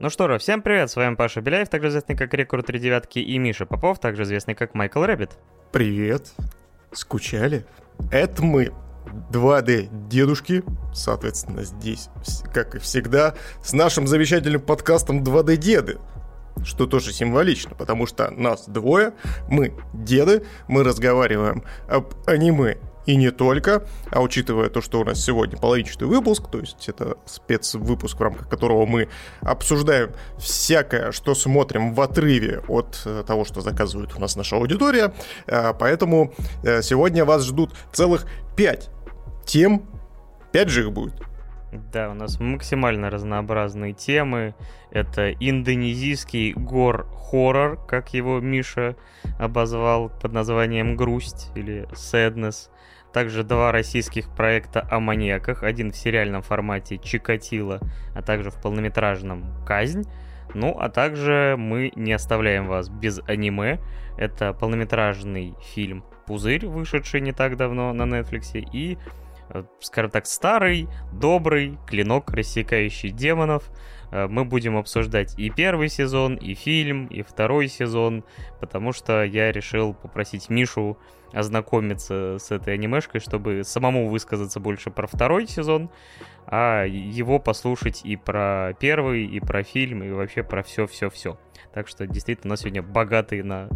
Ну что же, всем привет, с вами Паша Беляев, также известный как Рекорд 3 девятки, и Миша Попов, также известный как Майкл Рэббит. Привет. Скучали? Это мы, 2D дедушки, соответственно, здесь, как и всегда, с нашим замечательным подкастом 2D деды что тоже символично, потому что нас двое, мы деды, мы разговариваем об аниме и не только, а учитывая то, что у нас сегодня половинчатый выпуск, то есть это спецвыпуск, в рамках которого мы обсуждаем всякое, что смотрим в отрыве от э, того, что заказывает у нас наша аудитория, э, поэтому э, сегодня вас ждут целых пять тем, пять же их будет. Да, у нас максимально разнообразные темы. Это индонезийский гор-хоррор, как его Миша обозвал под названием «Грусть» или «Sadness». Также два российских проекта о маньяках. Один в сериальном формате «Чикатило», а также в полнометражном «Казнь». Ну, а также мы не оставляем вас без аниме. Это полнометражный фильм «Пузырь», вышедший не так давно на Netflix, и Э, скажем так, старый, добрый клинок, рассекающий демонов. Э, мы будем обсуждать и первый сезон, и фильм, и второй сезон, потому что я решил попросить Мишу ознакомиться с этой анимешкой, чтобы самому высказаться больше про второй сезон, а его послушать и про первый, и про фильм, и вообще про все-все-все. Так что действительно у нас сегодня богатый на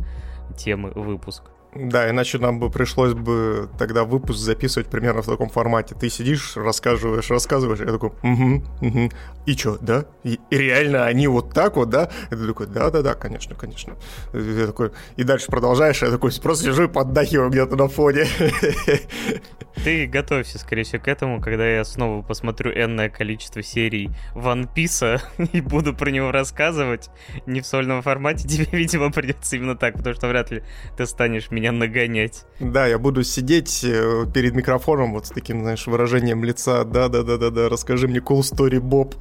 темы выпуск. Да, иначе нам бы пришлось бы тогда выпуск записывать примерно в таком формате. Ты сидишь, рассказываешь, рассказываешь, я такой, угу, угу. И что, да? И, и реально они вот так вот, да? И ты такой, да-да-да, конечно, конечно. И, я такой, и дальше продолжаешь, я такой просто сижу и поддахиваю где-то на фоне. Ты готовься, скорее всего, к этому, когда я снова посмотрю энное количество серий One Piece и буду про него рассказывать не в сольном формате, тебе, видимо, придется именно так, потому что вряд ли ты станешь меня нагонять. Да, я буду сидеть э, перед микрофоном вот с таким, знаешь, выражением лица. Да-да-да-да-да, расскажи мне cool story, Боб.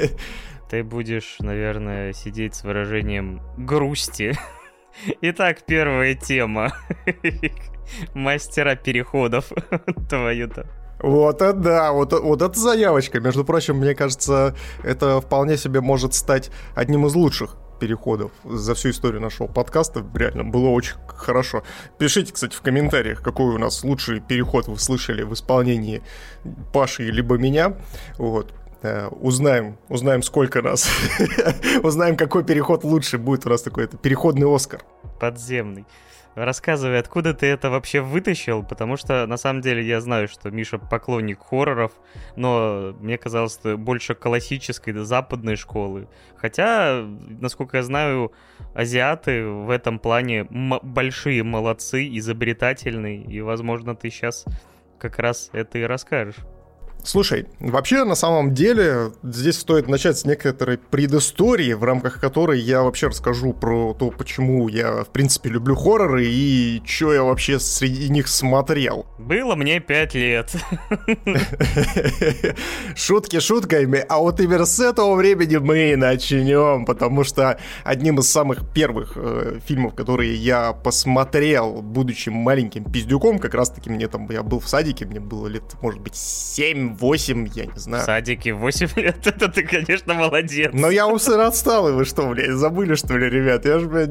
Ты будешь, наверное, сидеть с выражением грусти. Итак, первая тема. Мастера переходов. Твою-то. Вот это да, вот, вот это заявочка. Между прочим, мне кажется, это вполне себе может стать одним из лучших переходов за всю историю нашего подкаста. Реально, было очень хорошо. Пишите, кстати, в комментариях, какой у нас лучший переход вы слышали в исполнении Паши либо меня. Вот. Э, узнаем, узнаем, сколько нас. узнаем, какой переход лучше будет у нас такой. Это переходный Оскар. Подземный. Рассказывай, откуда ты это вообще вытащил, потому что на самом деле я знаю, что Миша поклонник хорроров, но мне казалось, что больше классической да, западной школы. Хотя, насколько я знаю, азиаты в этом плане большие молодцы, изобретательные, и, возможно, ты сейчас как раз это и расскажешь. Слушай, вообще на самом деле здесь стоит начать с некоторой предыстории, в рамках которой я вообще расскажу про то, почему я в принципе люблю хорроры и что я вообще среди них смотрел. Было мне пять лет. Шутки шутками, а вот именно с этого времени мы и начнем, потому что одним из самых первых э, фильмов, которые я посмотрел, будучи маленьким пиздюком, как раз таки мне там, я был в садике, мне было лет, может быть, 7 8, я не знаю. В садике 8 лет, это ты, конечно, молодец. Но я у сына отстал, и вы что, блядь, забыли, что ли, ребят? Я же, блядь,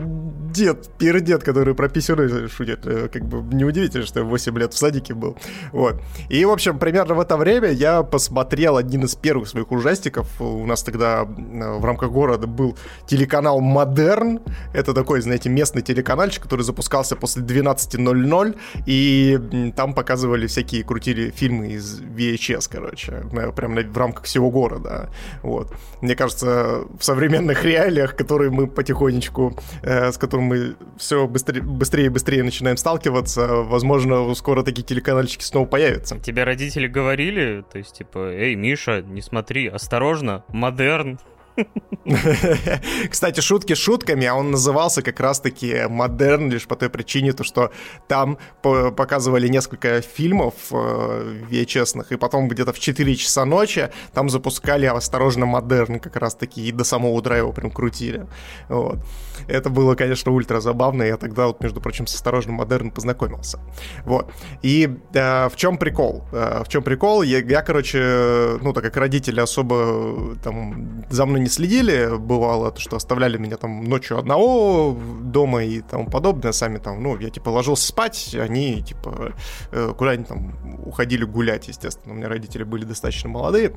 дед, пердед, который про писюны шутит. Э, как бы неудивительно, что я 8 лет в садике был. Вот. И, в общем, примерно в это время я посмотрел один из первых своих ужастиков. У нас тогда э, в рамках города был телеканал «Модерн». Это такой, знаете, местный телеканальчик, который запускался после 12.00, и там показывали всякие, крутили фильмы из VHS, короче, прям в рамках всего города. Вот. Мне кажется, в современных реалиях, которые мы потихонечку, э, с которым мы все быстрее, быстрее и быстрее начинаем сталкиваться, возможно, скоро такие телеканальчики снова появятся. Тебе родители говорили, то есть, типа, эй, Миша, не смотри, осторожно, модерн. Кстати, шутки шутками, а он назывался как раз-таки «Модерн» лишь по той причине, то, что там показывали несколько фильмов э, VHS, и потом где-то в 4 часа ночи там запускали «Осторожно, модерн» как раз-таки, и до самого утра его прям крутили. Вот. Это было, конечно, ультра забавно, я тогда вот, между прочим, с «Осторожно, модерн» познакомился. Вот. И э, в чем прикол? Э, в чем прикол? Я, я, короче, ну, так как родители особо там за мной не следили, бросали, бывало, то, что оставляли меня там ночью одного дома и тому подобное, сами там, ну, я типа ложился спать, они типа э, куда-нибудь там уходили гулять, естественно, у меня родители были достаточно молодые,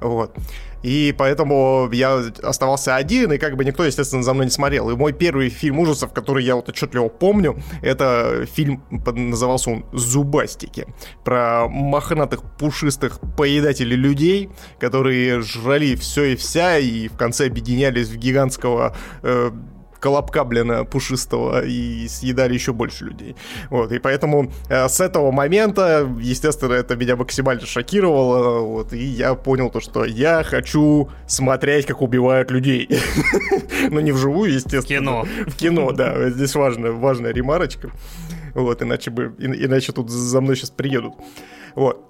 вот, и поэтому я оставался один, и как бы никто, естественно, за мной не смотрел. И мой первый фильм ужасов, который я вот отчетливо помню, это фильм, назывался он «Зубастики», про мохнатых пушистых поедателей людей, которые жрали все и вся, и в конце объединялись в гигантского э, колобка, блин, пушистого и съедали еще больше людей. Вот, и поэтому э, с этого момента, естественно, это меня максимально шокировало, вот, и я понял то, что я хочу смотреть, как убивают людей. Ну, не вживую, естественно. Кино. В кино, да, здесь важная, важная ремарочка. Вот, иначе бы, иначе тут за мной сейчас приедут. Вот.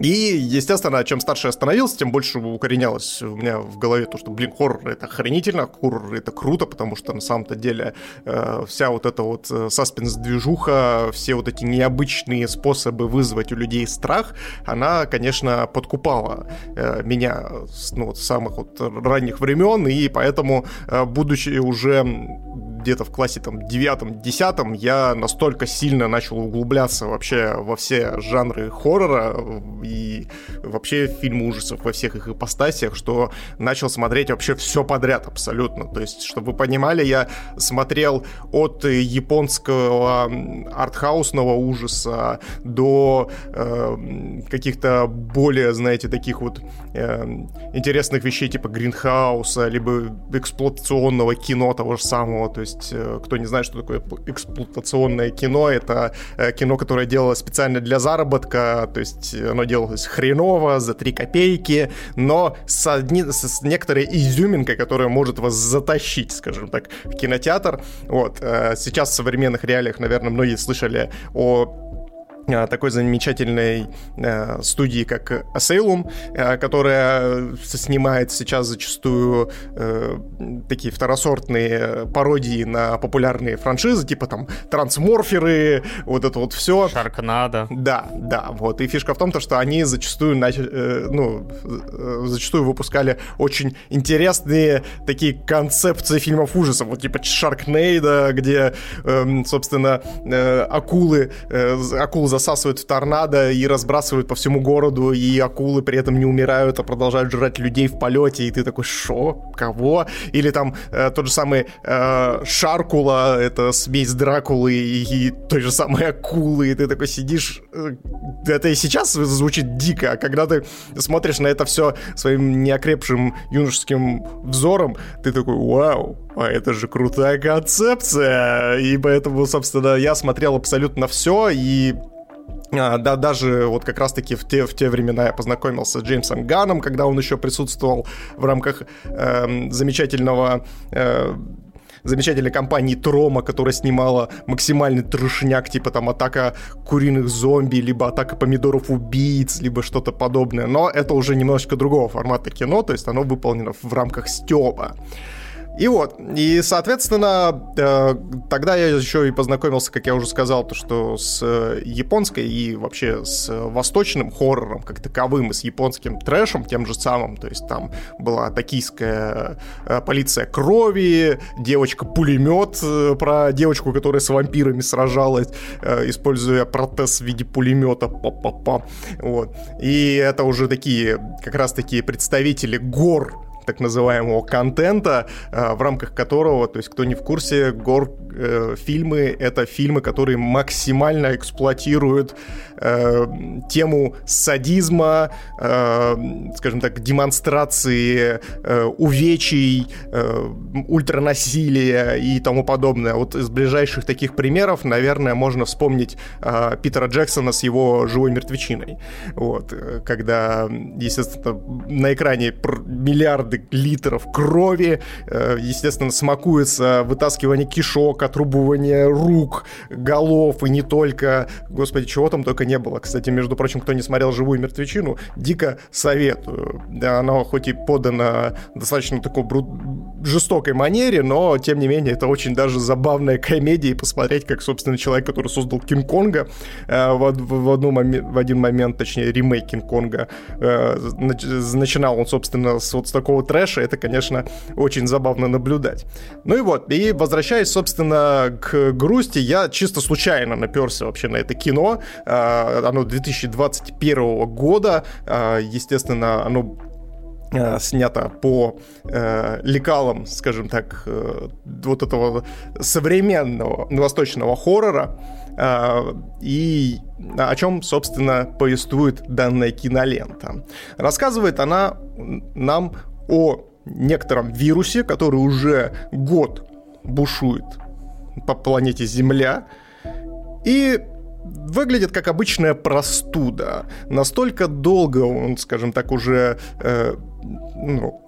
И, естественно, чем старше я становился, тем больше укоренялось у меня в голове то, что, блин, хоррор это охренительно, хоррор это круто, потому что на самом-то деле э, вся вот эта вот э, саспенс-движуха, все вот эти необычные способы вызвать у людей страх, она, конечно, подкупала э, меня с, ну, с самых вот ранних времен, и поэтому, будучи уже где-то в классе там девятом-десятом я настолько сильно начал углубляться вообще во все жанры хоррора и вообще фильмы ужасов во всех их ипостасиях, что начал смотреть вообще все подряд абсолютно. То есть, чтобы вы понимали, я смотрел от японского артхаусного ужаса до э, каких-то более, знаете, таких вот э, интересных вещей типа Гринхауса, либо эксплуатационного кино того же самого. То есть есть, э, кто не знает, что такое эксплуатационное кино, это э, кино, которое делалось специально для заработка, то есть оно делалось хреново, за 3 копейки, но с, одни, с некоторой изюминкой, которая может вас затащить, скажем так, в кинотеатр. Вот. Э, сейчас в современных реалиях, наверное, многие слышали о такой замечательной э, студии, как Asylum, э, которая снимает сейчас зачастую э, такие второсортные пародии на популярные франшизы, типа там Трансморферы, вот это вот все. Шаркнадо. Да, да, вот. И фишка в том, то, что они зачастую, э, ну, э, зачастую выпускали очень интересные такие концепции фильмов ужасов, вот типа Шаркнейда, где, э, собственно, э, акулы, э, акулы засасывают в торнадо и разбрасывают по всему городу, и акулы при этом не умирают, а продолжают жрать людей в полете, и ты такой, шо? Кого? Или там э, тот же самый э, Шаркула, это смесь Дракулы и, и той же самой акулы, и ты такой сидишь... Э, это и сейчас звучит дико, а когда ты смотришь на это все своим неокрепшим юношеским взором, ты такой, вау, а это же крутая концепция. И поэтому, собственно, я смотрел абсолютно все, и да, даже вот как раз-таки в те, в те времена я познакомился с Джеймсом Ганом, когда он еще присутствовал в рамках э, замечательного э, замечательной компании Трома, которая снимала максимальный трешняк, типа там атака куриных зомби, либо атака помидоров убийц, либо что-то подобное. Но это уже немножечко другого формата кино, то есть оно выполнено в рамках стёба. И вот, и, соответственно, э, тогда я еще и познакомился, как я уже сказал, то, что с э, японской и вообще с восточным хоррором как таковым, и с японским трэшем тем же самым, то есть там была токийская э, полиция крови, девочка-пулемет про девочку, которая с вампирами сражалась, используя протез в виде пулемета, па-па-па, вот. И это уже такие, как раз такие представители гор так называемого контента, э, в рамках которого, то есть кто не в курсе, гор э, фильмы это фильмы, которые максимально эксплуатируют э, тему садизма, э, скажем так, демонстрации э, увечий, э, ультранасилия и тому подобное. Вот из ближайших таких примеров, наверное, можно вспомнить э, Питера Джексона с его живой мертвечиной. Вот, э, когда, естественно, на экране миллиарды миллиарды литров крови, э, естественно, смакуется вытаскивание кишок, отрубывание рук, голов и не только. Господи, чего там только не было. Кстати, между прочим, кто не смотрел «Живую мертвечину», дико советую. Она хоть и подана достаточно такой бру жестокой манере, но, тем не менее, это очень даже забавная комедия, и посмотреть, как, собственно, человек, который создал Кинг-Конга, э, в, в, одну момен, в один момент, точнее, ремейк Кинг-Конга, э, начинал он, собственно, с вот такого трэша, это, конечно, очень забавно наблюдать. Ну и вот, и возвращаясь, собственно, к грусти, я чисто случайно наперся вообще на это кино, э, оно 2021 года, э, естественно, оно Э, снято по э, лекалам, скажем так, э, вот этого современного восточного хоррора, э, и о чем, собственно, повествует данная кинолента. Рассказывает она нам о некотором вирусе, который уже год бушует по планете Земля, и выглядит как обычная простуда. Настолько долго он, скажем так, уже э, ну,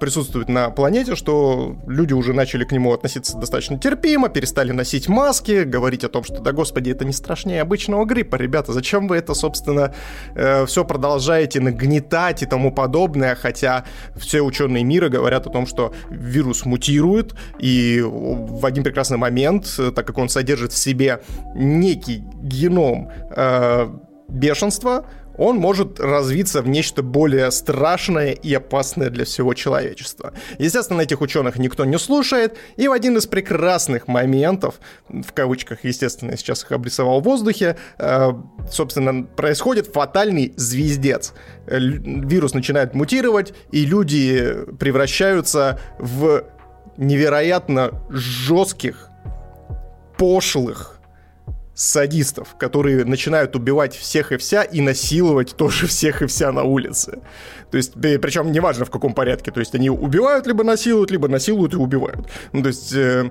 присутствует на планете, что люди уже начали к нему относиться достаточно терпимо, перестали носить маски, говорить о том, что, да господи, это не страшнее обычного гриппа, ребята, зачем вы это, собственно, э, все продолжаете нагнетать и тому подобное, хотя все ученые мира говорят о том, что вирус мутирует, и в один прекрасный момент, э, так как он содержит в себе некий геном э, бешенства, он может развиться в нечто более страшное и опасное для всего человечества. Естественно, этих ученых никто не слушает, и в один из прекрасных моментов, в кавычках, естественно, я сейчас их обрисовал в воздухе, э, собственно, происходит фатальный звездец. Вирус начинает мутировать, и люди превращаются в невероятно жестких, пошлых, садистов, которые начинают убивать всех и вся и насиловать тоже всех и вся на улице. То есть, причем неважно в каком порядке, то есть они убивают, либо насилуют, либо насилуют и убивают. Ну, то есть... Э,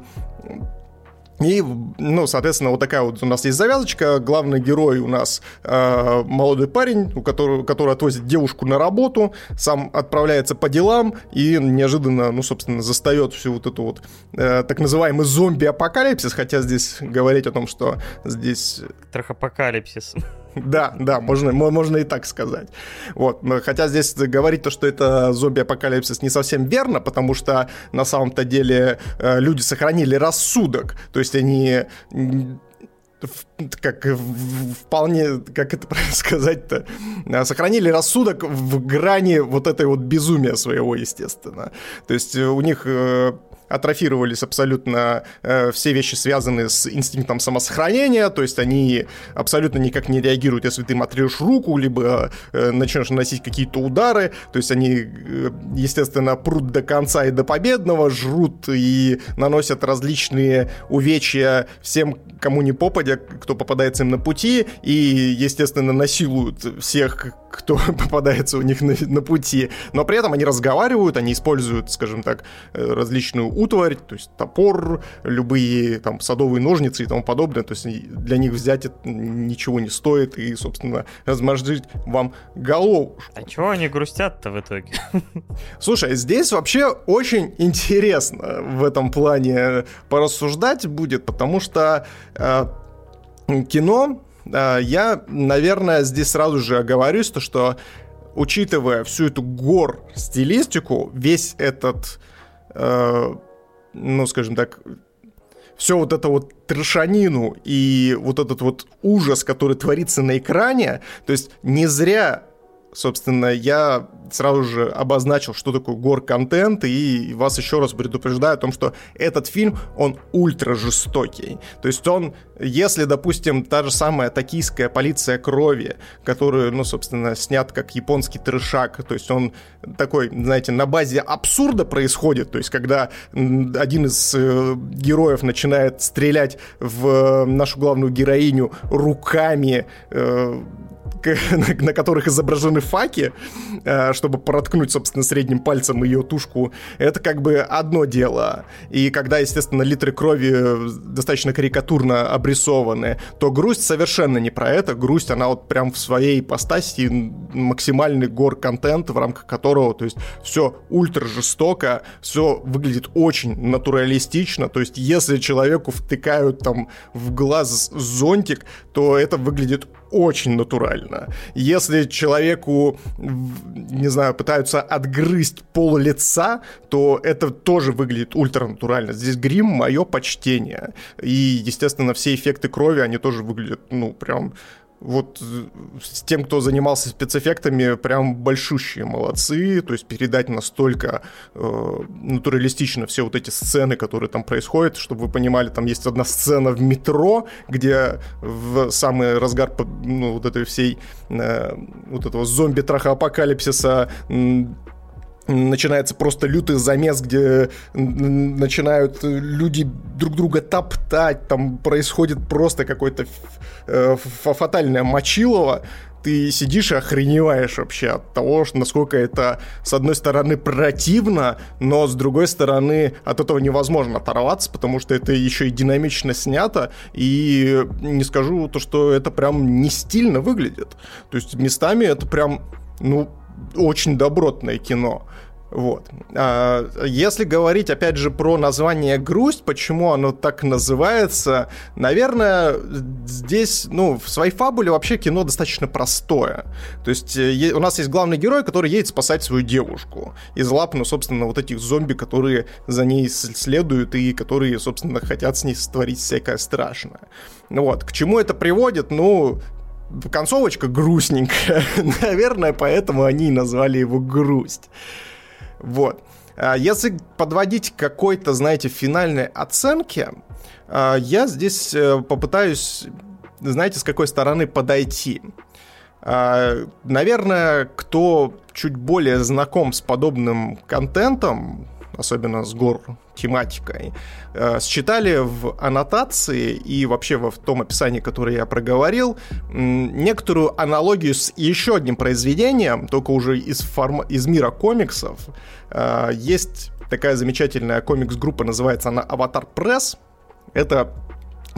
и, ну, соответственно, вот такая вот у нас есть завязочка. Главный герой у нас э, молодой парень, у которого, который отвозит девушку на работу, сам отправляется по делам и неожиданно, ну, собственно, застает всю вот эту вот э, так называемый зомби-апокалипсис, хотя здесь говорить о том, что здесь... Трахапокалипсис. Да, да, можно, можно и так сказать. Вот. Хотя здесь говорить то, что это зомби-апокалипсис не совсем верно, потому что на самом-то деле э, люди сохранили рассудок. То есть они как вполне, как это сказать-то, э, сохранили рассудок в грани вот этой вот безумия своего, естественно. То есть у них атрофировались абсолютно э, все вещи, связанные с инстинктом самосохранения, то есть они абсолютно никак не реагируют, если ты им отрежешь руку, либо э, начнешь наносить какие-то удары, то есть они, э, естественно, прут до конца и до победного, жрут и наносят различные увечья всем, кому не попадя, кто попадается им на пути, и, естественно, насилуют всех, кто попадается у них на, на пути, но при этом они разговаривают, они используют, скажем так, э, различную утварь, то есть топор, любые там садовые ножницы и тому подобное, то есть для них взять это ничего не стоит и, собственно, размозжить вам голову. А чего они грустят-то в итоге? Слушай, здесь вообще очень интересно в этом плане порассуждать будет, потому что кино а, я, наверное, здесь сразу же оговорюсь, то что учитывая всю эту гор стилистику, весь этот, э, ну, скажем так, все вот это вот трешанину и вот этот вот ужас, который творится на экране, то есть не зря собственно, я сразу же обозначил, что такое гор-контент, и вас еще раз предупреждаю о том, что этот фильм, он ультра жестокий. То есть он, если, допустим, та же самая токийская полиция крови, которую, ну, собственно, снят как японский трешак, то есть он такой, знаете, на базе абсурда происходит, то есть когда один из э, героев начинает стрелять в нашу главную героиню руками, э, на которых изображены факи, э, чтобы проткнуть, собственно, средним пальцем ее тушку, это как бы одно дело. И когда, естественно, литры крови достаточно карикатурно обрисованы, то грусть совершенно не про это. Грусть, она вот прям в своей ипостаси максимальный гор-контент, в рамках которого, то есть, все ультра жестоко, все выглядит очень натуралистично, то есть, если человеку втыкают там в глаз зонтик, то это выглядит очень натурально. Если человеку, не знаю, пытаются отгрызть пол лица, то это тоже выглядит ультранатурально. Здесь грим — мое почтение. И, естественно, все эффекты крови, они тоже выглядят, ну, прям вот с тем, кто занимался спецэффектами, прям большущие молодцы, то есть передать настолько э, натуралистично все вот эти сцены, которые там происходят, чтобы вы понимали, там есть одна сцена в метро, где в самый разгар ну, вот этой всей э, вот этого зомби-трахоапокалипсиса начинается просто лютый замес, где начинают люди друг друга топтать, там происходит просто какое-то э, фатальное мочилово, ты сидишь и охреневаешь вообще от того, насколько это, с одной стороны, противно, но с другой стороны, от этого невозможно оторваться, потому что это еще и динамично снято, и не скажу то, что это прям не стильно выглядит. То есть местами это прям, ну, очень добротное кино. Вот. А, если говорить, опять же, про название «Грусть», почему оно так называется, наверное, здесь, ну, в своей фабуле вообще кино достаточно простое. То есть э, у нас есть главный герой, который едет спасать свою девушку из лап, ну, собственно, вот этих зомби, которые за ней следуют и которые, собственно, хотят с ней створить всякое страшное. Вот. К чему это приводит? Ну, концовочка грустненькая. Наверное, поэтому они и назвали его «Грусть». Вот. А если подводить какой-то, знаете, финальной оценке, а, я здесь э, попытаюсь, знаете, с какой стороны подойти. А, наверное, кто чуть более знаком с подобным контентом, особенно с гор тематикой, э, считали в аннотации и вообще в том описании, которое я проговорил, некоторую аналогию с еще одним произведением, только уже из, форм... из мира комиксов. Э, есть такая замечательная комикс-группа, называется она «Аватар Пресс». Это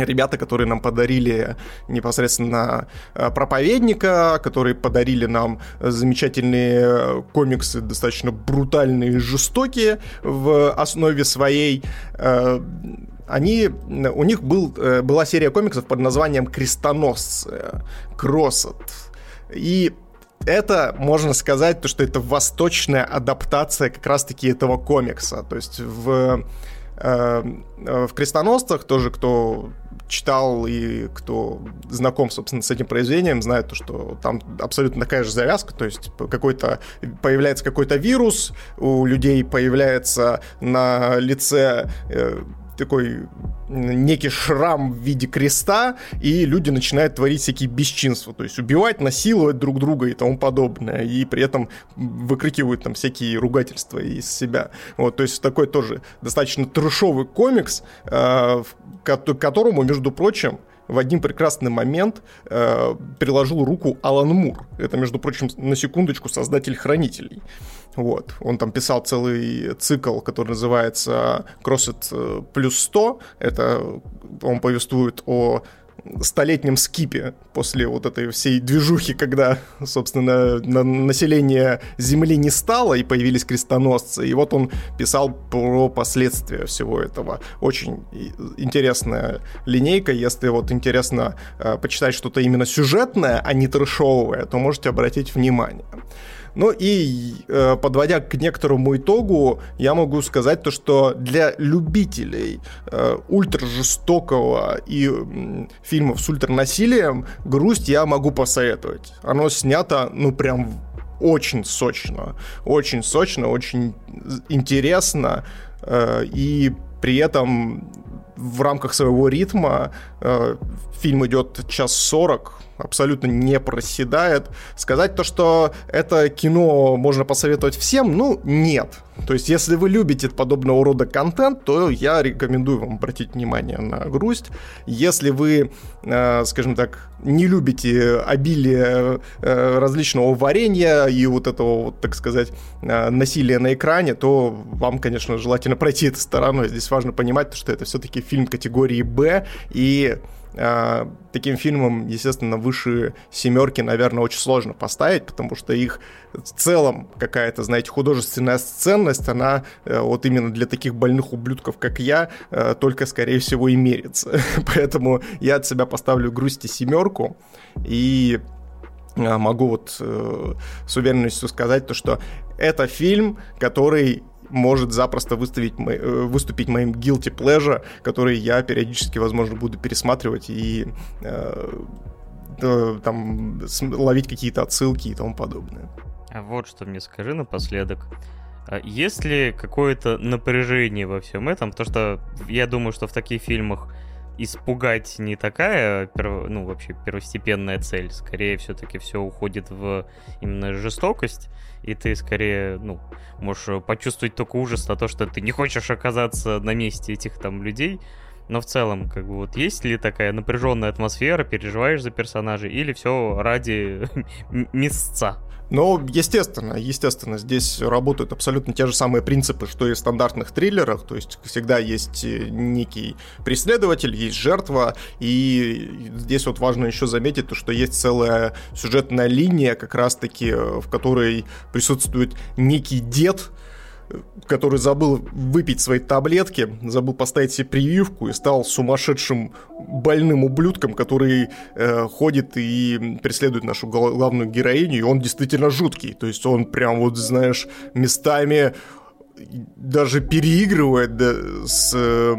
ребята, которые нам подарили непосредственно э, проповедника, которые подарили нам замечательные э, комиксы, достаточно брутальные и жестокие в основе своей э, они, у них был, была серия комиксов под названием «Крестоносцы», «Кроссет». И это, можно сказать, то, что это восточная адаптация как раз-таки этого комикса. То есть в, в «Крестоносцах» тоже, кто читал и кто знаком, собственно, с этим произведением, знает то, что там абсолютно такая же завязка, то есть какой-то появляется какой-то вирус, у людей появляется на лице э, такой некий шрам в виде креста, и люди начинают творить всякие бесчинства, то есть убивать, насиловать друг друга и тому подобное, и при этом выкрикивают там всякие ругательства из себя. Вот, то есть такой тоже достаточно трешовый комикс, э, к которому, между прочим, в один прекрасный момент э, приложил руку Алан Мур. Это, между прочим, на секундочку, создатель «Хранителей». Вот. Он там писал целый цикл, который называется «Кроссет э, плюс 100». Это он повествует о столетнем скипе после вот этой всей движухи, когда, собственно, на население Земли не стало и появились крестоносцы. И вот он писал про последствия всего этого. Очень интересная линейка. Если вот интересно э, почитать что-то именно сюжетное, а не трешовое, то можете обратить внимание. Ну и э, подводя к некоторому итогу, я могу сказать то, что для любителей э, ультражестокого и э, фильмов с ультранасилием «Грусть» я могу посоветовать. Оно снято, ну, прям очень сочно. Очень сочно, очень интересно. Э, и при этом в рамках своего ритма фильм идет час сорок, абсолютно не проседает. Сказать то, что это кино можно посоветовать всем, ну, нет. То есть, если вы любите подобного рода контент, то я рекомендую вам обратить внимание на грусть. Если вы, э, скажем так, не любите обилие э, различного варенья и вот этого, вот, так сказать, э, насилия на экране, то вам, конечно, желательно пройти этой стороной. Здесь важно понимать, что это все-таки фильм категории «Б», и э, таким фильмом, естественно, выше семерки, наверное, очень сложно поставить, потому что их в целом какая-то, знаете, художественная ценность, она э, вот именно для таких больных ублюдков, как я, э, только, скорее всего, и мерится. Поэтому я от себя поставлю грусти семерку и э, могу вот с уверенностью сказать то, что это фильм, который может запросто выставить, э, выступить моим guilty pleasure, который я периодически, возможно, буду пересматривать и э, там ловить какие-то отсылки и тому подобное. А вот что мне скажи напоследок. А есть ли какое-то напряжение во всем этом? Потому что я думаю, что в таких фильмах испугать не такая, ну, вообще первостепенная цель. Скорее, все-таки все уходит в именно жестокость и ты скорее, ну, можешь почувствовать только ужас на то, что ты не хочешь оказаться на месте этих там людей, но в целом, как бы вот есть ли такая напряженная атмосфера, переживаешь за персонажей, или все ради места? Ну, естественно, естественно, здесь работают абсолютно те же самые принципы, что и в стандартных триллерах, то есть всегда есть э, некий преследователь, есть жертва, и здесь вот важно еще заметить то, что есть целая сюжетная линия, как раз-таки, э, в которой присутствует некий дед, который забыл выпить свои таблетки, забыл поставить себе прививку и стал сумасшедшим больным ублюдком, который э, ходит и преследует нашу главную героиню, и он действительно жуткий. То есть он прям вот, знаешь, местами даже переигрывает да, с э,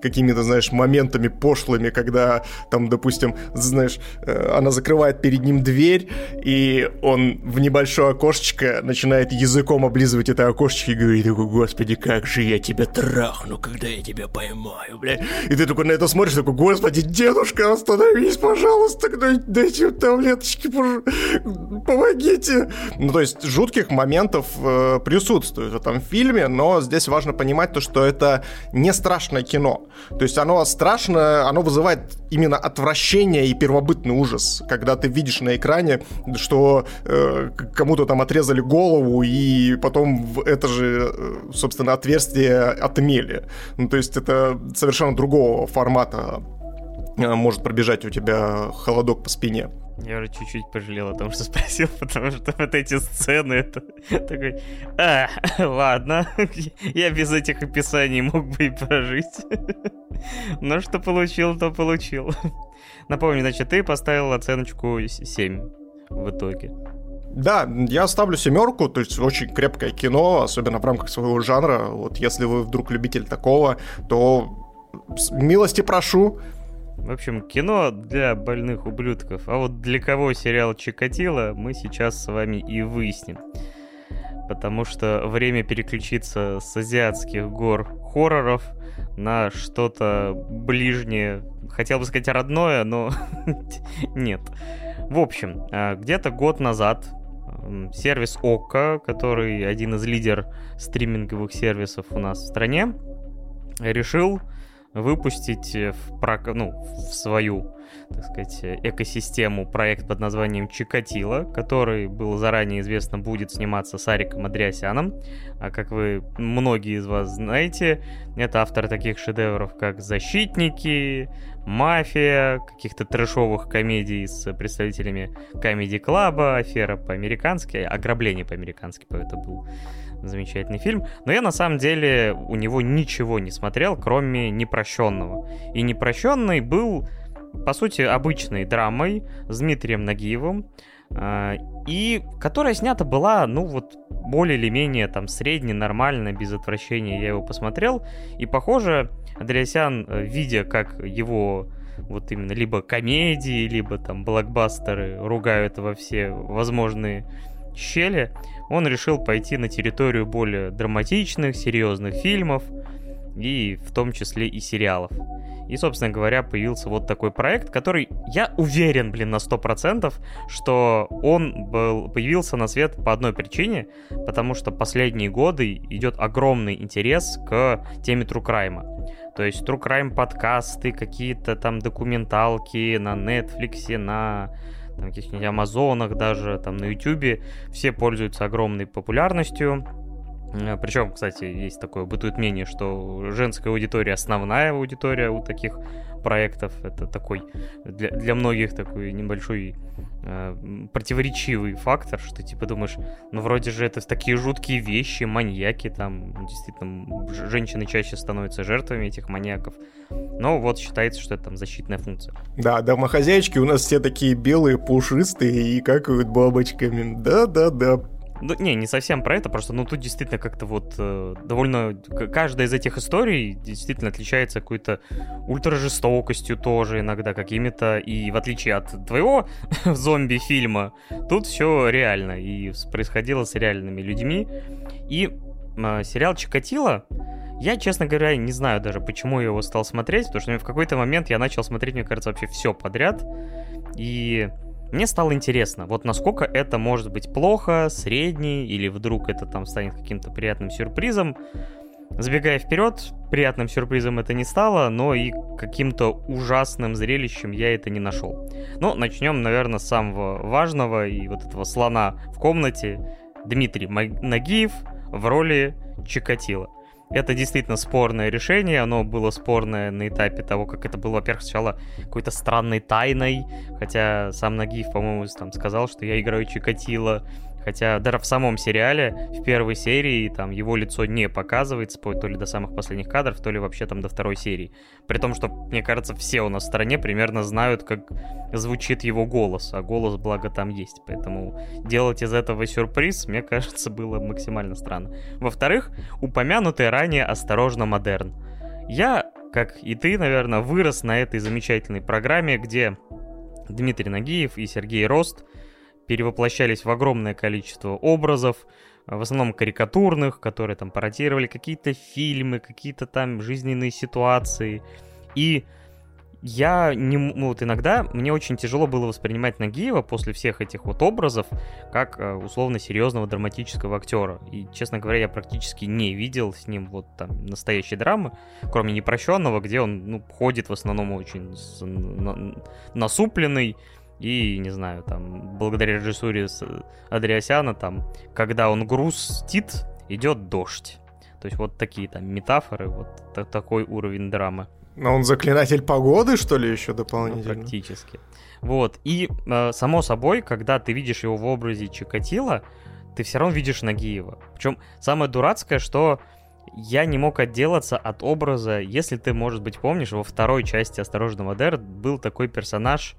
какими-то, знаешь, моментами пошлыми, когда там, допустим, знаешь, э, она закрывает перед ним дверь, и он в небольшое окошечко начинает языком облизывать это окошечко и говорит, господи, как же я тебя трахну, когда я тебя поймаю, бля. И ты такой на это смотришь, такой, господи, дедушка, остановись, пожалуйста, дайте таблеточки, помогите. Ну, то есть, жутких моментов э, присутствует в этом фильме, но здесь важно понимать то, что это не страшное кино. То есть оно страшно, оно вызывает именно отвращение и первобытный ужас, когда ты видишь на экране, что э, кому-то там отрезали голову и потом в это же, э, собственно, отверстие отмели. Ну, то есть это совершенно другого формата э, может пробежать у тебя холодок по спине. Я уже чуть-чуть пожалел о том, что спросил, потому что вот эти сцены, это такой, а, ладно, я без этих описаний мог бы и прожить. Но что получил, то получил. Напомню, значит, ты поставил оценочку 7 в итоге. Да, я ставлю семерку, то есть очень крепкое кино, особенно в рамках своего жанра. Вот если вы вдруг любитель такого, то милости прошу, в общем, кино для больных ублюдков. А вот для кого сериал Чикатило, мы сейчас с вами и выясним. Потому что время переключиться с азиатских гор хорроров на что-то ближнее. Хотел бы сказать родное, но нет. В общем, а, где-то год назад сервис ОККО, который один из лидер стриминговых сервисов у нас в стране, решил выпустить в, прок... ну, в свою, так сказать, экосистему проект под названием Чикатило, который был заранее известно будет сниматься с Ариком Андреасяном. А как вы, многие из вас знаете, это автор таких шедевров, как «Защитники», «Мафия», каких-то трэшовых комедий с представителями Comedy Club, «Афера по-американски», «Ограбление по-американски» это был замечательный фильм. Но я на самом деле у него ничего не смотрел, кроме «Непрощенного». И «Непрощенный» был, по сути, обычной драмой с Дмитрием Нагиевым, и которая снята была, ну вот, более или менее там средне, нормально, без отвращения я его посмотрел. И, похоже, Андреасян, э, видя, как его вот именно либо комедии, либо там блокбастеры ругают во все возможные щели, он решил пойти на территорию более драматичных, серьезных фильмов, и в том числе и сериалов. И, собственно говоря, появился вот такой проект, который, я уверен, блин, на 100%, что он был, появился на свет по одной причине, потому что последние годы идет огромный интерес к теме Crime. То есть True Crime подкасты, какие-то там документалки на Netflix, на каких-нибудь Амазонах даже, там на Ютубе, все пользуются огромной популярностью. Э, Причем, кстати, есть такое бытует мнение, что женская аудитория основная аудитория у таких проектов. Это такой для, для многих такой небольшой э, противоречивый фактор, что типа думаешь, ну вроде же это такие жуткие вещи, маньяки там, действительно, женщины чаще становятся жертвами этих маньяков. Но вот считается, что это там защитная функция. Да, домохозяйки у нас все такие белые, пушистые и какают бабочками. Да-да-да. Ну, не, не совсем про это, просто, ну, тут действительно как-то вот э, довольно... Каждая из этих историй действительно отличается какой-то ультражестокостью тоже иногда какими-то, и в отличие от твоего зомби-фильма, тут все реально, и происходило с реальными людьми. И э, сериал «Чикатило», я, честно говоря, не знаю даже, почему я его стал смотреть, потому что в какой-то момент я начал смотреть, мне кажется, вообще все подряд, и мне стало интересно, вот насколько это может быть плохо, средний, или вдруг это там станет каким-то приятным сюрпризом. Забегая вперед, приятным сюрпризом это не стало, но и каким-то ужасным зрелищем я это не нашел. Ну, начнем, наверное, с самого важного и вот этого слона в комнате. Дмитрий Нагиев в роли Чикатила. Это действительно спорное решение, оно было спорное на этапе того, как это было, во-первых, сначала какой-то странной тайной, хотя сам Нагиев, по-моему, там сказал, что я играю Чикатило, Хотя даже в самом сериале, в первой серии, там его лицо не показывается, то ли до самых последних кадров, то ли вообще там до второй серии. При том, что, мне кажется, все у нас в стране примерно знают, как звучит его голос, а голос, благо, там есть. Поэтому делать из этого сюрприз, мне кажется, было максимально странно. Во-вторых, упомянутый ранее «Осторожно, модерн». Я, как и ты, наверное, вырос на этой замечательной программе, где Дмитрий Нагиев и Сергей Рост – перевоплощались в огромное количество образов, в основном карикатурных, которые там пародировали какие-то фильмы, какие-то там жизненные ситуации. И я не... Ну, вот иногда мне очень тяжело было воспринимать Нагиева после всех этих вот образов как э, условно серьезного драматического актера. И, честно говоря, я практически не видел с ним вот там настоящей драмы, кроме непрощенного, где он ну, ходит в основном очень насупленный, и, не знаю, там, благодаря режиссуре Адриасяна, там, когда он грустит, идет дождь. То есть вот такие там метафоры, вот такой уровень драмы. Но он заклинатель погоды, что ли, еще дополнительно? Ну, практически. Вот. И, э, само собой, когда ты видишь его в образе Чикатила, ты все равно видишь Нагиева. Причем самое дурацкое, что я не мог отделаться от образа, если ты, может быть, помнишь, во второй части «Осторожно, Модер» был такой персонаж,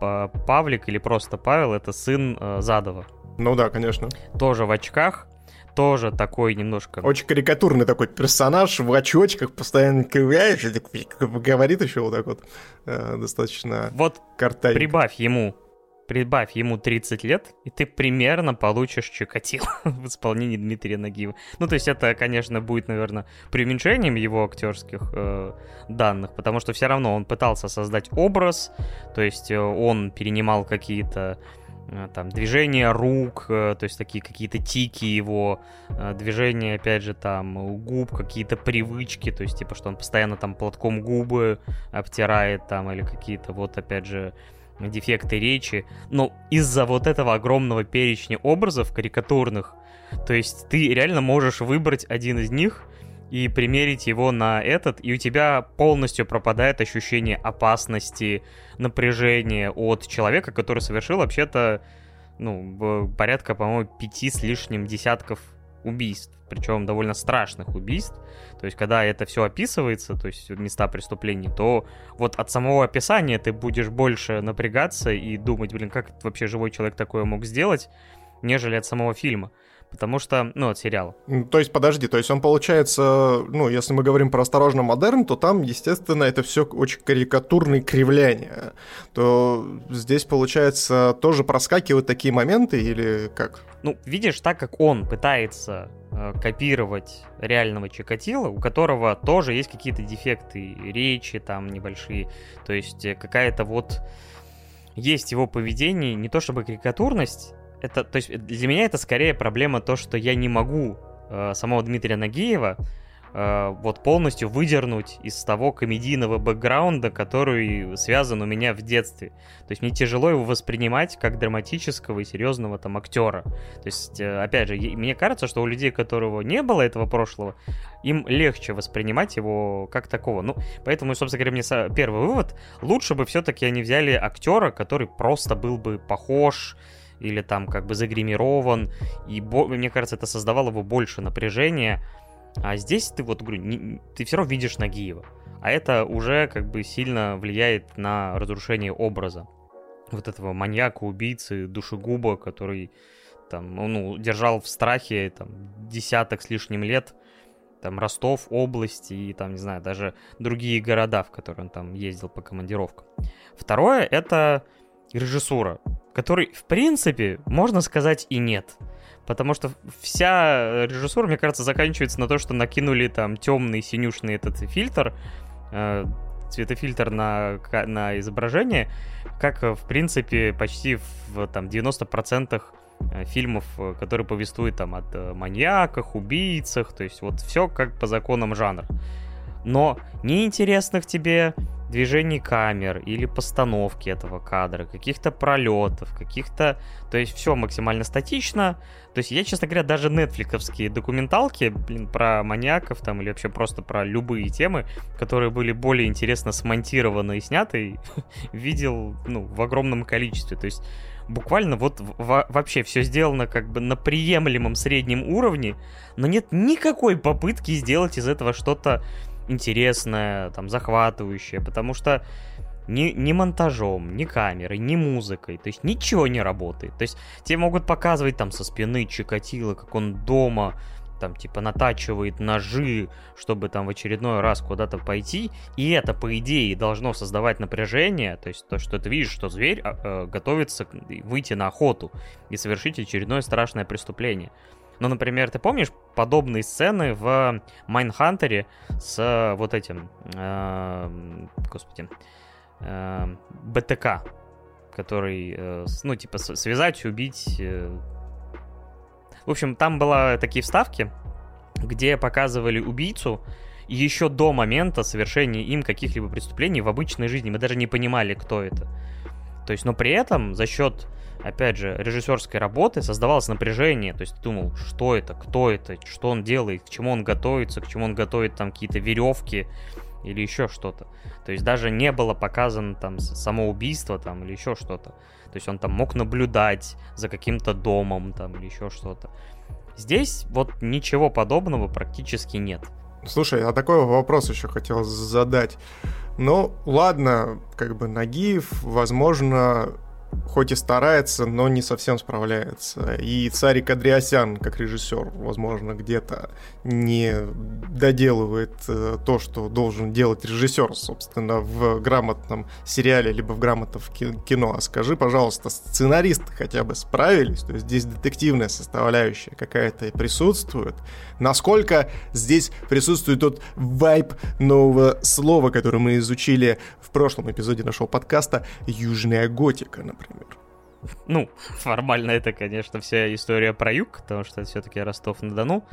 Павлик или просто Павел, это сын э, Задова. Ну да, конечно. Тоже в очках, тоже такой немножко... Очень карикатурный такой персонаж в очочках, постоянно кривляется, говорит еще вот так вот, э, достаточно Вот картавенько. прибавь ему прибавь ему 30 лет, и ты примерно получишь Чикатило в исполнении Дмитрия Нагиева. Ну, то есть это, конечно, будет, наверное, преуменьшением его актерских э, данных, потому что все равно он пытался создать образ, то есть э, он перенимал какие-то э, там движения рук, э, то есть такие какие-то тики его, движения, опять же, там губ, какие-то привычки, то есть типа, что он постоянно там платком губы обтирает там, или какие-то вот, опять же, дефекты речи, но из-за вот этого огромного перечня образов карикатурных, то есть ты реально можешь выбрать один из них и примерить его на этот, и у тебя полностью пропадает ощущение опасности, напряжения от человека, который совершил вообще-то, ну, порядка, по-моему, пяти с лишним десятков убийств, причем довольно страшных убийств. То есть, когда это все описывается, то есть места преступлений, то вот от самого описания ты будешь больше напрягаться и думать, блин, как вообще живой человек такое мог сделать, нежели от самого фильма. Потому что, ну, от сериала. То есть, подожди, то есть он получается, ну, если мы говорим про «Осторожно, модерн», то там, естественно, это все очень карикатурные кривляния. То здесь, получается, тоже проскакивают такие моменты или как? Ну, видишь, так как он пытается э, копировать реального Чикатила, у которого тоже есть какие-то дефекты речи там небольшие, то есть э, какая-то вот есть его поведение, не то чтобы карикатурность, это, то есть для меня это скорее проблема то, что я не могу э, самого Дмитрия Нагиева э, вот полностью выдернуть из того комедийного бэкграунда, который связан у меня в детстве. То есть мне тяжело его воспринимать как драматического и серьезного там актера. То есть, э, опять же, мне кажется, что у людей, которого не было этого прошлого, им легче воспринимать его как такого. Ну, поэтому, собственно говоря, мне первый вывод, лучше бы все-таки они взяли актера, который просто был бы похож или там как бы загримирован, и мне кажется, это создавало бы больше напряжения, а здесь ты вот, говорю, не, ты все равно видишь Нагиева. А это уже как бы сильно влияет на разрушение образа вот этого маньяка, убийцы, душегуба, который там, ну, держал в страхе там десяток с лишним лет там Ростов, области и там, не знаю, даже другие города, в которые он там ездил по командировкам. Второе — это режиссура, которой, в принципе, можно сказать и нет. Потому что вся режиссура, мне кажется, заканчивается на то, что накинули там темный синюшный этот фильтр, э, цветофильтр на, на изображение, как, в принципе, почти в там, 90% э, фильмов, э, которые повествуют там от э, маньяках, убийцах, то есть вот все как по законам жанра. Но неинтересных тебе движений камер или постановки этого кадра, каких-то пролетов, каких-то... То есть все максимально статично. То есть я, честно говоря, даже нетфликовские документалки, блин, про маньяков там или вообще просто про любые темы, которые были более интересно смонтированы и сняты, видел, ну, в огромном количестве. То есть буквально вот вообще все сделано как бы на приемлемом среднем уровне, но нет никакой попытки сделать из этого что-то интересное, там, захватывающее, потому что ни, ни монтажом, ни камерой, ни музыкой, то есть ничего не работает. То есть тебе могут показывать там со спины Чикатило, как он дома там типа натачивает ножи, чтобы там в очередной раз куда-то пойти, и это по идее должно создавать напряжение, то есть то, что ты видишь, что зверь э, готовится выйти на охоту и совершить очередное страшное преступление. Ну, например, ты помнишь подобные сцены в Майнхантере с э, вот этим, э, господи, э, БТК, который, э, ну, типа, связать, убить. Э. В общем, там была такие вставки, где показывали убийцу, еще до момента совершения им каких-либо преступлений в обычной жизни. Мы даже не понимали, кто это. То есть, но при этом за счет опять же, режиссерской работы создавалось напряжение, то есть ты думал, что это, кто это, что он делает, к чему он готовится, к чему он готовит там какие-то веревки или еще что-то. То есть даже не было показано там само убийство там или еще что-то. То есть он там мог наблюдать за каким-то домом там или еще что-то. Здесь вот ничего подобного практически нет. Слушай, а такой вопрос еще хотел задать. Ну, ладно, как бы Нагиев, возможно, хоть и старается, но не совсем справляется. И Царик Андреасян, как режиссер, возможно, где-то не доделывает э, то, что должен делать режиссер, собственно, в грамотном сериале, либо в грамотном кино. А скажи, пожалуйста, сценаристы хотя бы справились? То есть здесь детективная составляющая какая-то присутствует? Насколько здесь присутствует тот вайб нового слова, которое мы изучили в прошлом эпизоде нашего подкаста «Южная готика», например? Ну, формально это, конечно, вся история про юг, потому что это все-таки Ростов-на-Дону.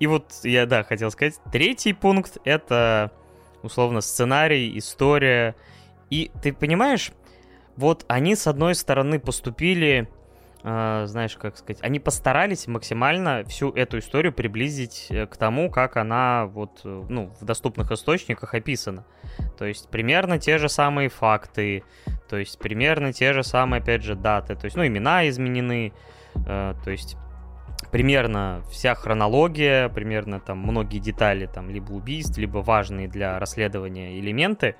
И вот я, да, хотел сказать, третий пункт — это, условно, сценарий, история. И ты понимаешь, вот они, с одной стороны, поступили э, знаешь, как сказать, они постарались максимально всю эту историю приблизить э, к тому, как она вот, э, ну, в доступных источниках описана. То есть примерно те же самые факты, то есть примерно те же самые, опять же, даты, то есть, ну, имена изменены, э, то есть примерно вся хронология, примерно там многие детали, там, либо убийств, либо важные для расследования элементы,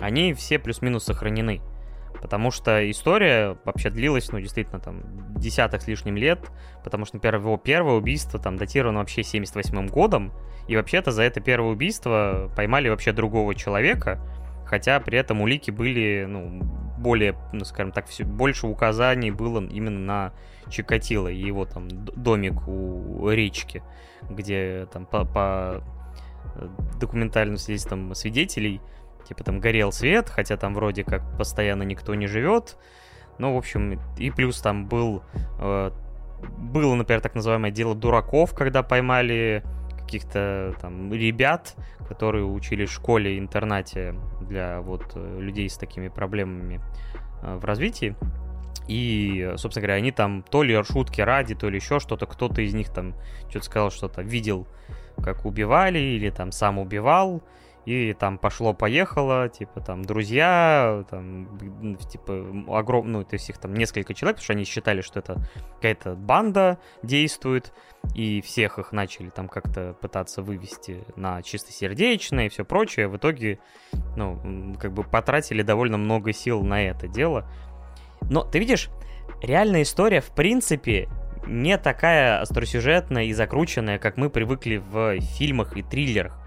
они все плюс-минус сохранены. Потому что история вообще длилась, ну, действительно, там, десяток с лишним лет, потому что, например, его первое убийство там датировано вообще 78 годом, и вообще-то за это первое убийство поймали вообще другого человека, хотя при этом улики были, ну, более, ну, скажем так, все, больше указаний было именно на Чикатило и его там домик у речки, где там по, по э, документальным свидетельствам свидетелей Типа там горел свет, хотя там вроде как постоянно никто не живет. Ну, в общем, и плюс там был... Э, было, например, так называемое дело дураков, когда поймали каких-то там ребят, которые учились в школе-интернате для вот людей с такими проблемами э, в развитии. И, собственно говоря, они там то ли шутки ради, то ли еще что-то, кто-то из них там что-то сказал, что-то видел, как убивали, или там сам убивал, и там пошло-поехало, типа там друзья, там, типа, огромное, ну, то есть их там несколько человек, потому что они считали, что это какая-то банда действует, и всех их начали там как-то пытаться вывести на чистосердечное и все прочее. В итоге, ну, как бы потратили довольно много сил на это дело. Но ты видишь, реальная история, в принципе, не такая остросюжетная и закрученная, как мы привыкли в фильмах и триллерах.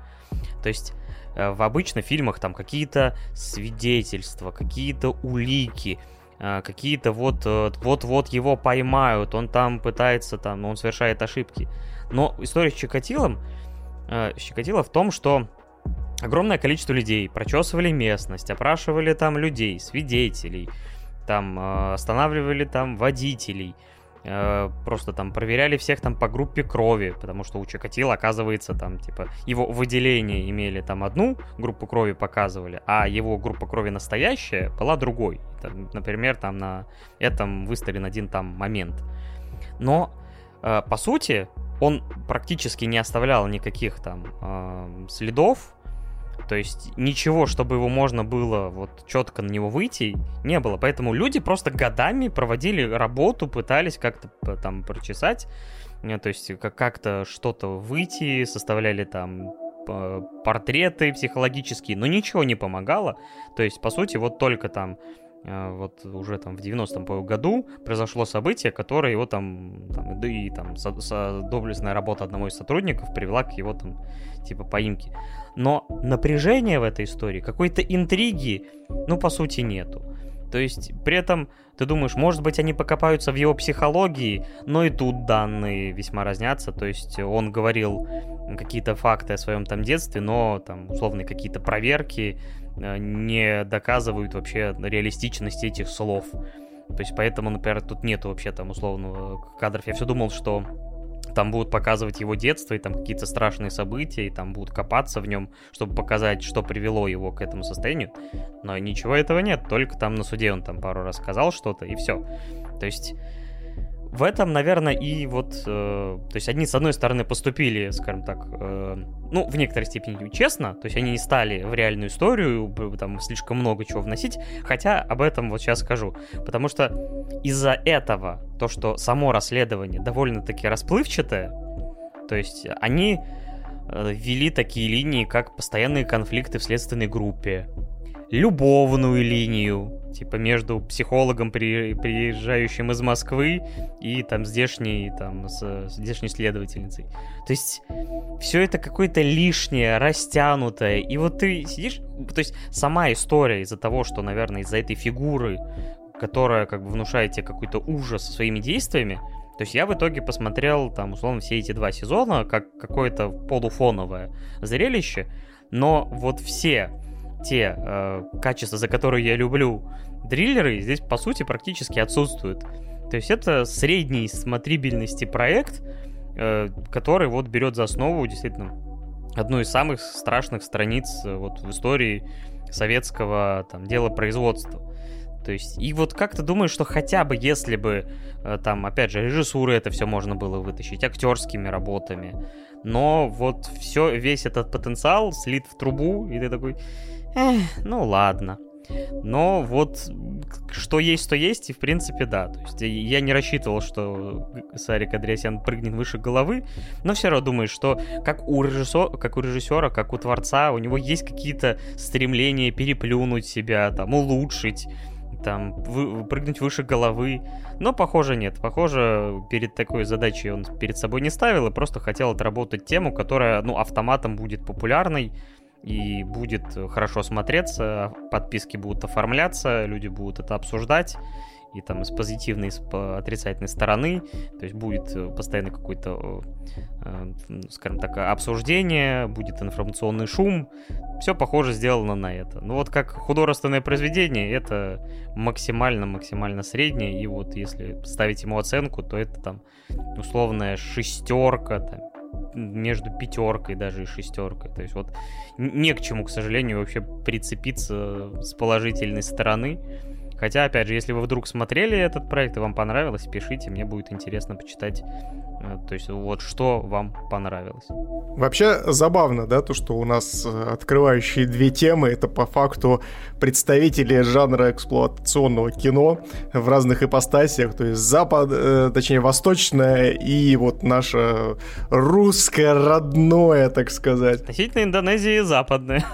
То есть в обычных фильмах там какие-то свидетельства, какие-то улики, э, какие-то вот э, вот-вот его поймают, он там пытается там, он совершает ошибки. Но история с Чикатилом, Чикатило в том, что огромное количество людей прочесывали местность, опрашивали там людей, свидетелей, там останавливали там водителей, Э, просто там проверяли всех там по группе крови, потому что у Чикатила, оказывается, там, типа, его выделение имели там одну группу крови показывали, а его группа крови настоящая была другой. Там, например, там на этом выставлен один там момент. Но, э, по сути, он практически не оставлял никаких там э, следов, то есть ничего, чтобы его можно было вот четко на него выйти, не было. Поэтому люди просто годами проводили работу, пытались как-то там прочесать, э, то есть как-то что-то выйти, составляли там портреты психологические, но ничего не помогало. То есть, по сути, вот только там э, вот уже там в 90-м году произошло событие, которое его там, там да и там со, со, доблестная работа одного из сотрудников привела к его там типа поимке но напряжения в этой истории, какой-то интриги, ну, по сути, нету. То есть, при этом ты думаешь, может быть, они покопаются в его психологии, но и тут данные весьма разнятся. То есть, он говорил какие-то факты о своем там детстве, но там, условно, какие-то проверки не доказывают вообще реалистичности этих слов. То есть, поэтому, например, тут нету вообще там условного кадров. Я все думал, что там будут показывать его детство и там какие-то страшные события, и там будут копаться в нем, чтобы показать, что привело его к этому состоянию. Но ничего этого нет, только там на суде он там пару раз сказал что-то, и все. То есть в этом, наверное, и вот, э, то есть одни с одной стороны поступили, скажем так, э, ну, в некоторой степени честно, то есть они не стали в реальную историю там слишком много чего вносить, хотя об этом вот сейчас скажу, потому что из-за этого, то, что само расследование довольно-таки расплывчатое, то есть они э, ввели такие линии, как постоянные конфликты в следственной группе, любовную линию, типа между психологом, при, приезжающим из Москвы, и там здешней, там, с, здешней следовательницей. То есть все это какое-то лишнее, растянутое. И вот ты сидишь, то есть сама история из-за того, что, наверное, из-за этой фигуры, которая как бы внушает тебе какой-то ужас своими действиями, то есть я в итоге посмотрел там, условно, все эти два сезона как какое-то полуфоновое зрелище, но вот все те э, качества, за которые я люблю дриллеры, здесь по сути практически отсутствуют. То есть это средней смотрибельности проект, э, который вот берет за основу действительно одну из самых страшных страниц э, вот в истории советского там дела производства. То есть, и вот как ты думаешь, что хотя бы если бы э, там, опять же, режиссуры это все можно было вытащить, актерскими работами, но вот все, весь этот потенциал слит в трубу, и ты такой, Эх, ну ладно. Но вот что есть, то есть, и в принципе да. То есть я не рассчитывал, что Сарик Андреасян прыгнет выше головы, но все равно думаю, что как у, режиссера, как у режиссера, как у творца, у него есть какие-то стремления переплюнуть себя, там, улучшить, там, вы, прыгнуть выше головы. Но, похоже, нет. Похоже, перед такой задачей он перед собой не ставил и просто хотел отработать тему, которая, ну, автоматом будет популярной, и будет хорошо смотреться, подписки будут оформляться, люди будут это обсуждать, и там с позитивной, с отрицательной стороны, то есть будет э, постоянно какое-то, э, скажем так, обсуждение, будет информационный шум, все похоже сделано на это. Ну вот как художественное произведение, это максимально-максимально среднее, и вот если ставить ему оценку, то это там условная шестерка, там, между пятеркой даже и шестеркой. То есть вот не к чему, к сожалению, вообще прицепиться с положительной стороны. Хотя, опять же, если вы вдруг смотрели этот проект и вам понравилось, пишите, мне будет интересно почитать то есть вот что вам понравилось? Вообще забавно, да, то, что у нас э, открывающие две темы, это по факту представители жанра эксплуатационного кино в разных ипостасиях, то есть запад, э, точнее восточное и вот наше русское родное, так сказать. Относительно Индонезии западное.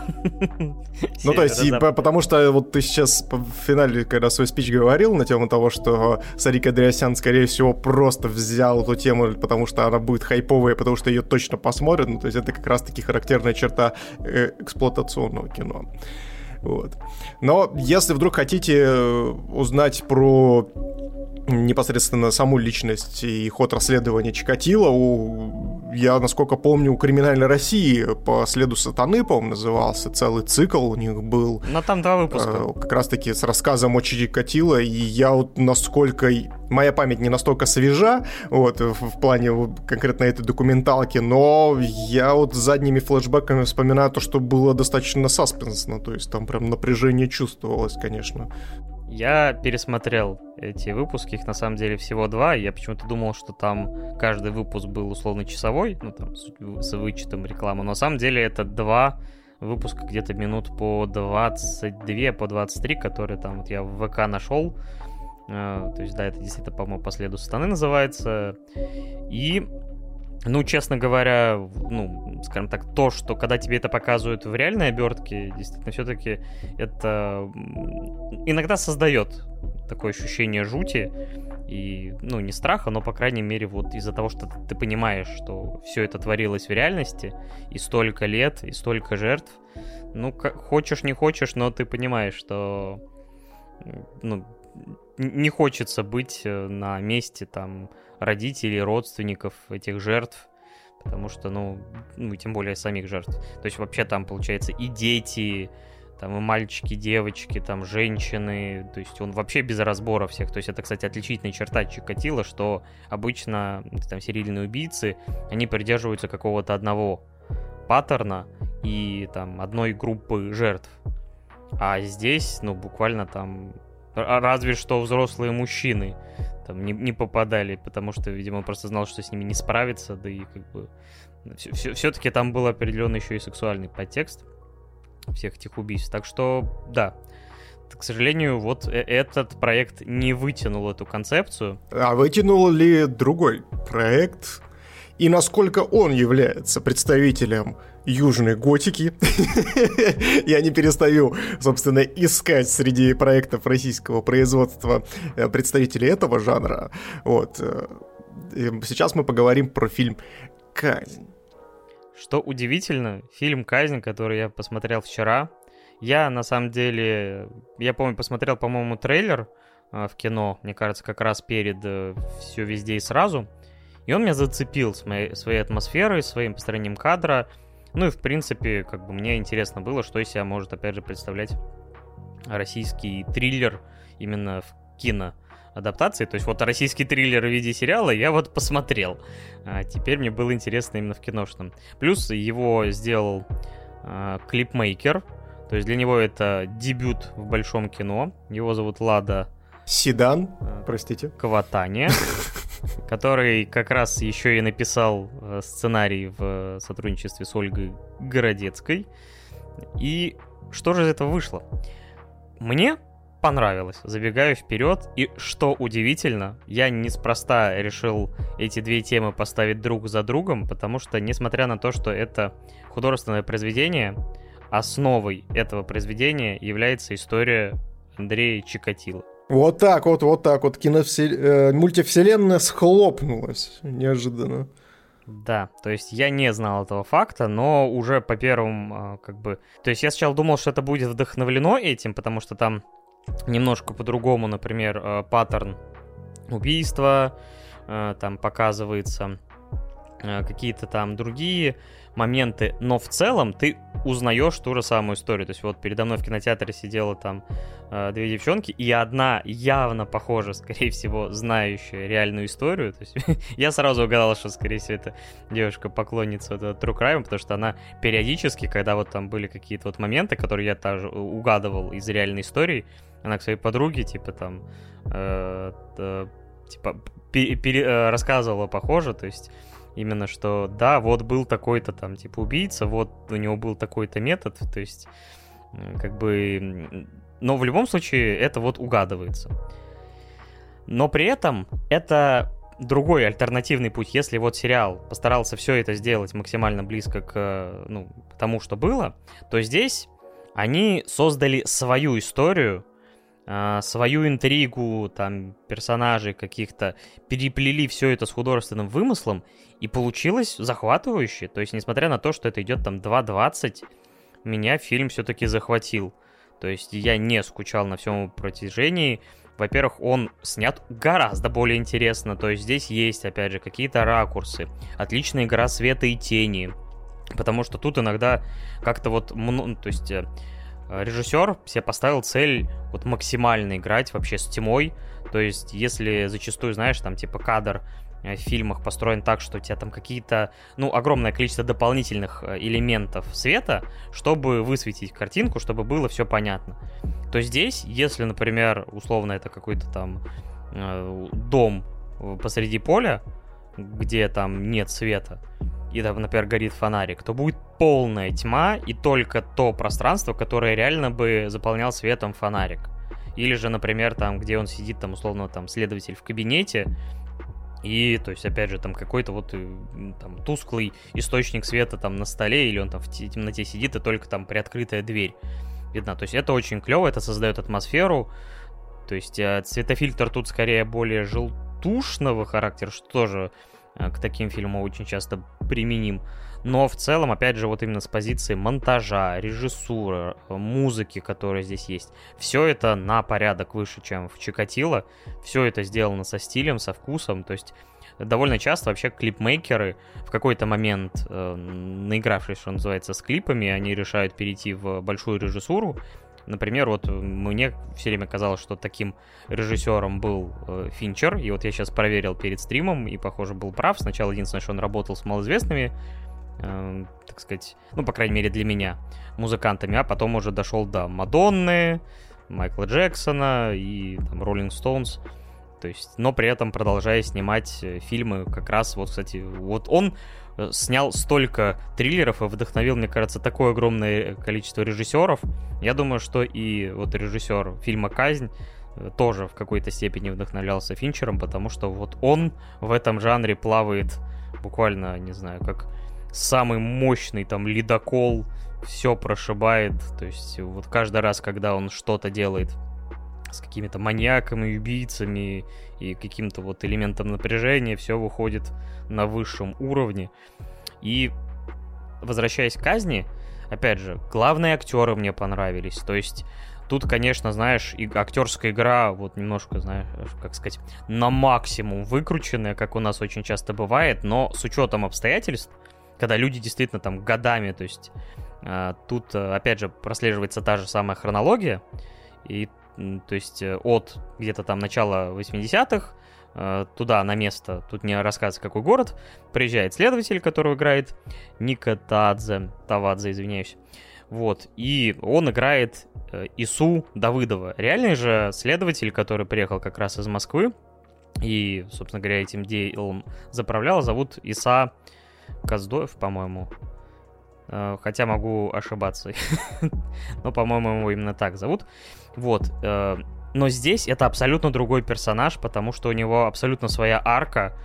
Ну, то есть, потому что вот ты сейчас в финале, когда свой спич говорил на тему того, что Сарик Андреасян, скорее всего, просто взял эту тему потому что она будет хайповая, потому что ее точно посмотрят. Ну, то есть это как раз-таки характерная черта э, эксплуатационного кино. Вот. Но если вдруг хотите э, узнать про непосредственно саму личность и ход расследования Чикатило. У, я, насколько помню, у «Криминальной России» по следу сатаны, по-моему, назывался целый цикл у них был. Но там два выпуска. Э, как раз-таки с рассказом о Чикатило, и я вот насколько... Моя память не настолько свежа, вот, в, в плане конкретно этой документалки, но я вот задними флешбеками вспоминаю то, что было достаточно саспенсно, то есть там прям напряжение чувствовалось, конечно. Я пересмотрел эти выпуски, их на самом деле всего два. Я почему-то думал, что там каждый выпуск был условно часовой, ну там с вычетом рекламы. Но на самом деле это два выпуска где-то минут по 22, по 23, которые там вот я в ВК нашел. Uh, то есть, да, это действительно, по-моему, по следу станы называется. И ну, честно говоря, ну, скажем так, то, что когда тебе это показывают в реальной обертке, действительно, все-таки это иногда создает такое ощущение жути и, ну, не страха, но, по крайней мере, вот из-за того, что ты понимаешь, что все это творилось в реальности, и столько лет, и столько жертв, ну, как, хочешь, не хочешь, но ты понимаешь, что, ну, не хочется быть э, на месте там родителей, родственников этих жертв, потому что, ну, ну, тем более самих жертв. То есть вообще там, получается, и дети, там и мальчики, девочки, там женщины, то есть он вообще без разбора всех. То есть это, кстати, отличительная черта Чикатила, что обычно там серийные убийцы, они придерживаются какого-то одного паттерна и там одной группы жертв. А здесь, ну, буквально там разве что взрослые мужчины там не, не попадали, потому что, видимо, просто знал, что с ними не справится, да и как бы все-таки там был определенный еще и сексуальный подтекст всех этих убийств. Так что, да, к сожалению, вот э, этот проект не вытянул эту концепцию. А вытянул ли другой проект? И насколько он является представителем южной готики. Я не перестаю, собственно, искать среди проектов российского производства э, представителей этого жанра. Вот. Э, сейчас мы поговорим про фильм «Казнь». Что удивительно, фильм «Казнь», который я посмотрел вчера, я на самом деле, я помню, посмотрел, по-моему, трейлер э, в кино, мне кажется, как раз перед «Все везде и сразу», и он меня зацепил своей, своей атмосферой, своим построением кадра, ну и, в принципе, как бы мне интересно было, что из себя может, опять же, представлять российский триллер именно в кино адаптации. То есть вот российский триллер в виде сериала я вот посмотрел. А теперь мне было интересно именно в киношном. Плюс его сделал а, клипмейкер. То есть для него это дебют в большом кино. Его зовут Лада... Седан, а, простите. Каватани. который как раз еще и написал э, сценарий в сотрудничестве с Ольгой Городецкой. И что же из этого вышло? Мне понравилось, забегаю вперед. И что удивительно, я неспроста решил эти две темы поставить друг за другом, потому что, несмотря на то, что это художественное произведение, основой этого произведения является история Андрея Чикатила. Вот так вот, вот так вот киновсел... э, мультивселенная схлопнулась неожиданно. Да, то есть я не знал этого факта, но уже по первым, а, как бы... То есть я сначала думал, что это будет вдохновлено этим, потому что там немножко по-другому, например, э, паттерн убийства, э, там показывается э, какие-то там другие моменты, но в целом ты узнаешь ту же самую историю. То есть вот передо мной в кинотеатре сидела там э, две девчонки, и одна явно похожа, скорее всего, знающая реальную историю. То есть я сразу угадал, что, скорее всего, это девушка поклонница вот True Crime, потому что она периодически, когда вот там были какие-то вот моменты, которые я тоже угадывал из реальной истории, она к своей подруге, типа там, э, э, типа, пере, э, рассказывала похоже, то есть именно что, да, вот был такой-то там, типа, убийца, вот у него был такой-то метод, то есть, э, как бы, но в любом случае это вот угадывается. Но при этом это другой альтернативный путь. Если вот сериал постарался все это сделать максимально близко к ну, тому, что было, то здесь они создали свою историю, свою интригу, там, персонажей каких-то, переплели все это с художественным вымыслом, и получилось захватывающе. То есть, несмотря на то, что это идет там 2.20, меня фильм все-таки захватил. То есть я не скучал на всем протяжении. Во-первых, он снят гораздо более интересно. То есть здесь есть, опять же, какие-то ракурсы. Отличная игра света и тени. Потому что тут иногда как-то вот... Ну, то есть э, режиссер себе поставил цель вот максимально играть вообще с тьмой. То есть, если зачастую, знаешь, там типа кадр э, в фильмах построен так, что у тебя там какие-то, ну, огромное количество дополнительных э, элементов света, чтобы высветить картинку, чтобы было все понятно. То здесь, если, например, условно это какой-то там э, дом посреди поля, где там нет света, и например, горит фонарик, то будет полная тьма и только то пространство, которое реально бы заполнял светом фонарик. Или же, например, там, где он сидит, там, условно, там, следователь в кабинете, и, то есть, опять же, там какой-то вот э, там тусклый источник света там на столе, или он там в темноте сидит, и только там приоткрытая дверь видна. То есть это очень клево, это создает атмосферу. То есть э, цветофильтр тут скорее более желтушного характера, что тоже к таким фильмам очень часто применим. Но в целом, опять же, вот именно с позиции монтажа, режиссуры, э, музыки, которая здесь есть, все это на порядок выше, чем в Чикатило. Все это сделано со стилем, со вкусом. То есть довольно часто вообще клипмейкеры в какой-то момент, э, наигравшись, что называется, с клипами, они решают перейти в большую режиссуру Например, вот мне все время казалось, что таким режиссером был э, Финчер, и вот я сейчас проверил перед стримом, и, похоже, был прав. Сначала единственное, что он работал с малоизвестными, э, так сказать, ну, по крайней мере, для меня, музыкантами, а потом уже дошел до Мадонны, Майкла Джексона и там Роллинг Стоунс. То есть, но при этом продолжая снимать э, фильмы, как раз вот, кстати, вот он Э, снял столько триллеров и вдохновил, мне кажется, такое огромное количество режиссеров. Я думаю, что и вот режиссер фильма «Казнь» э, тоже в какой-то степени вдохновлялся Финчером, потому что вот он в этом жанре плавает буквально, не знаю, как самый мощный там ледокол, все прошибает, то есть вот каждый раз, когда он что-то делает с какими-то маньяками, убийцами и каким-то вот элементом напряжения, все выходит на высшем уровне. И возвращаясь к казни, опять же, главные актеры мне понравились. То есть тут, конечно, знаешь, и актерская игра вот немножко, знаешь, как сказать, на максимум выкрученная, как у нас очень часто бывает, но с учетом обстоятельств, когда люди действительно там годами, то есть э, тут, э, опять же, прослеживается та же самая хронология, и то есть э, от где-то там начала 80-х э, туда, на место, тут не рассказывается, какой город, приезжает следователь, который играет Ника Тадзе, Тавадзе, извиняюсь. Вот, и он играет э, Ису Давыдова. Реальный же следователь, который приехал как раз из Москвы, и, собственно говоря, этим делом заправлял, зовут Иса Каздоев, по-моему. Хотя могу ошибаться. Но, по-моему, его именно так зовут. Вот. Э, но здесь это абсолютно другой персонаж, потому что у него абсолютно своя арка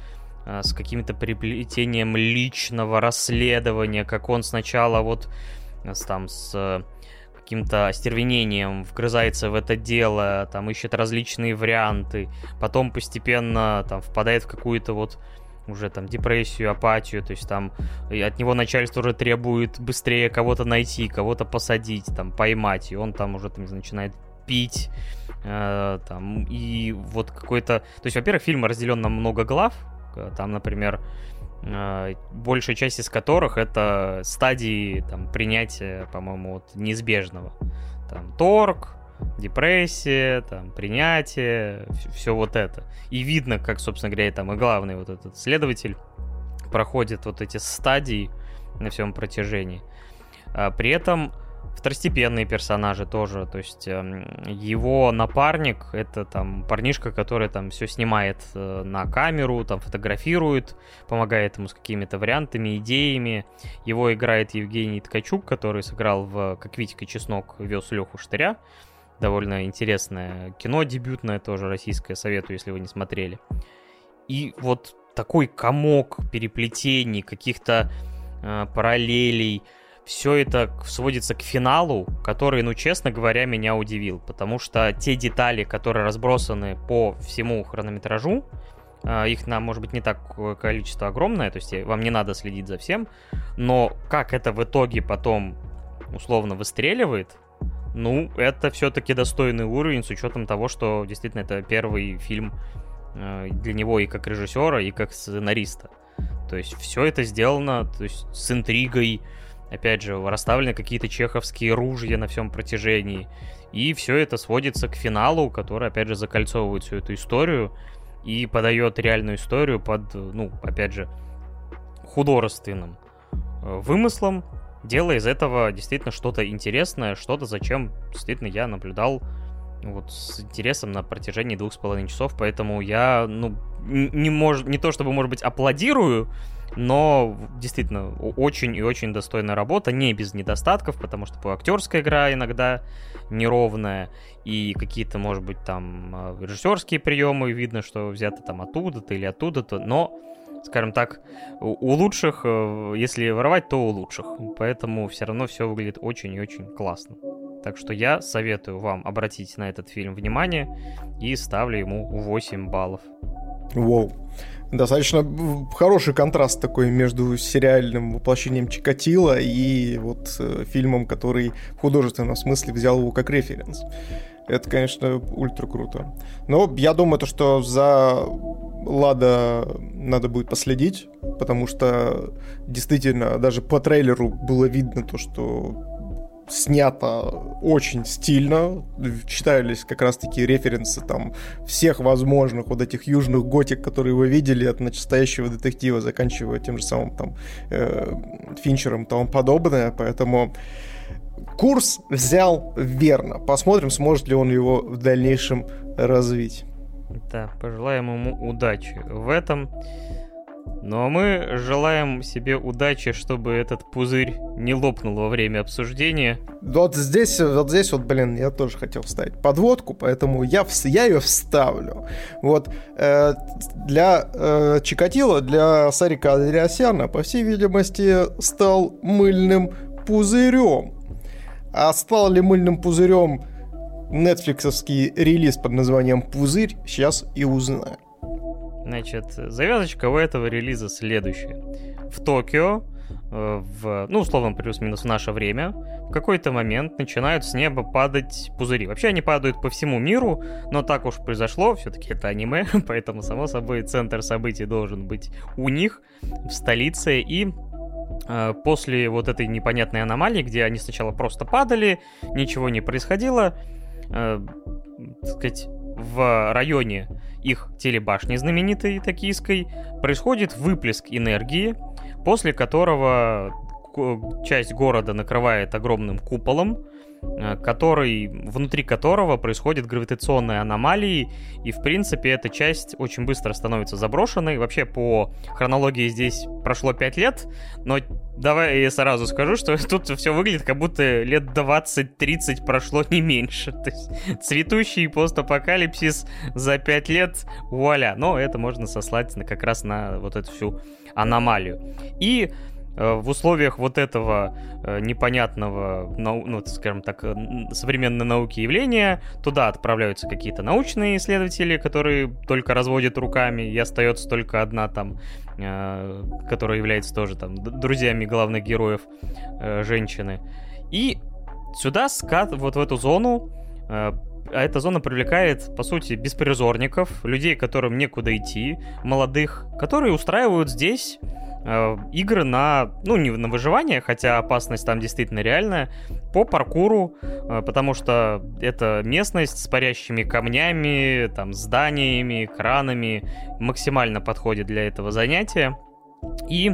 э, с каким-то приплетением личного расследования, как он сначала вот э, с, там с каким-то остервенением вгрызается в это дело, там ищет различные варианты, потом постепенно там впадает в какую-то вот уже там депрессию, апатию, то есть там от него начальство уже требует быстрее кого-то найти, кого-то посадить, там поймать, и он там уже там начинает пить, э, там, и вот какой-то... То есть, во-первых, фильм разделен на много глав, там, например, э, большая часть из которых это стадии там, принятия, по-моему, вот, неизбежного. Там торг, депрессия, там, принятие, все вот это. И видно, как, собственно говоря, там и главный вот этот следователь проходит вот эти стадии на всем протяжении. А при этом второстепенные персонажи тоже, то есть э, его напарник это там парнишка, который там все снимает э, на камеру, там фотографирует, помогает ему с какими-то вариантами, идеями. Его играет Евгений Ткачук, который сыграл в «Как Витька Чеснок вез Леху Штыря». Довольно интересное кино, дебютное тоже российское, советую, если вы не смотрели. И вот такой комок переплетений, каких-то э, параллелей, все это сводится к финалу, который, ну, честно говоря, меня удивил, потому что те детали, которые разбросаны по всему хронометражу, э, их, на, может быть, не так количество огромное, то есть вам не надо следить за всем, но как это в итоге потом условно выстреливает, ну, это все-таки достойный уровень с учетом того, что действительно это первый фильм э, для него и как режиссера, и как сценариста. То есть все это сделано то есть, с интригой, опять же, расставлены какие-то чеховские ружья на всем протяжении. И все это сводится к финалу, который, опять же, закольцовывает всю эту историю и подает реальную историю под, ну, опять же, художественным э, вымыслом, делая из этого действительно что-то интересное, что-то, зачем действительно я наблюдал вот с интересом на протяжении двух с половиной часов, поэтому я, ну, не, мож, не то чтобы, может быть, аплодирую, но действительно очень и очень достойная работа, не без недостатков, потому что по актерская игра иногда неровная, и какие-то, может быть, там а, режиссерские приемы видно, что взято там оттуда-то или оттуда-то, но скажем так, у лучших, э, если воровать, то у лучших. Поэтому все равно все выглядит очень и очень классно. Так что я советую вам обратить на этот фильм внимание и ставлю ему 8 баллов. Воу. Достаточно хороший контраст такой между сериальным воплощением Чикатила и вот э, фильмом, который в художественном смысле взял его как референс. Это, конечно, ультра круто. Но я думаю, то, что за Лада надо будет последить, потому что действительно даже по трейлеру было видно то, что снято очень стильно, читались как раз-таки референсы там всех возможных вот этих южных готик, которые вы видели, от настоящего детектива, заканчивая тем же самым там э, Финчером и тому подобное, поэтому курс взял верно. Посмотрим, сможет ли он его в дальнейшем развить. Да, пожелаем ему удачи в этом. Ну а мы желаем себе удачи, чтобы этот пузырь не лопнул во время обсуждения. Вот здесь, вот здесь вот, блин, я тоже хотел вставить подводку, поэтому я, я ее вставлю. Вот э, для э, Чикатило, для Сарика Андреасяна, по всей видимости, стал мыльным пузырем. А стал ли мыльным пузырем нетфликсовский релиз под названием «Пузырь», сейчас и узнаем. Значит, завязочка у этого релиза следующая. В Токио, э, в, ну, условно, плюс-минус в наше время, в какой-то момент начинают с неба падать пузыри. Вообще они падают по всему миру, но так уж произошло, все-таки это аниме, поэтому, само собой, центр событий должен быть у них, в столице, и э, после вот этой непонятной аномалии, где они сначала просто падали, ничего не происходило, э, так сказать, в районе их телебашни знаменитой токийской происходит выплеск энергии, после которого часть города накрывает огромным куполом, который, внутри которого происходят гравитационные аномалии, и, в принципе, эта часть очень быстро становится заброшенной. Вообще, по хронологии здесь прошло 5 лет, но давай я сразу скажу, что тут все выглядит, как будто лет 20-30 прошло не меньше. То есть, цветущий постапокалипсис за 5 лет, вуаля. Но это можно сослать на, как раз на вот эту всю аномалию. И Э, в условиях вот этого э, непонятного, ну, скажем так, э, современной науки явления, туда отправляются какие-то научные исследователи, которые только разводят руками, и остается только одна там, которая является тоже там друзьями главных героев, женщины. И сюда скат, вот в эту зону а эта зона привлекает, по сути, беспризорников, людей, которым некуда идти, молодых, которые устраивают здесь э, игры на, ну, не на выживание, хотя опасность там действительно реальная, по паркуру, э, потому что это местность с парящими камнями, там, зданиями, кранами, максимально подходит для этого занятия. И,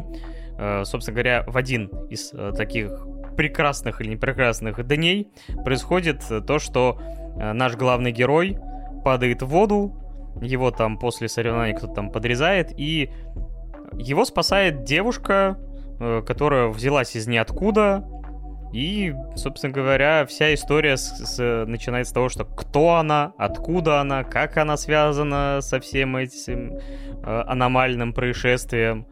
э, собственно говоря, в один из таких прекрасных или непрекрасных дней происходит то, что наш главный герой падает в воду, его там после соревнований кто-то там подрезает, и его спасает девушка, э, которая взялась из ниоткуда, и, собственно говоря, вся история с, с, начинается с того, что кто она, откуда она, как она связана со всем этим э, аномальным происшествием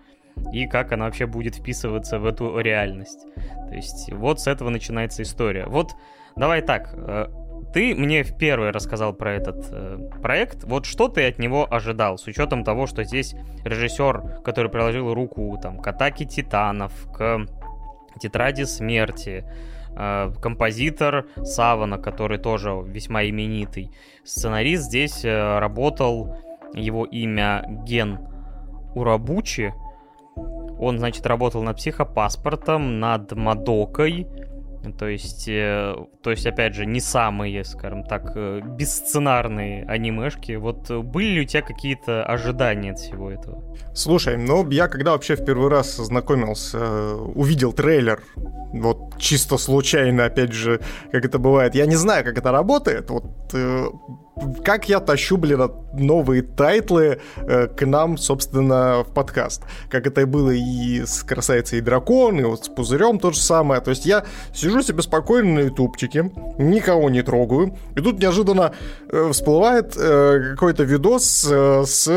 и как она вообще будет вписываться в эту реальность. То есть вот с этого начинается история. Вот давай так, э, ты мне в первый рассказал про этот э, проект. Вот что ты от него ожидал, с учетом того, что здесь режиссер, который приложил руку там, к атаке титанов, к тетради смерти, э, композитор Савана, который тоже весьма именитый. Сценарист здесь э, работал, его имя Ген Урабучи. Он, значит, работал над психопаспортом, над Мадокой. То есть, э, то есть, опять же, не самые, скажем так, э, бесценарные анимешки. Вот были ли у тебя какие-то ожидания от всего этого? Слушай, ну я когда вообще в первый раз знакомился, э, увидел трейлер, вот чисто случайно, опять же, как это бывает, я не знаю, как это работает, вот как я тащу, блин, новые тайтлы э, к нам, собственно, в подкаст. Как это и было и с «Красавицей и дракон», и вот с «Пузырем» то же самое. То есть я сижу себе спокойно на ютубчике, никого не трогаю, и тут неожиданно э, всплывает э, какой-то видос э, с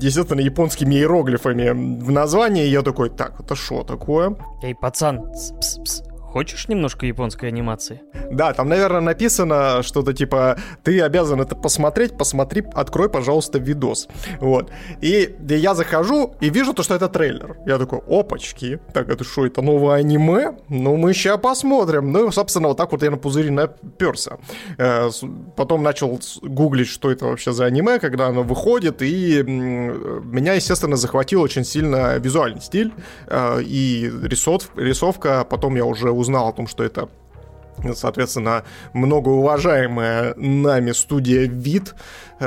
естественно, японскими иероглифами в названии. Я такой, так, это что такое? Эй, пацан, -пс -пс. Хочешь немножко японской анимации? Да, там, наверное, написано что-то типа «Ты обязан это посмотреть, посмотри, открой, пожалуйста, видос». Вот. И я захожу и вижу то, что это трейлер. Я такой «Опачки, так это что, это новое аниме? Ну, мы сейчас посмотрим». Ну, собственно, вот так вот я на пузыри наперся. Э, потом начал гуглить, что это вообще за аниме, когда оно выходит, и меня, естественно, захватил очень сильно визуальный стиль э, и рисовка. Потом я уже узнал о том, что это соответственно, многоуважаемая нами студия «Вид»,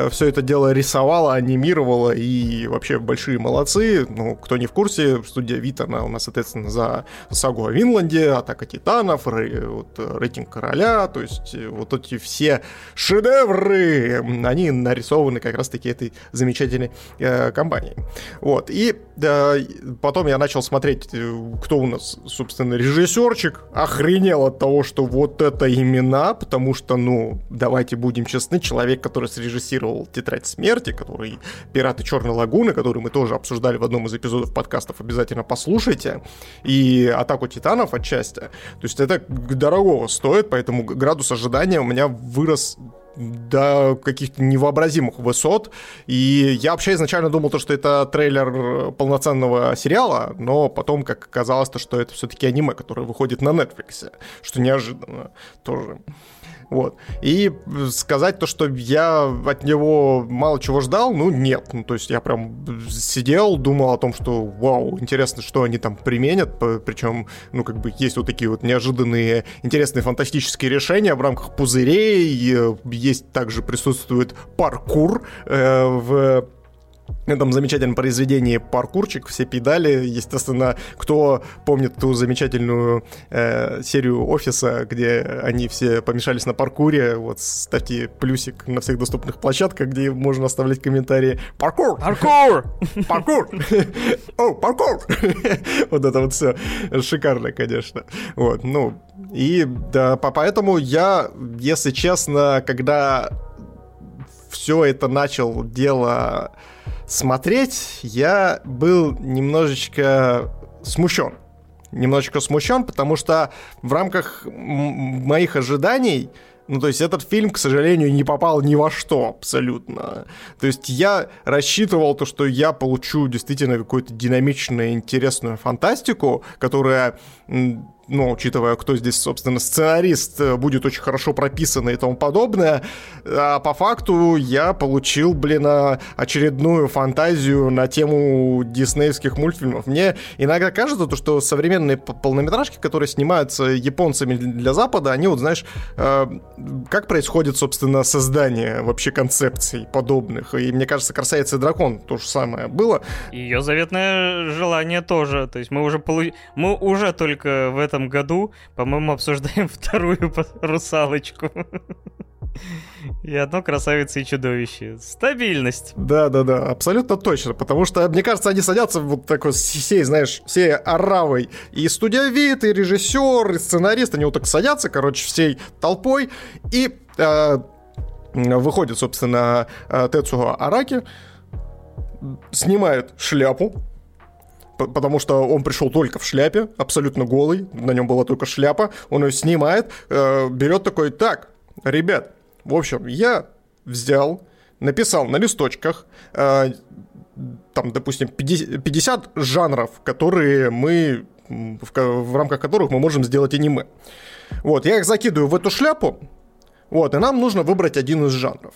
все это дело рисовала, анимировала, и вообще большие молодцы. Ну, кто не в курсе, студия Вит, она у нас, соответственно, за сагу о Винланде, Атака Титанов, рей, вот, рейтинг Короля, то есть э, вот эти все шедевры, они нарисованы как раз-таки этой замечательной э, компанией. Вот, и э, потом я начал смотреть, э, кто у нас, собственно, режиссерчик, охренел от того, что вот это имена, потому что, ну, давайте будем честны, человек, который срежиссировал анонсировал «Тетрадь смерти», который «Пираты Черной Лагуны», который мы тоже обсуждали в одном из эпизодов подкастов, обязательно послушайте, и «Атаку Титанов» отчасти. То есть это дорогого стоит, поэтому градус ожидания у меня вырос до каких-то невообразимых высот. И я вообще изначально думал, то, что это трейлер полноценного сериала, но потом, как оказалось, то, что это все-таки аниме, которое выходит на Netflix, что неожиданно тоже. Вот. И сказать то, что я от него мало чего ждал, ну, нет. Ну, то есть я прям сидел, думал о том, что, вау, интересно, что они там применят. Причем, ну, как бы есть вот такие вот неожиданные, интересные фантастические решения в рамках пузырей. Есть также присутствует паркур э, в этом замечательном произведении «Паркурчик», все педали, естественно, кто помнит ту замечательную э, серию «Офиса», где они все помешались на паркуре, вот ставьте плюсик на всех доступных площадках, где можно оставлять комментарии «Паркур! Паркур! Паркур! О, паркур!» Вот это вот все шикарно, конечно. Вот, ну, и да, поэтому я, если честно, когда все это начал дело смотреть, я был немножечко смущен. Немножечко смущен, потому что в рамках моих ожиданий ну, то есть этот фильм, к сожалению, не попал ни во что абсолютно. То есть я рассчитывал то, что я получу действительно какую-то динамичную, интересную фантастику, которая ну, учитывая, кто здесь, собственно, сценарист, э, будет очень хорошо прописано и тому подобное. А по факту я получил, блин, а, очередную фантазию на тему диснеевских мультфильмов. Мне иногда кажется, то, что современные полнометражки, которые снимаются японцами для Запада, они вот, знаешь, э, как происходит, собственно, создание вообще концепций подобных. И мне кажется, «Красавица и дракон» то же самое было. Ее заветное желание тоже. То есть мы уже, полу... мы уже только в этом году, по-моему, обсуждаем вторую русалочку. И одно красавица и чудовище. Стабильность. Да, да, да, абсолютно точно. Потому что, мне кажется, они садятся вот такой всей, знаешь, всей оравой. И студиовид, и режиссер, и сценарист, они вот так садятся, короче, всей толпой. И э, выходит, собственно, э, Тецуо Араки, снимает шляпу, потому что он пришел только в шляпе, абсолютно голый, на нем была только шляпа, он ее снимает, э, берет такой, так, ребят, в общем, я взял, написал на листочках, э, там, допустим, 50, 50 жанров, которые мы, в, в рамках которых мы можем сделать аниме. Вот, я их закидываю в эту шляпу, вот, и нам нужно выбрать один из жанров.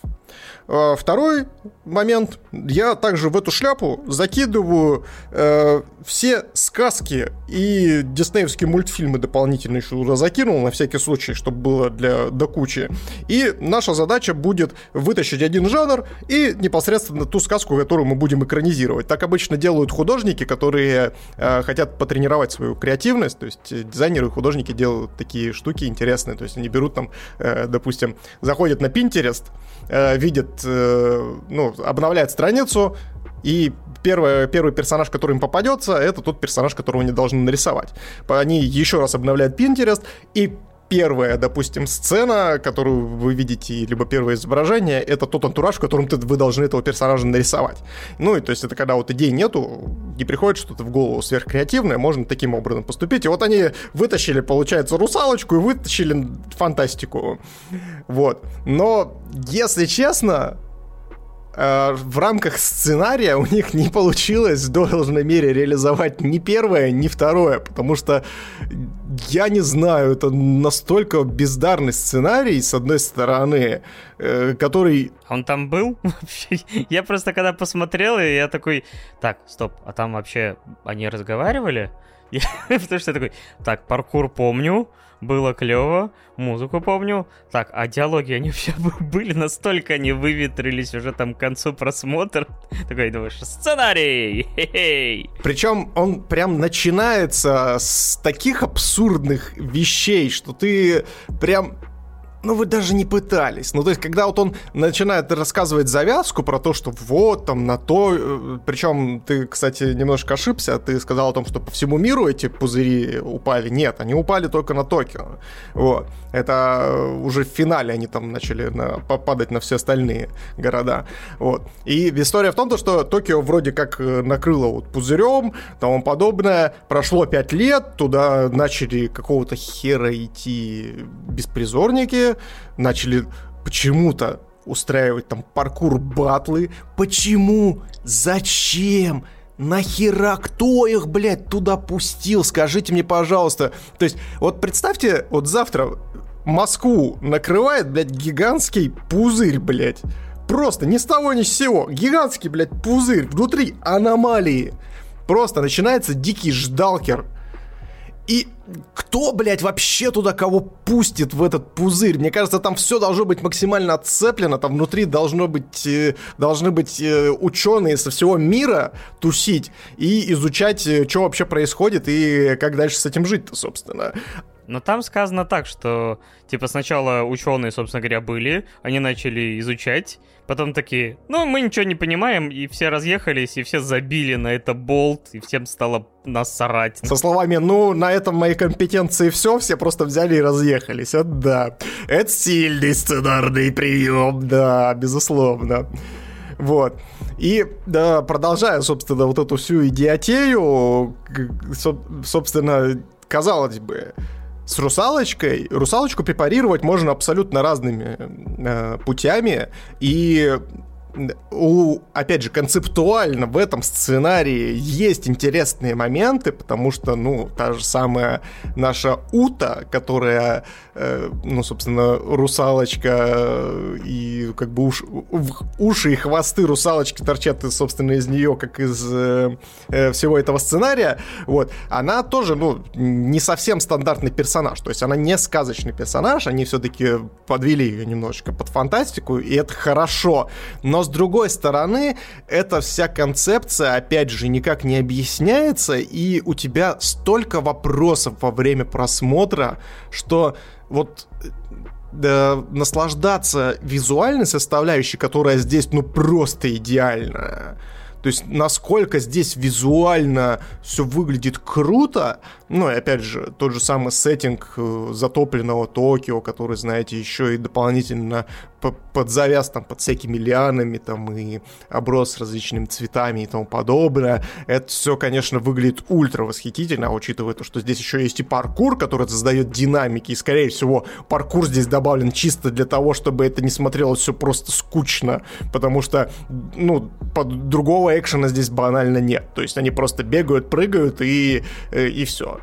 А, второй момент. Я также в эту шляпу закидываю э, все сказки и диснеевские мультфильмы дополнительно еще туда закинул, на всякий случай, чтобы было для до кучи. И наша задача будет вытащить один жанр и непосредственно ту сказку, которую мы будем экранизировать. Так обычно делают художники, которые э, хотят потренировать свою креативность. То есть дизайнеры и художники делают такие штуки интересные. То есть они берут там, э, допустим, заходят на Pinterest, э, видят э, ну, обновляет страницу, и первый, первый персонаж, который им попадется, это тот персонаж, которого они должны нарисовать. Они еще раз обновляют Pinterest, и первая, допустим, сцена, которую вы видите, либо первое изображение, это тот антураж, в котором ты, вы должны этого персонажа нарисовать. Ну, и то есть это когда вот идей нету, не приходит что-то в голову сверхкреативное, можно таким образом поступить. И вот они вытащили, получается, русалочку и вытащили фантастику. Вот. Но, если честно, в рамках сценария у них не получилось в должной мере реализовать ни первое, ни второе, потому что я не знаю, это настолько бездарный сценарий, с одной стороны, э, который... Он там был? я просто когда посмотрел, и я такой, так, стоп, а там вообще они разговаривали? Потому что я такой, так, паркур помню, было клево, музыку помню. Так, а диалоги, они все были настолько, они выветрились уже там к концу просмотра. Такой думаешь, сценарий! Хе-хей! Причем он прям начинается с таких абсурдных вещей, что ты прям ну вы даже не пытались. Ну, то есть, когда вот он начинает рассказывать завязку про то, что вот там на то... Э, Причем ты, кстати, немножко ошибся. Ты сказал о том, что по всему миру эти пузыри упали. Нет, они упали только на Токио. Вот. Это уже в финале они там начали на, попадать на все остальные города. Вот. И история в том, что Токио вроде как э, накрыло вот пузырем, тому подобное. Прошло пять лет, туда начали какого-то хера идти беспризорники, начали почему-то устраивать там паркур батлы. Почему? Зачем? Нахера кто их, блядь, туда пустил? Скажите мне, пожалуйста. То есть, вот представьте, вот завтра Москву накрывает, блядь, гигантский пузырь, блядь. Просто ни с того ни с сего. Гигантский, блядь, пузырь. Внутри аномалии. Просто начинается дикий ждалкер. И кто, блядь, вообще туда кого пустит в этот пузырь? Мне кажется, там все должно быть максимально отцеплено, там внутри должно быть, э, должны быть э, ученые со всего мира тусить и изучать, э, что вообще происходит и как дальше с этим жить-то, собственно. Но там сказано так, что, типа, сначала ученые, собственно говоря, были, они начали изучать, потом такие, ну, мы ничего не понимаем, и все разъехались, и все забили на это болт, и всем стало насрать. Со словами, ну, на этом мои компетенции все, все просто взяли и разъехались. Это да. Это сильный сценарный прием, да, безусловно. Вот. И да, продолжая, собственно, вот эту всю идиотею, собственно, казалось бы, с русалочкой, русалочку препарировать можно абсолютно разными э, путями, и у, опять же, концептуально в этом сценарии есть интересные моменты, потому что, ну, та же самая наша Ута, которая, э, ну, собственно, русалочка э, и как бы уш, уши и хвосты русалочки торчат, собственно, из нее, как из э, э, всего этого сценария, вот, она тоже, ну, не совсем стандартный персонаж, то есть она не сказочный персонаж, они все-таки подвели ее немножечко под фантастику, и это хорошо, но с другой стороны, эта вся концепция, опять же, никак не объясняется, и у тебя столько вопросов во время просмотра, что вот да, наслаждаться визуальной составляющей, которая здесь, ну, просто идеальная. То есть, насколько здесь визуально все выглядит круто, ну, и опять же, тот же самый сеттинг э, затопленного Токио, который, знаете, еще и дополнительно под завяз там под всякими лианами там и оброс различными цветами и тому подобное. Это все, конечно, выглядит ультра восхитительно, учитывая то, что здесь еще есть и паркур, который создает динамики, и, скорее всего, паркур здесь добавлен чисто для того, чтобы это не смотрелось все просто скучно, потому что, ну, под другого экшена здесь банально нет. То есть они просто бегают, прыгают и, э, и все.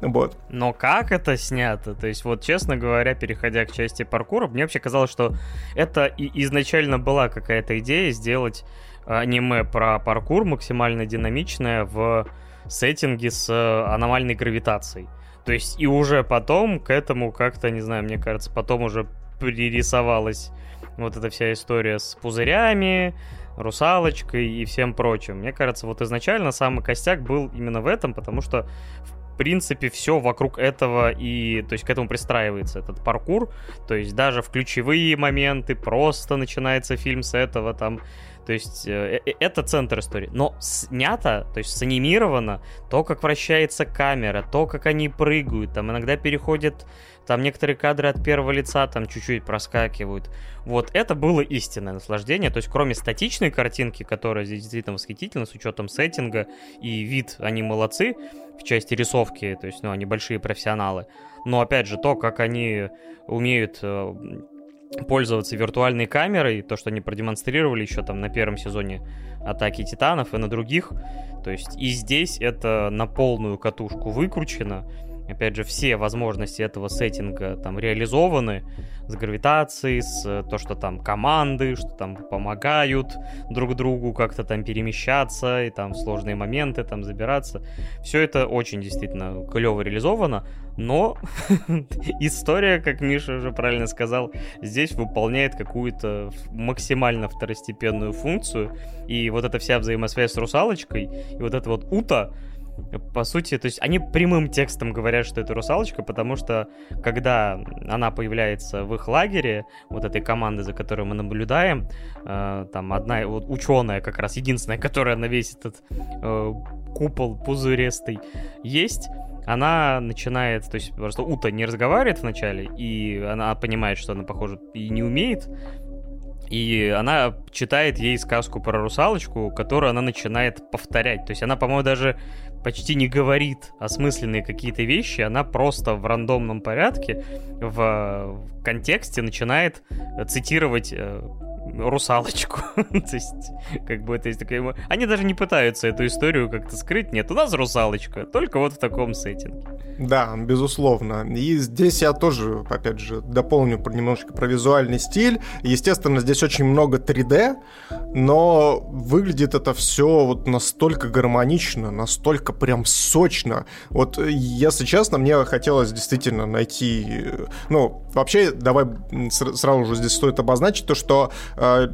Вот. Но как это снято? То есть, вот, честно говоря, переходя к части паркура, мне вообще казалось, что это и изначально была какая-то идея сделать аниме про паркур максимально динамичное в сеттинге с э, аномальной гравитацией. То есть и уже потом к этому как-то, не знаю, мне кажется, потом уже пририсовалась вот эта вся история с пузырями, русалочкой и всем прочим. Мне кажется, вот изначально самый костяк был именно в этом, потому что в принципе, все вокруг этого и, то есть, к этому пристраивается этот паркур. То есть, даже в ключевые моменты просто начинается фильм с этого, там, то есть э, э, это центр истории. Но снято, то есть санимировано, то, как вращается камера, то, как они прыгают, там иногда переходят, там некоторые кадры от первого лица там чуть-чуть проскакивают. Вот это было истинное наслаждение. То есть кроме статичной картинки, которая здесь действительно восхитительна, с учетом сеттинга и вид, они молодцы в части рисовки, то есть, ну, они большие профессионалы. Но опять же, то, как они умеют э, пользоваться виртуальной камерой, то, что они продемонстрировали еще там на первом сезоне Атаки Титанов и на других. То есть и здесь это на полную катушку выкручено. Опять же, все возможности этого сеттинга там реализованы с гравитацией, с э, то, что там команды, что там помогают друг другу как-то там перемещаться, и там сложные моменты там забираться. Все это очень действительно клево реализовано, но история, как Миша уже правильно сказал, здесь выполняет какую-то максимально второстепенную функцию, и вот эта вся взаимосвязь с русалочкой, и вот это вот Ута, по сути, то есть они прямым текстом говорят, что это русалочка, потому что когда она появляется в их лагере, вот этой команды, за которой мы наблюдаем, э, там одна вот ученая как раз единственная, которая на весь этот э, купол пузырестый есть, она начинает, то есть просто Ута не разговаривает вначале, и она понимает, что она, похоже, и не умеет, и она читает ей сказку про русалочку, которую она начинает повторять. То есть она, по-моему, даже почти не говорит осмысленные какие-то вещи, она просто в рандомном порядке, в контексте начинает цитировать э, русалочку. то есть, как бы это есть такая... Они даже не пытаются эту историю как-то скрыть. Нет, у нас русалочка, только вот в таком сеттинге. Да, безусловно. И здесь я тоже, опять же, дополню немножечко про визуальный стиль. Естественно, здесь очень много 3D, но выглядит это все вот настолько гармонично, настолько прям сочно. Вот, если честно, мне хотелось действительно найти... Ну, вообще, давай сразу же здесь стоит обозначить то, что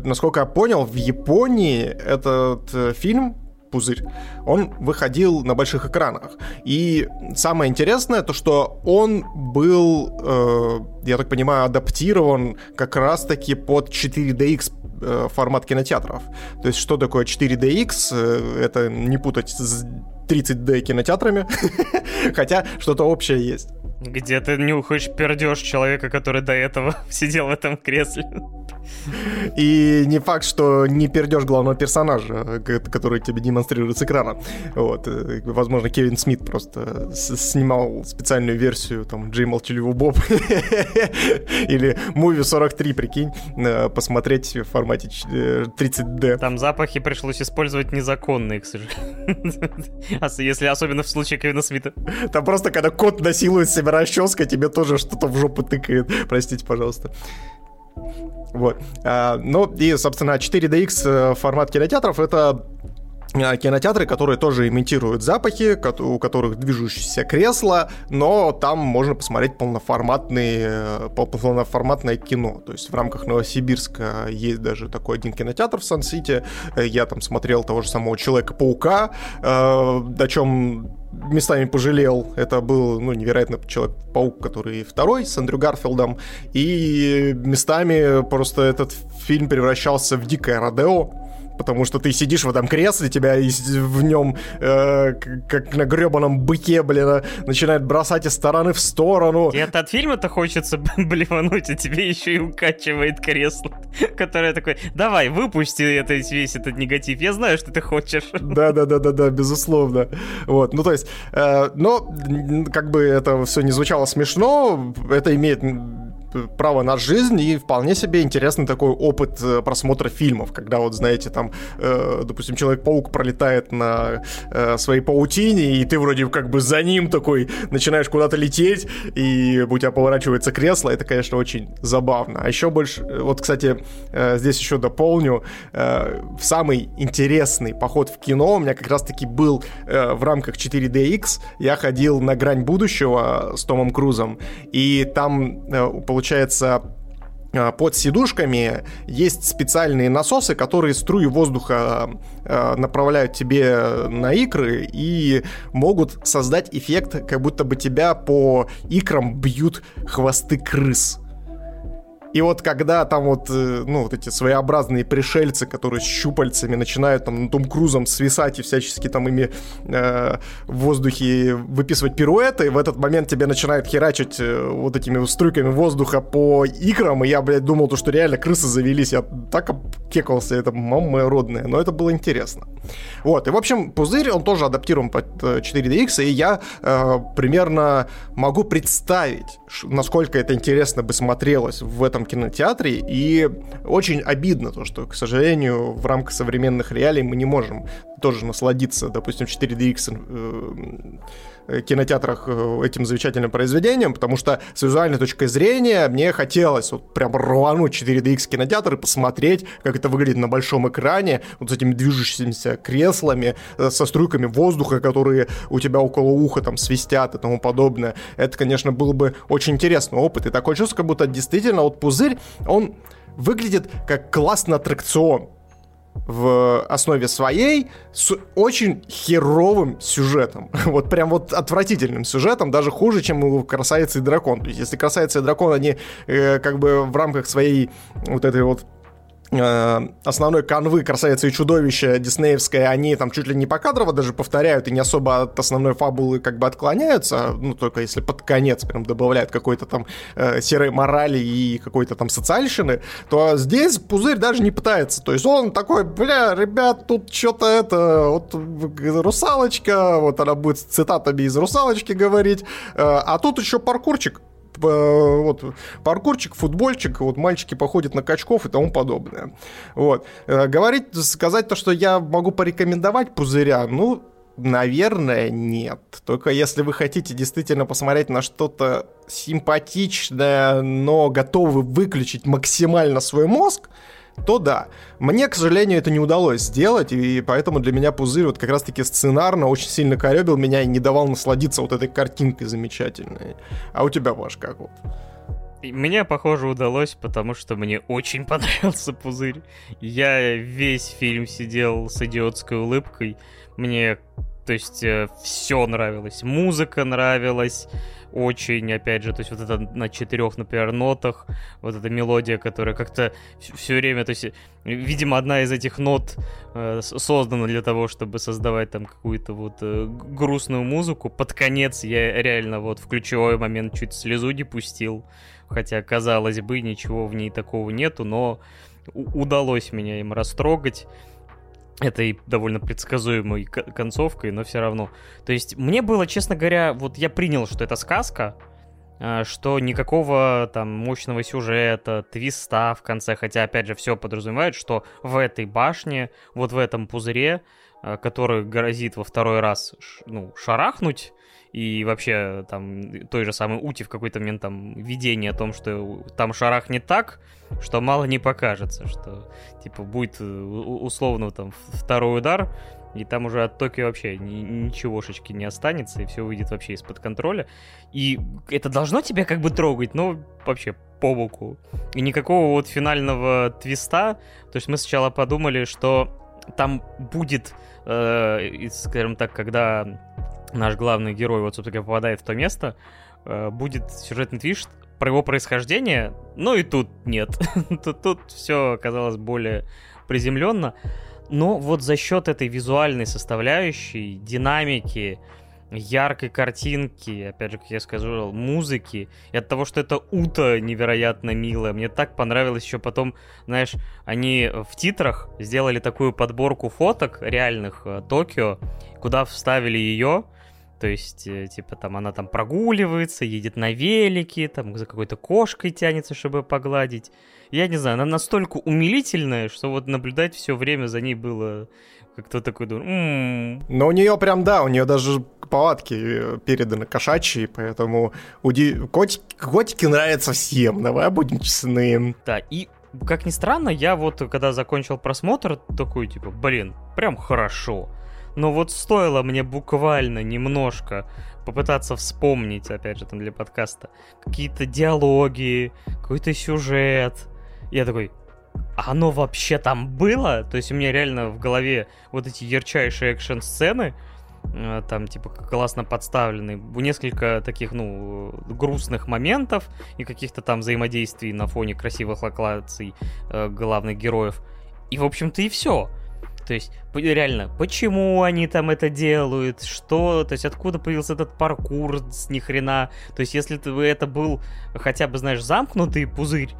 насколько я понял, в Японии этот э, фильм пузырь, он выходил на больших экранах. И самое интересное, то что он был, э, я так понимаю, адаптирован как раз-таки под 4DX э, формат кинотеатров. То есть что такое 4DX? Э, это не путать с 30D кинотеатрами, хотя что-то общее есть. Где ты нюхаешь пердеж человека, который до этого сидел в этом кресле. И не факт, что не пердешь главного персонажа, который тебе демонстрирует с экрана. Вот. Э, возможно, Кевин Смит просто снимал специальную версию там Джей Молчаливый Боб или Movie 43, прикинь, э, посмотреть в формате 30D. Э, там запахи пришлось использовать незаконные, к сожалению. Если особенно в случае Кевина Смита. Там просто, когда кот насилует себя расческой, тебе тоже что-то в жопу тыкает. Простите, пожалуйста. Вот. А, ну и, собственно, 4DX э, формат кинотеатров — это кинотеатры, которые тоже имитируют запахи, у которых движущиеся кресла, но там можно посмотреть полноформатные, полноформатное кино. То есть в рамках Новосибирска есть даже такой один кинотеатр в Сан-Сити. Я там смотрел того же самого Человека-паука, э, о чем местами пожалел. Это был, ну, невероятно Человек-паук, который второй с Андрю Гарфилдом. И местами просто этот фильм превращался в дикое Родео потому что ты сидишь в этом кресле, тебя в нем, э, как на гребаном быке, блин, э, начинает бросать из стороны в сторону. И это от фильма-то хочется блевануть, а тебе еще и укачивает кресло, которое такое, давай, выпусти это, весь этот негатив, я знаю, что ты хочешь. Да-да-да-да-да, безусловно. Вот, ну то есть, э, но как бы это все не звучало смешно, это имеет право на жизнь и вполне себе интересный такой опыт э, просмотра фильмов, когда вот, знаете, там, э, допустим, Человек-паук пролетает на э, своей паутине, и ты вроде как бы за ним такой начинаешь куда-то лететь, и у тебя поворачивается кресло, это, конечно, очень забавно. А еще больше, э, вот, кстати, э, здесь еще дополню, э, самый интересный поход в кино у меня как раз-таки был э, в рамках 4DX, я ходил на грань будущего с Томом Крузом, и там э, получилось получается, э, под сидушками есть специальные насосы, которые струи воздуха э, направляют тебе на икры и могут создать эффект, как будто бы тебя по икрам бьют хвосты крыс. И вот когда там вот, э, ну, вот эти своеобразные пришельцы, которые с щупальцами начинают там Том Крузом свисать и всячески там ими э, в воздухе выписывать пируэты, в этот момент тебе начинают херачить э, вот этими струйками воздуха по икрам, и я, блядь, думал, то, что реально крысы завелись, я так обкекался, это мама моя родная, но это было интересно. Вот, и, в общем, пузырь, он тоже адаптирован под 4DX, э, и я э, примерно могу представить, насколько это интересно бы смотрелось в этом кинотеатре, и очень обидно то, что, к сожалению, в рамках современных реалий мы не можем тоже насладиться, допустим, 4DX Э, кинотеатрах э, этим замечательным произведением, потому что с визуальной точки зрения мне хотелось вот прям рвануть 4DX кинотеатр и посмотреть, как это выглядит на большом экране, вот с этими движущимися креслами, э, со струйками воздуха, которые у тебя около уха там свистят и тому подобное. Это, конечно, был бы очень интересный опыт. И такое чувство, как будто действительно вот пузырь, он выглядит как классный аттракцион в основе своей с очень херовым сюжетом. Вот прям вот отвратительным сюжетом, даже хуже, чем у «Красавицы и дракон». То есть если «Красавица и дракон», они э, как бы в рамках своей вот этой вот основной канвы «Красавица и чудовище» диснеевская, они там чуть ли не покадрово даже повторяют и не особо от основной фабулы как бы отклоняются, ну, только если под конец прям добавляют какой-то там э, серой морали и какой-то там социальщины, то здесь Пузырь даже не пытается. То есть он такой, бля, ребят, тут что-то это, вот русалочка, вот она будет с цитатами из русалочки говорить, э, а тут еще паркурчик вот, паркурчик, футбольчик, вот мальчики походят на качков и тому подобное. Вот. Э, говорить, сказать то, что я могу порекомендовать пузыря, ну, Наверное, нет. Только если вы хотите действительно посмотреть на что-то симпатичное, но готовы выключить максимально свой мозг, то да. Мне, к сожалению, это не удалось сделать, и поэтому для меня пузырь вот как раз-таки сценарно очень сильно коребил меня и не давал насладиться вот этой картинкой замечательной. А у тебя, Паш, как вот? Мне, похоже, удалось, потому что мне очень понравился пузырь. Я весь фильм сидел с идиотской улыбкой. Мне То есть э, все нравилось. Музыка нравилась очень, опять же, то есть вот это на четырех, например, нотах, вот эта мелодия, которая как-то все время, то есть, видимо, одна из этих нот э, создана для того, чтобы создавать там какую-то вот э, грустную музыку. Под конец я реально вот в ключевой момент чуть слезу не пустил, хотя, казалось бы, ничего в ней такого нету, но удалось меня им растрогать этой довольно предсказуемой концовкой, но все равно. То есть мне было, честно говоря, вот я принял, что это сказка, а, что никакого там мощного сюжета, твиста в конце, хотя, опять же, все подразумевает, что в этой башне, вот в этом пузыре, а, который грозит во второй раз, ну, шарахнуть, и вообще там той же самой Ути в какой-то момент там видение о том, что там шарах не так, что мало не покажется, что типа будет э, условно там второй удар, и там уже от Токио вообще ни, ничегошечки не останется, и все выйдет вообще из-под контроля. И это должно тебя как бы трогать, но вообще по боку. И никакого вот финального твиста. То есть мы сначала подумали, что там будет, э, скажем так, когда наш главный герой, вот, собственно говоря, попадает в то место, э, будет сюжетный твист про его происхождение, но и тут нет. тут, тут все оказалось более приземленно. Но вот за счет этой визуальной составляющей, динамики, яркой картинки, опять же, как я сказал, музыки, и от того, что это Ута невероятно милая. Мне так понравилось еще потом, знаешь, они в титрах сделали такую подборку фоток реальных э, Токио, куда вставили ее, то есть, э, типа, там она там прогуливается, едет на велике, там за какой-то кошкой тянется, чтобы погладить. Я не знаю, она настолько умилительная, что вот наблюдать все время за ней было как-то такой м-м". Но у нее прям, да, у нее даже палатки э, переданы кошачьи, поэтому уди... котики, котики нравятся всем, давай будем честны. Да, и как ни странно, я вот, когда закончил просмотр, такой, типа, блин, прям хорошо. Но вот стоило мне буквально немножко попытаться вспомнить, опять же, там для подкаста, какие-то диалоги, какой-то сюжет. Я такой, а оно вообще там было? То есть у меня реально в голове вот эти ярчайшие экшн-сцены, э, там, типа, классно подставлены. Несколько таких, ну, грустных моментов и каких-то там взаимодействий на фоне красивых локаций э, главных героев. И, в общем-то, и все. То есть, реально, почему они там это делают, что, то есть, откуда появился этот паркур с ни хрена. То есть, если бы это был хотя бы, знаешь, замкнутый пузырь,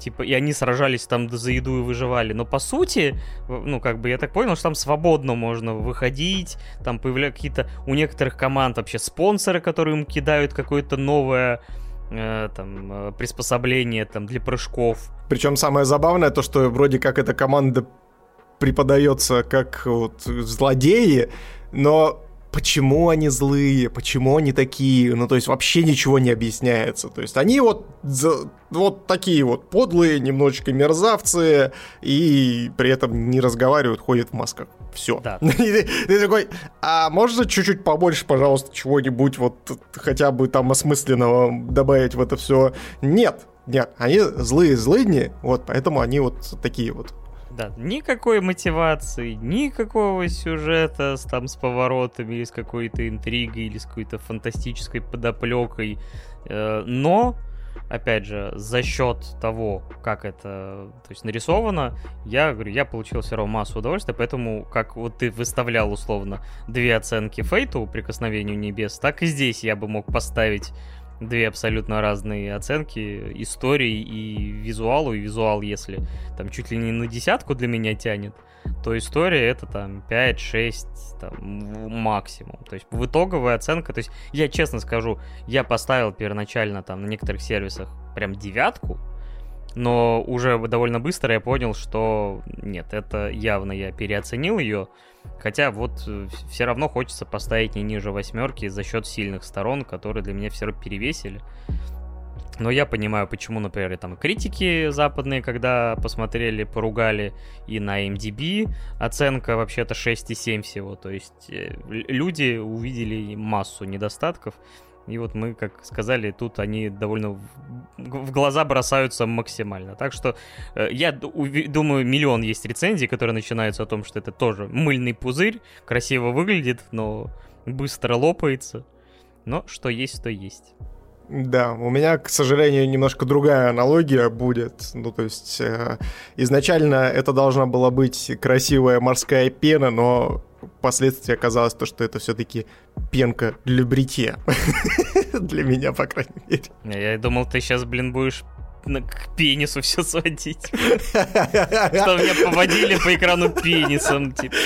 типа, и они сражались там за еду и выживали. Но по сути, ну, как бы я так понял, что там свободно можно выходить, там появляются какие-то у некоторых команд вообще спонсоры, которые им кидают какое-то новое э, там, э, приспособление там, для прыжков. Причем самое забавное то, что вроде как эта команда преподается как вот злодеи, но почему они злые, почему они такие, ну то есть вообще ничего не объясняется. То есть они вот, вот такие вот подлые, немножечко мерзавцы, и при этом не разговаривают, ходят в масках. Все. Да. ты, ты такой, а можно чуть-чуть побольше, пожалуйста, чего-нибудь вот хотя бы там осмысленного добавить в это все? Нет, нет, они злые злыдни, вот поэтому они вот такие вот. Да, никакой мотивации, никакого сюжета с, там, с поворотами или с какой-то интригой или с какой-то фантастической подоплекой. Э, но, опять же, за счет того, как это то есть, нарисовано, я говорю, я получил все равно массу удовольствия, поэтому, как вот ты выставлял условно две оценки Фейту, Прикосновению Небес, так и здесь я бы мог поставить две абсолютно разные оценки истории и визуалу. И визуал, если там чуть ли не на десятку для меня тянет, то история это там 5-6 там, максимум. То есть в итоговая оценка, то есть я честно скажу, я поставил первоначально там на некоторых сервисах прям девятку, но уже довольно быстро я понял, что нет, это явно я переоценил ее, Хотя вот э, все равно хочется поставить не ниже восьмерки за счет сильных сторон, которые для меня все равно перевесили. Но я понимаю, почему, например, там критики западные, когда посмотрели, поругали, и на MDB оценка вообще-то 6,7 всего. То есть э, люди увидели массу недостатков. И вот мы, как сказали, тут они довольно в глаза бросаются максимально. Так что э, я думаю, миллион есть рецензий, которые начинаются о том, что это тоже мыльный пузырь, красиво выглядит, но быстро лопается. Но что есть, то есть. Да, у меня, к сожалению, немножко другая аналогия будет. Ну, то есть, э, изначально это должна была быть красивая морская пена, но впоследствии оказалось то, что это все-таки пенка для бритья. Для меня, по крайней мере. Я думал, ты сейчас, блин, будешь к пенису все сводить. Что меня поводили по экрану пенисом. Типа.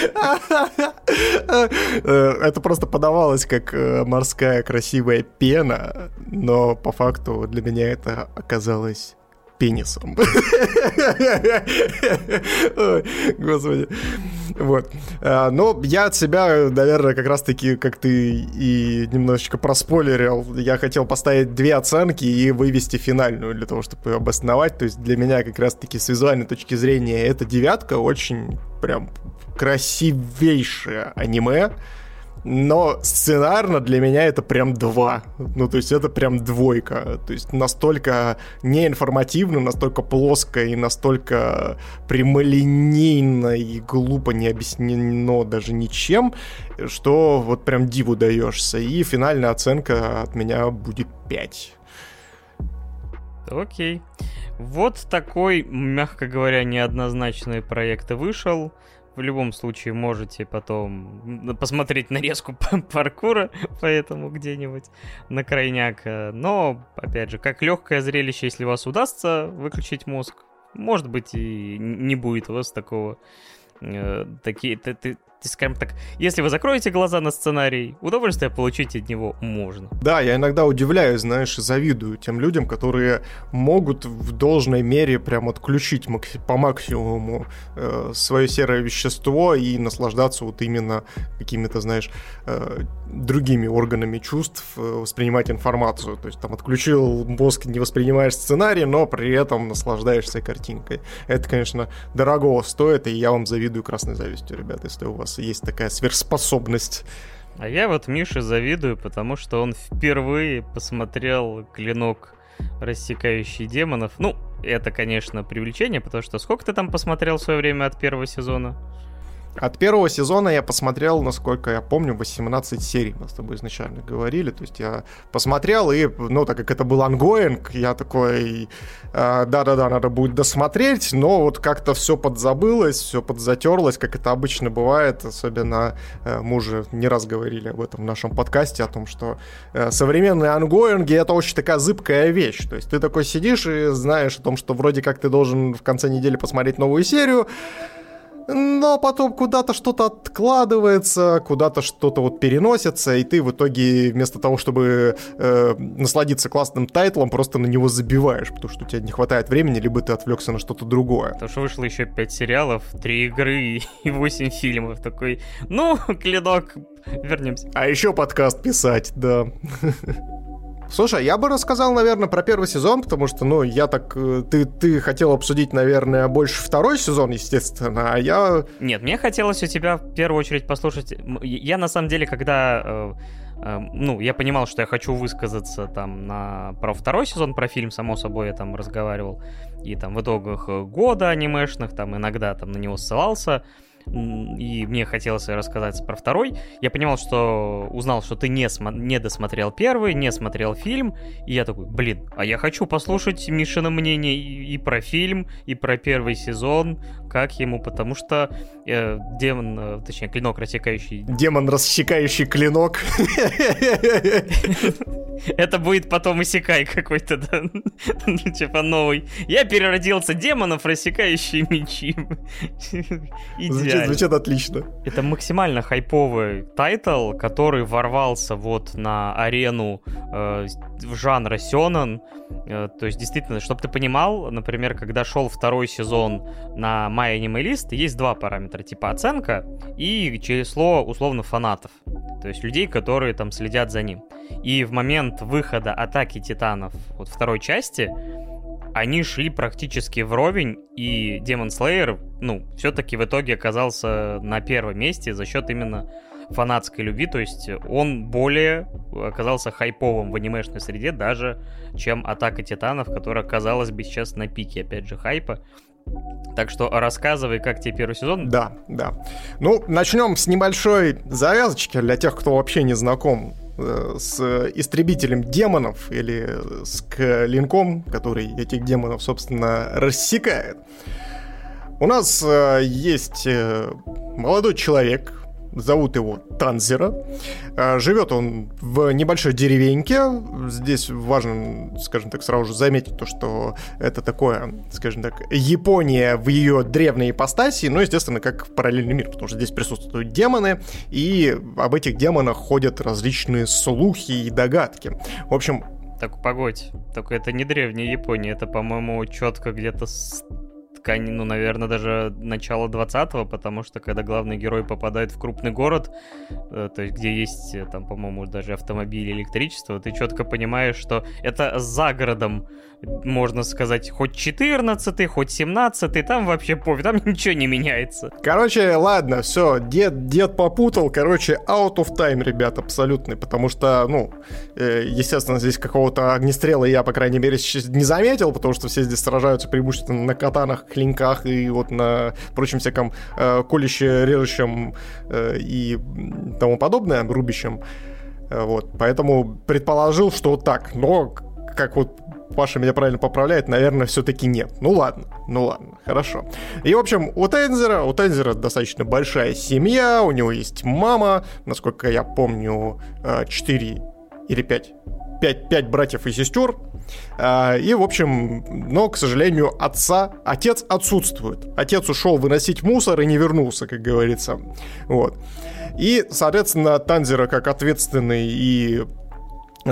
Э, это просто подавалось как э, морская красивая пена, но по факту для меня это оказалось пенисом. Господи. Вот. А, но я от себя, наверное, как раз-таки, как ты и немножечко проспойлерил, я хотел поставить две оценки и вывести финальную для того, чтобы ее обосновать. То есть для меня как раз-таки с визуальной точки зрения эта девятка очень прям красивейшее аниме но сценарно для меня это прям два. Ну, то есть это прям двойка. То есть настолько неинформативно, настолько плоско и настолько прямолинейно и глупо не объяснено даже ничем, что вот прям диву даешься. И финальная оценка от меня будет 5. Окей. Вот такой, мягко говоря, неоднозначный проект вышел в любом случае можете потом посмотреть нарезку паркура, поэтому где-нибудь на крайняк. Но, опять же, как легкое зрелище, если у вас удастся выключить мозг, может быть, и не будет у вас такого э, такие, скажем так, если вы закроете глаза на сценарий, удовольствие получить от него можно. Да, я иногда удивляюсь, знаешь, завидую тем людям, которые могут в должной мере прям отключить по максимуму э, свое серое вещество и наслаждаться вот именно какими-то, знаешь, э, другими органами чувств, э, воспринимать информацию. То есть там отключил мозг, не воспринимаешь сценарий, но при этом наслаждаешься картинкой. Это, конечно, дорого стоит, и я вам завидую красной завистью, ребята, если у вас есть такая сверхспособность. А я вот Мише завидую, потому что он впервые посмотрел клинок рассекающий демонов. Ну, это, конечно, преувеличение, потому что сколько ты там посмотрел в свое время от первого сезона? От первого сезона я посмотрел, насколько я помню, 18 серий, мы с тобой изначально говорили. То есть я посмотрел, и, ну, так как это был ongoing, я такой, э, да-да-да, надо будет досмотреть, но вот как-то все подзабылось, все подзатерлось, как это обычно бывает, особенно э, мы уже не раз говорили об этом в нашем подкасте, о том, что э, современные ангоинги — это очень такая зыбкая вещь. То есть ты такой сидишь и знаешь о том, что вроде как ты должен в конце недели посмотреть новую серию, но потом куда-то что-то откладывается, куда-то что-то вот переносится, и ты в итоге вместо того, чтобы э, насладиться классным тайтлом, просто на него забиваешь, потому что у тебя не хватает времени, либо ты отвлекся на что-то другое. Потому что вышло еще 5 сериалов, 3 игры и 8 фильмов. Такой, ну, клинок, вернемся. А еще подкаст писать, да. Слушай, я бы рассказал, наверное, про первый сезон, потому что, ну, я так... Э, ты, ты хотел обсудить, наверное, больше второй сезон, естественно, а я... Нет, мне хотелось у тебя в первую очередь послушать... Я, на самом деле, когда... Э, э, ну, я понимал, что я хочу высказаться там на... про второй сезон, про фильм, само собой, я там разговаривал. И там в итогах года анимешных, там иногда там на него ссылался и мне хотелось рассказать про второй. Я понимал, что узнал, что ты не, смо- не досмотрел первый, не смотрел фильм, и я такой, блин, а я хочу послушать Мишина мнение и, и про фильм, и про первый сезон, как ему, потому что э, демон, э, точнее, клинок рассекающий... Демон, рассекающий клинок. Это будет потом Исекай какой-то, да? Ну, типа новый. Я переродился демонов, рассекающие мечи. Идеально. Звучит, отлично. Это максимально хайповый тайтл, который ворвался вот на арену э, в жанра Сёнэн. Э, то есть, действительно, чтобы ты понимал, например, когда шел второй сезон на My Anime List, есть два параметра, типа оценка и число, условно, фанатов. То есть людей, которые там следят за ним. И в момент выхода Атаки Титанов, вот второй части, они шли практически вровень, и Demon Slayer, ну, все-таки в итоге оказался на первом месте за счет именно фанатской любви, то есть он более оказался хайповым в анимешной среде даже, чем Атака Титанов, которая, казалось бы, сейчас на пике, опять же, хайпа. Так что рассказывай, как тебе первый сезон. Да, да. Ну, начнем с небольшой завязочки для тех, кто вообще не знаком э, с истребителем демонов или с клинком, который этих демонов, собственно, рассекает. У нас э, есть э, молодой человек, зовут его Танзера. А, живет он в небольшой деревеньке. Здесь важно, скажем так, сразу же заметить то, что это такое, скажем так, Япония в ее древней ипостаси, ну, естественно, как параллельный мир, потому что здесь присутствуют демоны, и об этих демонах ходят различные слухи и догадки. В общем, так, погодь, только это не древняя Япония, это, по-моему, четко где-то ткань, ну, наверное, даже начало 20-го, потому что когда главный герой попадает в крупный город, э, то есть где есть, э, там, по-моему, даже автомобили, электричество, ты четко понимаешь, что это за городом можно сказать, хоть 14 хоть 17 там вообще пофиг, там ничего не меняется. Короче, ладно, все, дед, дед попутал, короче, out of time, ребят, абсолютный, потому что, ну, э, естественно, здесь какого-то огнестрела я, по крайней мере, не заметил, потому что все здесь сражаются преимущественно на катанах, клинках и вот на прочем всяком э, колюще, режущем э, и тому подобное, рубящем. Э, вот, поэтому предположил, что так, но как вот Паша меня правильно поправляет, наверное, все-таки нет. Ну ладно, ну ладно, хорошо. И, в общем, у Тензера, у Тензера достаточно большая семья, у него есть мама, насколько я помню, 4 э, или 5 5, 5 братьев и сестер. Э, и, в общем, но, к сожалению, отца, отец отсутствует. Отец ушел выносить мусор и не вернулся, как говорится. Вот. И, соответственно, Танзера, как ответственный и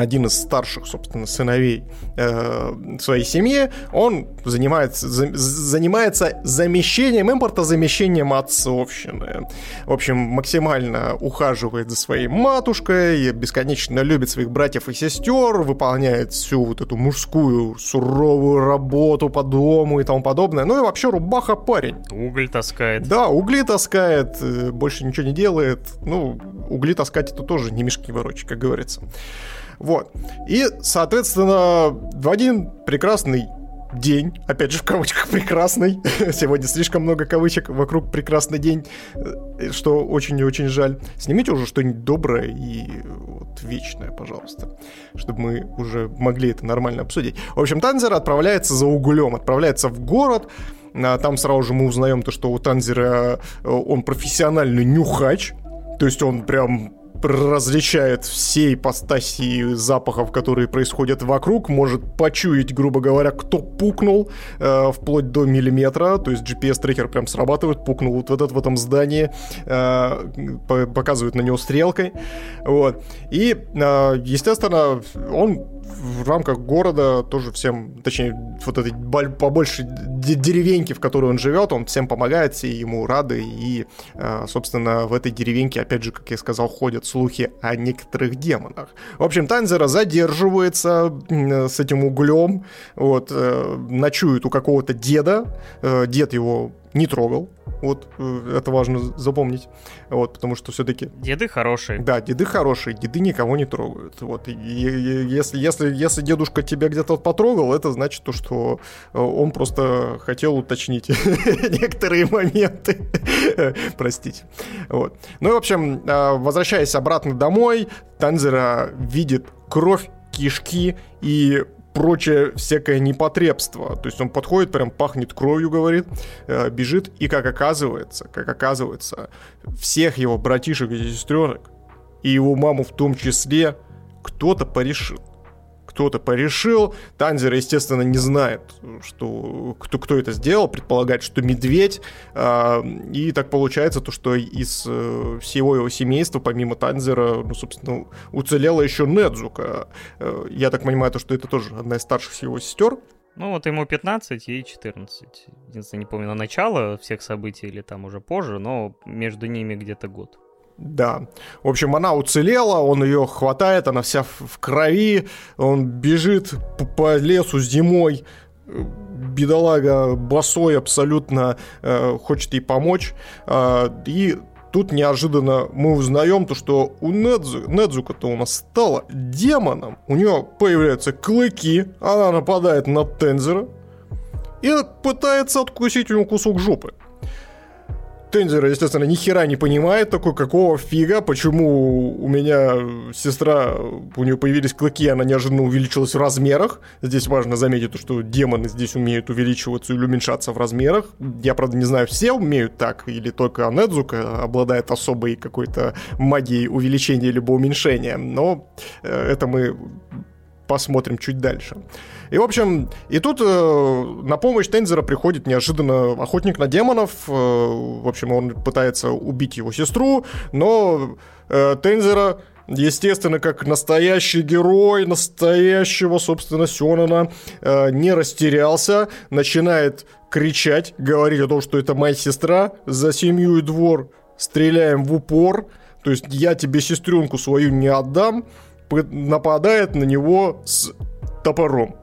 один из старших, собственно, сыновей э, своей семьи, он занимается, за, занимается замещением, импортозамещением отцовщины. В общем, максимально ухаживает за своей матушкой, бесконечно любит своих братьев и сестер, выполняет всю вот эту мужскую суровую работу по дому и тому подобное. Ну и вообще рубаха парень. Уголь таскает. Да, угли таскает, э, больше ничего не делает. Ну, угли таскать это тоже не мешки ворочать, как говорится. Вот. И, соответственно, в один прекрасный день, опять же в кавычках прекрасный, сегодня слишком много кавычек вокруг прекрасный день, э, что очень и очень жаль. Снимите уже что-нибудь доброе и вот, вечное, пожалуйста, чтобы мы уже могли это нормально обсудить. В общем, Танзер отправляется за углем, отправляется в город, а там сразу же мы узнаем то, что у Танзера э, он профессиональный нюхач, то есть он прям различает все ипостаси запахов, которые происходят вокруг, может почуять, грубо говоря, кто пукнул, э, вплоть до миллиметра, то есть GPS-трекер прям срабатывает, пукнул вот этот в этом здании, э, показывает на него стрелкой, вот. И, э, естественно, он в рамках города тоже всем, точнее, вот этой побольше деревеньки, в которой он живет, он всем помогает, все ему рады, и, э, собственно, в этой деревеньке, опять же, как я сказал, ходят слухи о некоторых демонах. В общем, Танзера задерживается с этим углем, вот, э, ночует у какого-то деда, э, дед его не трогал. Вот э, это важно запомнить. Вот, потому что все-таки... Деды хорошие. Да, деды хорошие, деды никого не трогают. Вот, и, и, если, если, если дедушка тебя где-то потрогал, это значит то, что э, он просто хотел уточнить некоторые моменты. Простите. Вот. Ну и, в общем, э, возвращаясь обратно домой, Танзера видит кровь, кишки и прочее всякое непотребство. То есть он подходит, прям пахнет кровью, говорит, э, бежит, и как оказывается, как оказывается, всех его братишек и сестренок, и его маму в том числе, кто-то порешил кто-то порешил. Танзер, естественно, не знает, что, кто, кто это сделал, предполагает, что медведь. Э, и так получается то, что из э, всего его семейства, помимо Танзера, ну, собственно, уцелела еще Недзука. Э, я так понимаю, то, что это тоже одна из старших его сестер. Ну вот ему 15, ей 14. Единственное, не помню, на начало всех событий или там уже позже, но между ними где-то год. Да. В общем, она уцелела, он ее хватает, она вся в крови, он бежит по лесу зимой, бедолага босой абсолютно э, хочет ей помочь. Э, и тут неожиданно мы узнаем то, что у Недзу, Недзука-то у нас стала демоном. У нее появляются клыки, она нападает на Тензера и пытается откусить у него кусок жопы. Тензера, естественно, ни хера не понимает такой, какого фига, почему у меня сестра, у нее появились клыки, она неожиданно увеличилась в размерах. Здесь важно заметить, что демоны здесь умеют увеличиваться или уменьшаться в размерах. Я, правда, не знаю, все умеют так, или только Анедзука обладает особой какой-то магией увеличения либо уменьшения, но э, это мы посмотрим чуть дальше. И, в общем, и тут э, на помощь Тензера приходит неожиданно охотник на демонов. Э, в общем, он пытается убить его сестру, но э, Тензера естественно, как настоящий герой настоящего, собственно, Сёнона, э, не растерялся, начинает кричать, говорить о том, что это моя сестра, за семью и двор стреляем в упор, то есть я тебе сестренку свою не отдам, нападает на него с топором.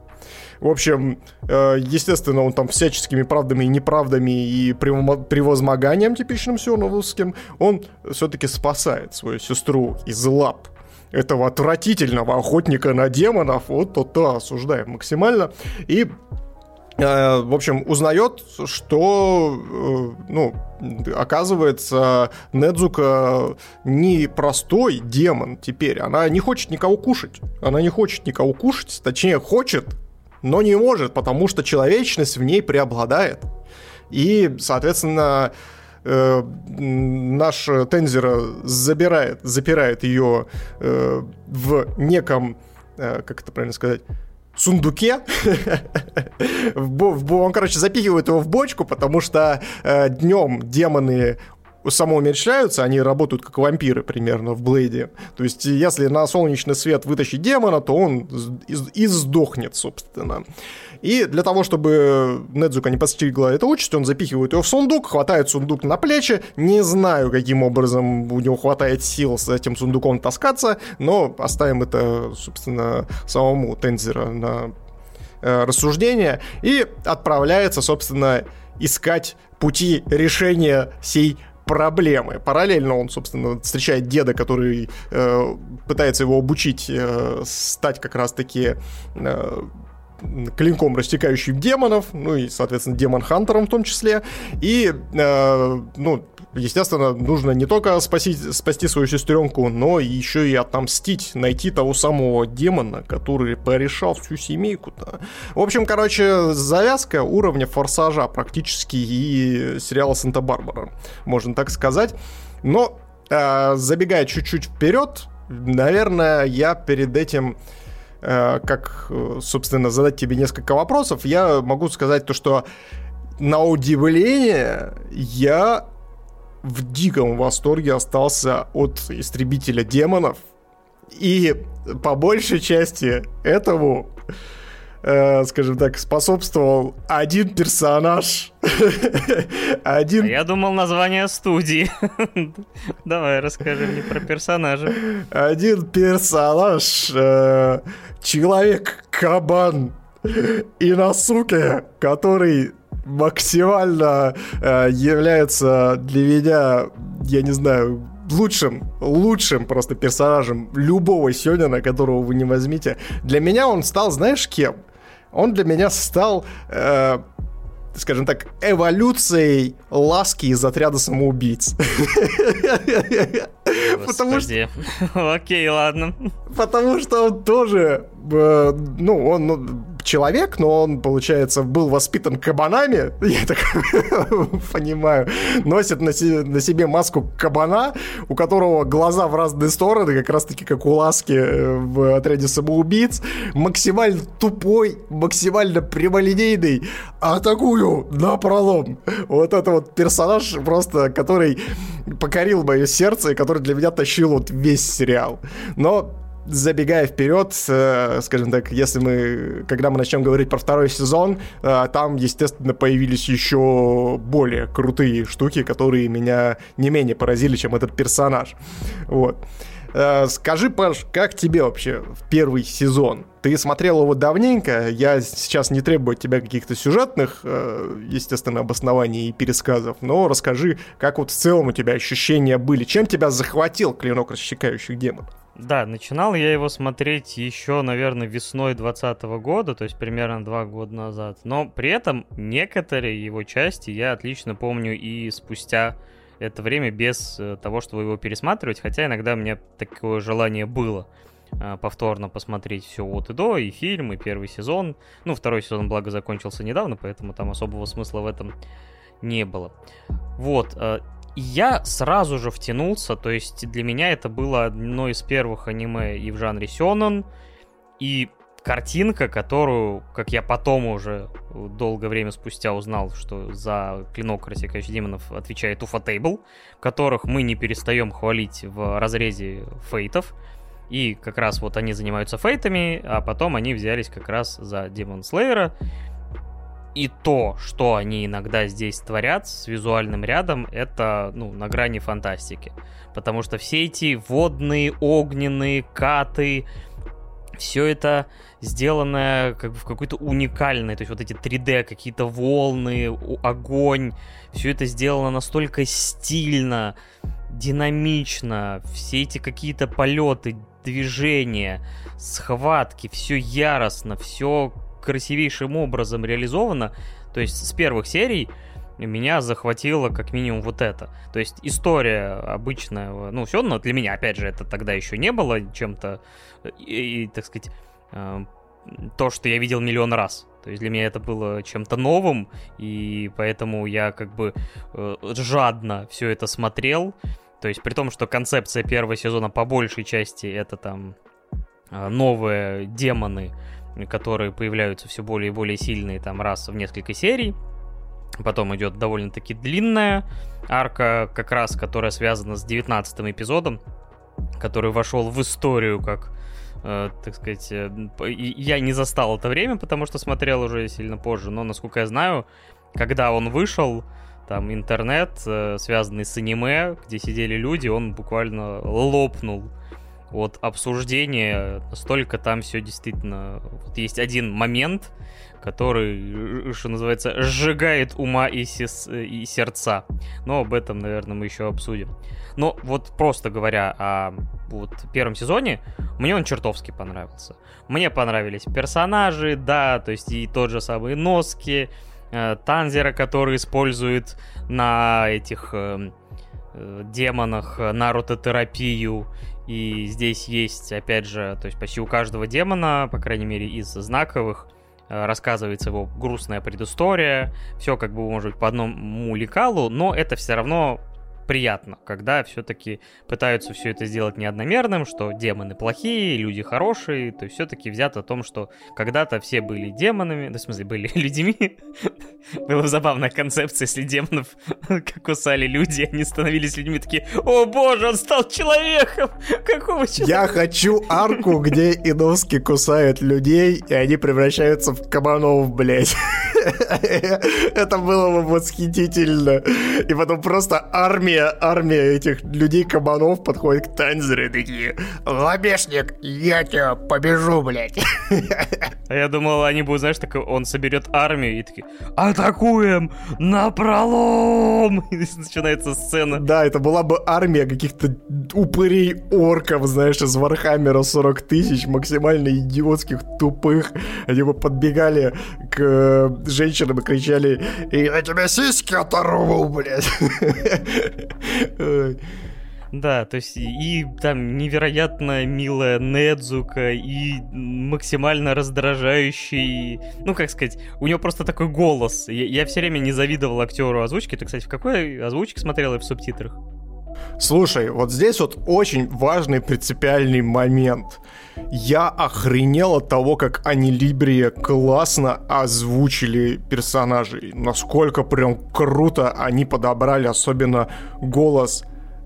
В общем, э, естественно, он там всяческими правдами и неправдами и превозмоганием типичным сионовским, он все-таки спасает свою сестру из лап этого отвратительного охотника на демонов, вот то-то осуждаем максимально, и в общем, узнает, что, э, ну, оказывается, Недзука не простой демон теперь. Она не хочет никого кушать. Она не хочет никого кушать, точнее, хочет но не может, потому что человечность в ней преобладает. И, соответственно, э, наш Тензера забирает, запирает ее э, в неком, э, как это правильно сказать, сундуке. Он, короче, запихивает его в бочку, потому что э, днем демоны самоумерщвляются, они работают как вампиры примерно в Блейде. То есть, если на солнечный свет вытащить демона, то он и сдохнет, собственно. И для того, чтобы Недзука не постигла эту участь, он запихивает ее в сундук, хватает сундук на плечи. Не знаю, каким образом у него хватает сил с этим сундуком таскаться, но оставим это, собственно, самому Тензера на э, рассуждение. И отправляется, собственно, искать пути решения сей проблемы. Параллельно он, собственно, встречает деда, который э, пытается его обучить э, стать как раз-таки э, клинком растекающим демонов, ну и, соответственно, демон-хантером в том числе. И, э, ну, естественно, нужно не только спасти, спасти свою сестренку, но еще и отомстить, найти того самого демона, который порешал всю семейку-то. В общем, короче, завязка уровня форсажа практически и сериала Санта-Барбара, можно так сказать. Но, э, забегая чуть-чуть вперед, наверное, я перед этим как, собственно, задать тебе несколько вопросов, я могу сказать то, что на удивление я в диком восторге остался от истребителя демонов. И по большей части этому, э, скажем так, способствовал один персонаж. один... А я думал название студии. Давай, расскажи мне про персонажа. Один персонаж, э, человек-кабан и Насуке, который максимально э, является для меня, я не знаю, лучшим, лучшим просто персонажем любого Сёнина, которого вы не возьмите. Для меня он стал, знаешь, кем? Он для меня стал э, скажем так, эволюцией ласки из отряда самоубийц. Потому что... Окей, ладно. Потому что он тоже, э, ну, он ну, человек, но он, получается, был воспитан кабанами, я так понимаю, носит на, себе, на себе маску кабана, у которого глаза в разные стороны, как раз-таки как у Ласки э, в отряде самоубийц, максимально тупой, максимально прямолинейный, атакую на пролом. Вот это вот персонаж просто, который покорил мое сердце и который для меня тащил вот весь сериал. Но забегая вперед, э, скажем так, если мы, когда мы начнем говорить про второй сезон, э, там, естественно, появились еще более крутые штуки, которые меня не менее поразили, чем этот персонаж. Вот. Э, скажи, Паш, как тебе вообще в первый сезон? Ты смотрел его давненько, я сейчас не требую от тебя каких-то сюжетных, естественно, обоснований и пересказов, но расскажи, как вот в целом у тебя ощущения были, чем тебя захватил клинок рассекающих демонов? Да, начинал я его смотреть еще, наверное, весной 2020 года, то есть примерно два года назад. Но при этом некоторые его части я отлично помню и спустя это время без э, того, чтобы его пересматривать, хотя иногда у меня такое желание было э, повторно посмотреть все от и до, и фильм, и первый сезон. Ну, второй сезон, благо, закончился недавно, поэтому там особого смысла в этом не было. Вот, э, я сразу же втянулся, то есть для меня это было одно из первых аниме и в жанре сёнэн, и картинка, которую, как я потом уже долгое время спустя узнал, что за клинок рассекающих демонов отвечает Уфа Тейбл, которых мы не перестаем хвалить в разрезе фейтов. И как раз вот они занимаются фейтами, а потом они взялись как раз за Демон Слейера. И то, что они иногда здесь творят с визуальным рядом, это, ну, на грани фантастики. Потому что все эти водные, огненные, каты, все это сделано как бы в какой-то уникальной, то есть вот эти 3D, какие-то волны, огонь, все это сделано настолько стильно, динамично, все эти какие-то полеты, движения, схватки, все яростно, все красивейшим образом реализовано. То есть с первых серий меня захватило как минимум вот это. То есть история обычная, ну все, но для меня, опять же, это тогда еще не было чем-то, и, и, так сказать, э, то, что я видел миллион раз. То есть для меня это было чем-то новым, и поэтому я как бы э, жадно все это смотрел. То есть при том, что концепция первого сезона по большей части это там э, новые демоны, которые появляются все более и более сильные там раз в несколько серий. Потом идет довольно-таки длинная арка, как раз которая связана с 19 эпизодом, который вошел в историю как, э, так сказать, э, я не застал это время, потому что смотрел уже сильно позже, но, насколько я знаю, когда он вышел, там интернет, э, связанный с аниме, где сидели люди, он буквально лопнул от обсуждения. Настолько там все действительно... Вот есть один момент, который, что называется, сжигает ума и, сес... и сердца. Но об этом, наверное, мы еще обсудим. Но вот просто говоря о вот, первом сезоне, мне он чертовски понравился. Мне понравились персонажи, да, то есть и тот же самый Носки, э, Танзера, который использует на этих э, э демонах Наруто-терапию, и здесь есть, опять же, то есть почти у каждого демона, по крайней мере, из знаковых, Э, рассказывается его грустная предыстория, все как бы может быть по одному лекалу, но это все равно приятно, когда все-таки пытаются все это сделать неодномерным, что демоны плохие, люди хорошие, то есть все-таки взято о том, что когда-то все были демонами, ну, в смысле, были людьми. Была забавная концепция, если демонов кусали люди, они становились людьми такие, о боже, он стал человеком! Какого человека? Я хочу арку, где Иновски кусают людей, и они превращаются в кабанов, блядь. Это было бы восхитительно. И потом просто армия, армия этих людей-кабанов подходит к Танзере и такие «Лобешник, я тебя побежу, блядь». А я думал, они будут, знаешь, так он соберет армию и такие «Атакуем! на пролом!» И начинается сцена. Да, это была бы армия каких-то упырей-орков, знаешь, из Вархаммера 40 тысяч, максимально идиотских, тупых. Они бы подбегали к женщинам и кричали «Я тебе сиськи оторву, блядь!» Да, то есть и там невероятно милая Незуко, и максимально раздражающий, ну как сказать, у него просто такой голос. Я, я все время не завидовал актеру озвучки. Ты, кстати, в какой озвучке смотрел и в субтитрах? Слушай, вот здесь вот очень важный принципиальный момент. Я охренел от того, как они Либрия классно озвучили персонажей. Насколько прям круто они подобрали, особенно голос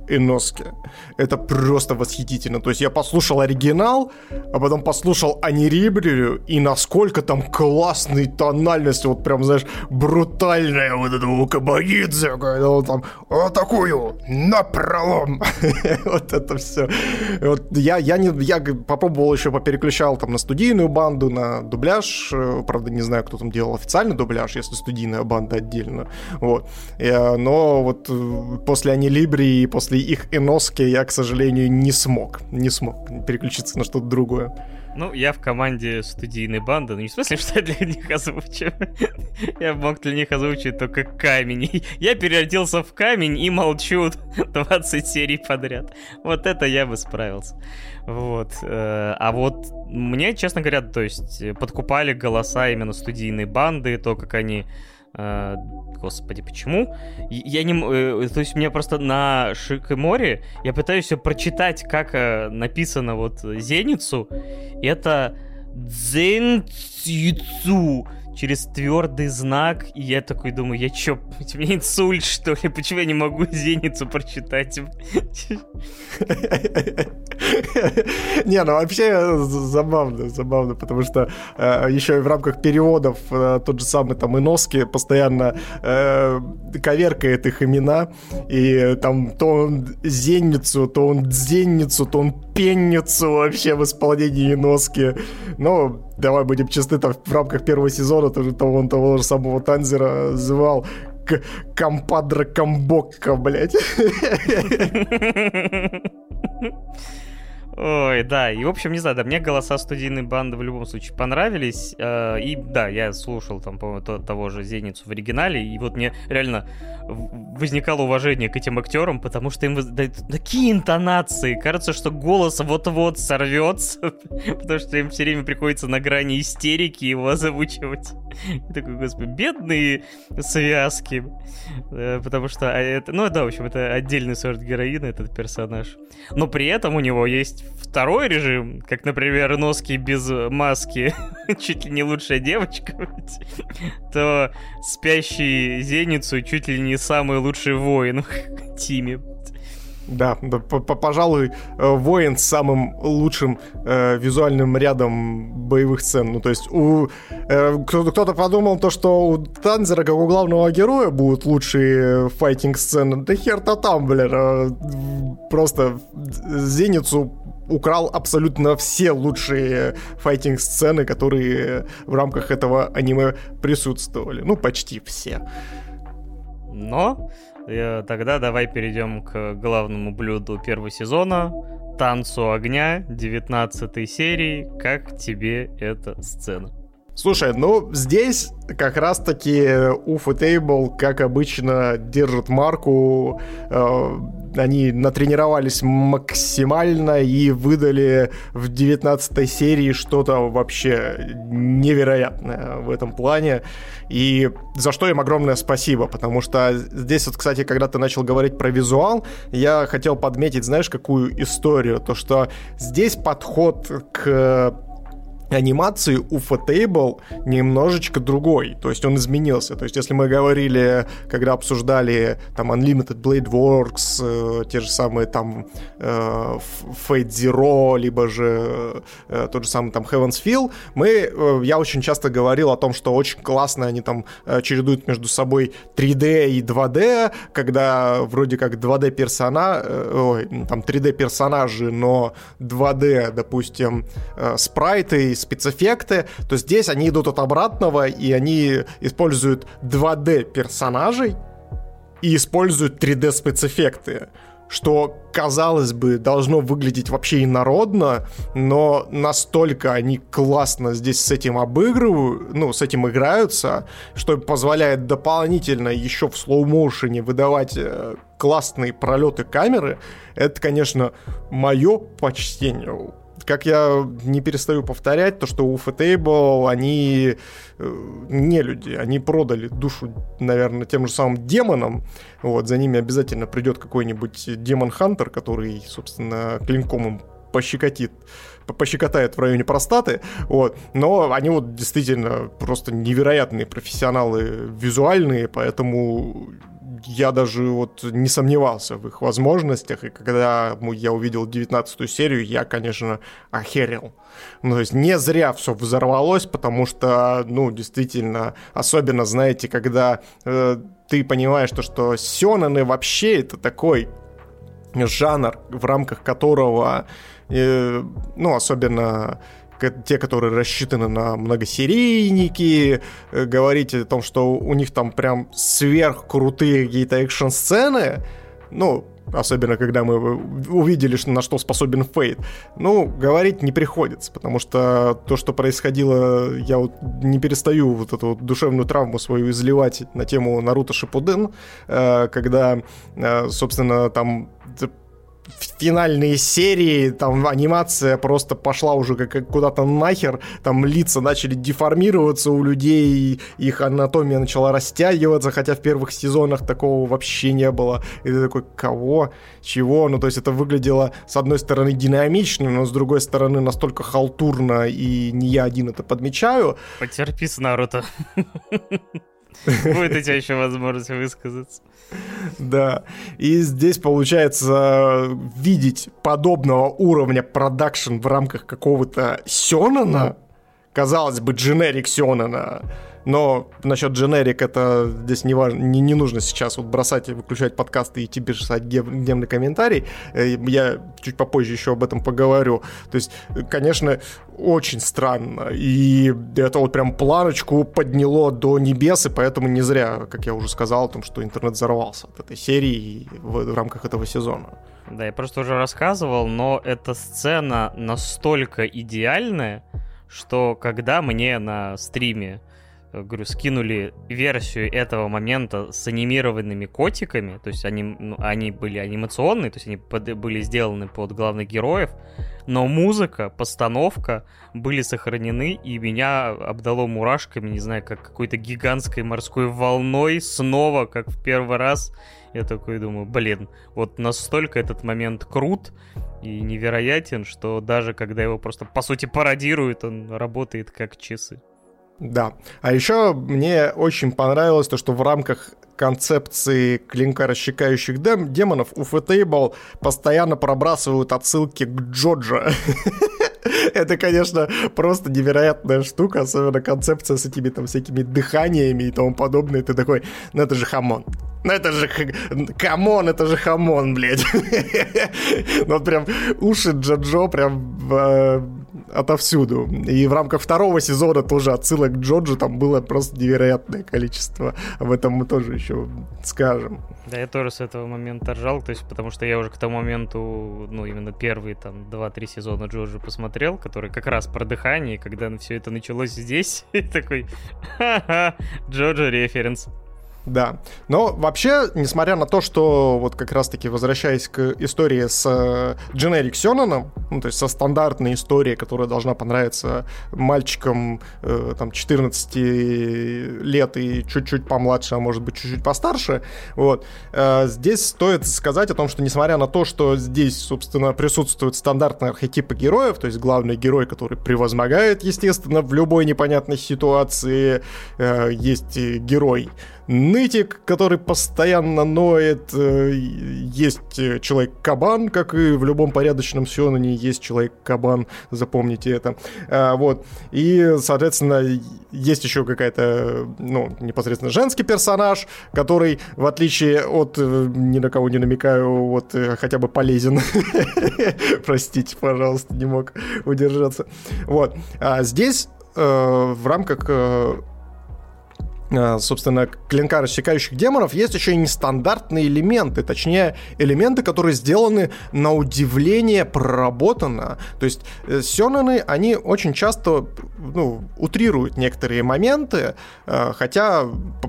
Иноске. Это просто восхитительно. То есть я послушал оригинал, а потом послушал Анирибрию, и насколько там классный тональность, вот прям, знаешь, брутальная вот эта у Кабагидзе, когда он там вот такую напролом. вот это все. Вот я, я, не, я попробовал еще попереключал там на студийную банду, на дубляж. Правда, не знаю, кто там делал официальный дубляж, если студийная банда отдельно. Вот. Э, но вот э, после Анилибрии и после их Иноски я, к сожалению, не смог. Не смог переключиться на что-то другое. Ну, я в команде студийной банды, ну не в смысле, что я для них озвучу. я мог для них озвучить только камень. Я переоделся в камень и молчу 20 серий подряд. Вот это я бы справился. Вот. Э, а вот мне, честно говоря, то есть подкупали голоса именно студийной банды, то, как они господи, почему? Я не... Uh, то есть мне просто на Шикоморе я пытаюсь прочитать, как написано вот Зеницу. Это Дзенцицу через твердый знак, и я такой думаю, я чё, у меня инсульт, что ли? Почему я не могу зеницу прочитать? Не, ну вообще забавно, забавно, потому что э, еще и в рамках переводов э, тот же самый там Иноски постоянно э, коверкает их имена, и там то он зенницу, то он дзенницу, то он пенницу вообще в исполнении Иноски. Но давай будем честны, там в рамках первого сезона тоже того, он того же самого Танзера звал Кампадра Камбокка, блядь. Ой, да, и в общем, не знаю, да, мне голоса студийной банды в любом случае понравились, э, и да, я слушал там, по-моему, то, того же Зеницу в оригинале, и вот мне реально возникало уважение к этим актерам, потому что им дают такие интонации, кажется, что голос вот-вот сорвется, потому что им все время приходится на грани истерики его озвучивать. Такой, господи, бедные связки, э, потому что а, это, ну да, в общем, это отдельный сорт героина, этот персонаж, но при этом у него есть второй режим, как, например, носки без маски, чуть ли не лучшая девочка, то спящий Зеницу чуть ли не самый лучший воин в тиме. Да, да пожалуй, э, воин с самым лучшим э, визуальным рядом боевых сцен. Ну, то есть у э, кто-то подумал то, что у Танзера, как у главного героя, будут лучшие файтинг-сцены. Да хер-то там, блин. Э, просто Зеницу украл абсолютно все лучшие файтинг-сцены, которые в рамках этого аниме присутствовали. Ну, почти все. Но э, тогда давай перейдем к главному блюду первого сезона. Танцу огня, 19 серии. Как тебе эта сцена? Слушай, ну здесь как раз-таки Уфа Тейбл, как обычно, держит марку. Э, они натренировались максимально и выдали в 19 серии что-то вообще невероятное в этом плане. И за что им огромное спасибо, потому что здесь вот, кстати, когда ты начал говорить про визуал, я хотел подметить, знаешь, какую историю? То, что здесь подход к анимации у Fatable немножечко другой, то есть он изменился. То есть если мы говорили, когда обсуждали там Unlimited Blade Works, э, те же самые там э, Fate Zero, либо же э, тот же самый там Heaven's Feel, мы, э, я очень часто говорил о том, что очень классно они там э, чередуют между собой 3D и 2D, когда вроде как 2D персона, э, ой, там 3D персонажи, но 2D, допустим, э, спрайты спецэффекты, то здесь они идут от обратного, и они используют 2D персонажей и используют 3D спецэффекты что, казалось бы, должно выглядеть вообще инородно, но настолько они классно здесь с этим обыгрывают, ну, с этим играются, что позволяет дополнительно еще в слоу-моушене выдавать э, классные пролеты камеры, это, конечно, мое почтение как я не перестаю повторять, то, что у Fatable они э, не люди, они продали душу, наверное, тем же самым демонам. Вот, за ними обязательно придет какой-нибудь демон-хантер, который, собственно, клинком им пощекотит пощекотает в районе простаты, вот, но они вот действительно просто невероятные профессионалы визуальные, поэтому я даже вот не сомневался в их возможностях, и когда я увидел 19 серию, я, конечно, охерел. Ну, то есть не зря все взорвалось, потому что, ну, действительно, особенно, знаете, когда э, ты понимаешь, то, что сёнэны вообще это такой жанр, в рамках которого, э, ну, особенно те, которые рассчитаны на многосерийники, э, говорить о том, что у них там прям сверхкрутые какие-то экшн-сцены, ну, особенно когда мы увидели, на что способен Фейт, ну, говорить не приходится, потому что то, что происходило, я вот не перестаю вот эту вот душевную травму свою изливать на тему Наруто Шипуден, э, когда, э, собственно, там финальные серии, там анимация просто пошла уже как куда-то нахер, там лица начали деформироваться у людей, их анатомия начала растягиваться, хотя в первых сезонах такого вообще не было. И ты такой, кого? Чего? Ну, то есть это выглядело, с одной стороны, динамично, но с другой стороны, настолько халтурно, и не я один это подмечаю. Потерпи Наруто. Будет у тебя еще возможность высказаться. Да. И здесь получается видеть подобного уровня продакшн в рамках какого-то Сёнана, казалось бы, дженерик Сёнана, но насчет дженерик это здесь не важно, не, не нужно сейчас вот бросать и выключать подкасты и идти писать гневный комментарий. Э, я чуть попозже еще об этом поговорю. То есть, конечно, очень странно. И это вот прям планочку подняло до небес, и поэтому не зря, как я уже сказал, о том, что интернет взорвался от этой серии в, в рамках этого сезона. Да, я просто уже рассказывал, но эта сцена настолько идеальная, что когда мне на стриме говорю, скинули версию этого момента с анимированными котиками, то есть они, ну, они были анимационные, то есть они под, были сделаны под главных героев, но музыка, постановка были сохранены, и меня обдало мурашками, не знаю, как какой-то гигантской морской волной снова, как в первый раз. Я такой думаю, блин, вот настолько этот момент крут и невероятен, что даже когда его просто, по сути, пародируют, он работает как часы. Да. А еще мне очень понравилось то, что в рамках концепции клинка расщекающих дем- демонов у Фэтейбл постоянно пробрасывают отсылки к Джоджо. Это, конечно, просто невероятная штука, особенно концепция с этими там всякими дыханиями и тому подобное. Ты такой, ну это же хамон. Ну это же камон, это же хамон, блядь. Ну прям уши Джоджо прям э, отовсюду. И в рамках второго сезона тоже отсылок к Джоджу там было просто невероятное количество. Об этом мы тоже еще скажем. Да, я тоже с этого момента ржал, то есть потому что я уже к тому моменту, ну, именно первые там 2-3 сезона Джоджа посмотрел, который как раз про дыхание, когда все это началось здесь, такой, ха-ха, Джоджо референс. Да. Но вообще, несмотря на то, что вот как раз-таки возвращаясь к истории с э, Дженерик Сёнаном, ну, то есть со стандартной историей, которая должна понравиться мальчикам э, там 14 лет и чуть-чуть помладше, а может быть чуть-чуть постарше, вот, э, здесь стоит сказать о том, что несмотря на то, что здесь, собственно, присутствуют стандартные архетипы героев, то есть главный герой, который превозмогает, естественно, в любой непонятной ситуации, э, есть герой, нытик, который постоянно ноет. Э, есть человек-кабан, как и в любом порядочном сёнане есть человек-кабан, запомните это. А, вот. И, соответственно, есть еще какая-то, ну, непосредственно женский персонаж, который, в отличие от, э, ни на кого не намекаю, вот э, хотя бы полезен. Простите, пожалуйста, не мог удержаться. Вот. А здесь в рамках Э, собственно, клинка рассекающих демонов, есть еще и нестандартные элементы, точнее, элементы, которые сделаны на удивление проработанно. То есть э, сёнэны, они очень часто ну, утрируют некоторые моменты, э, хотя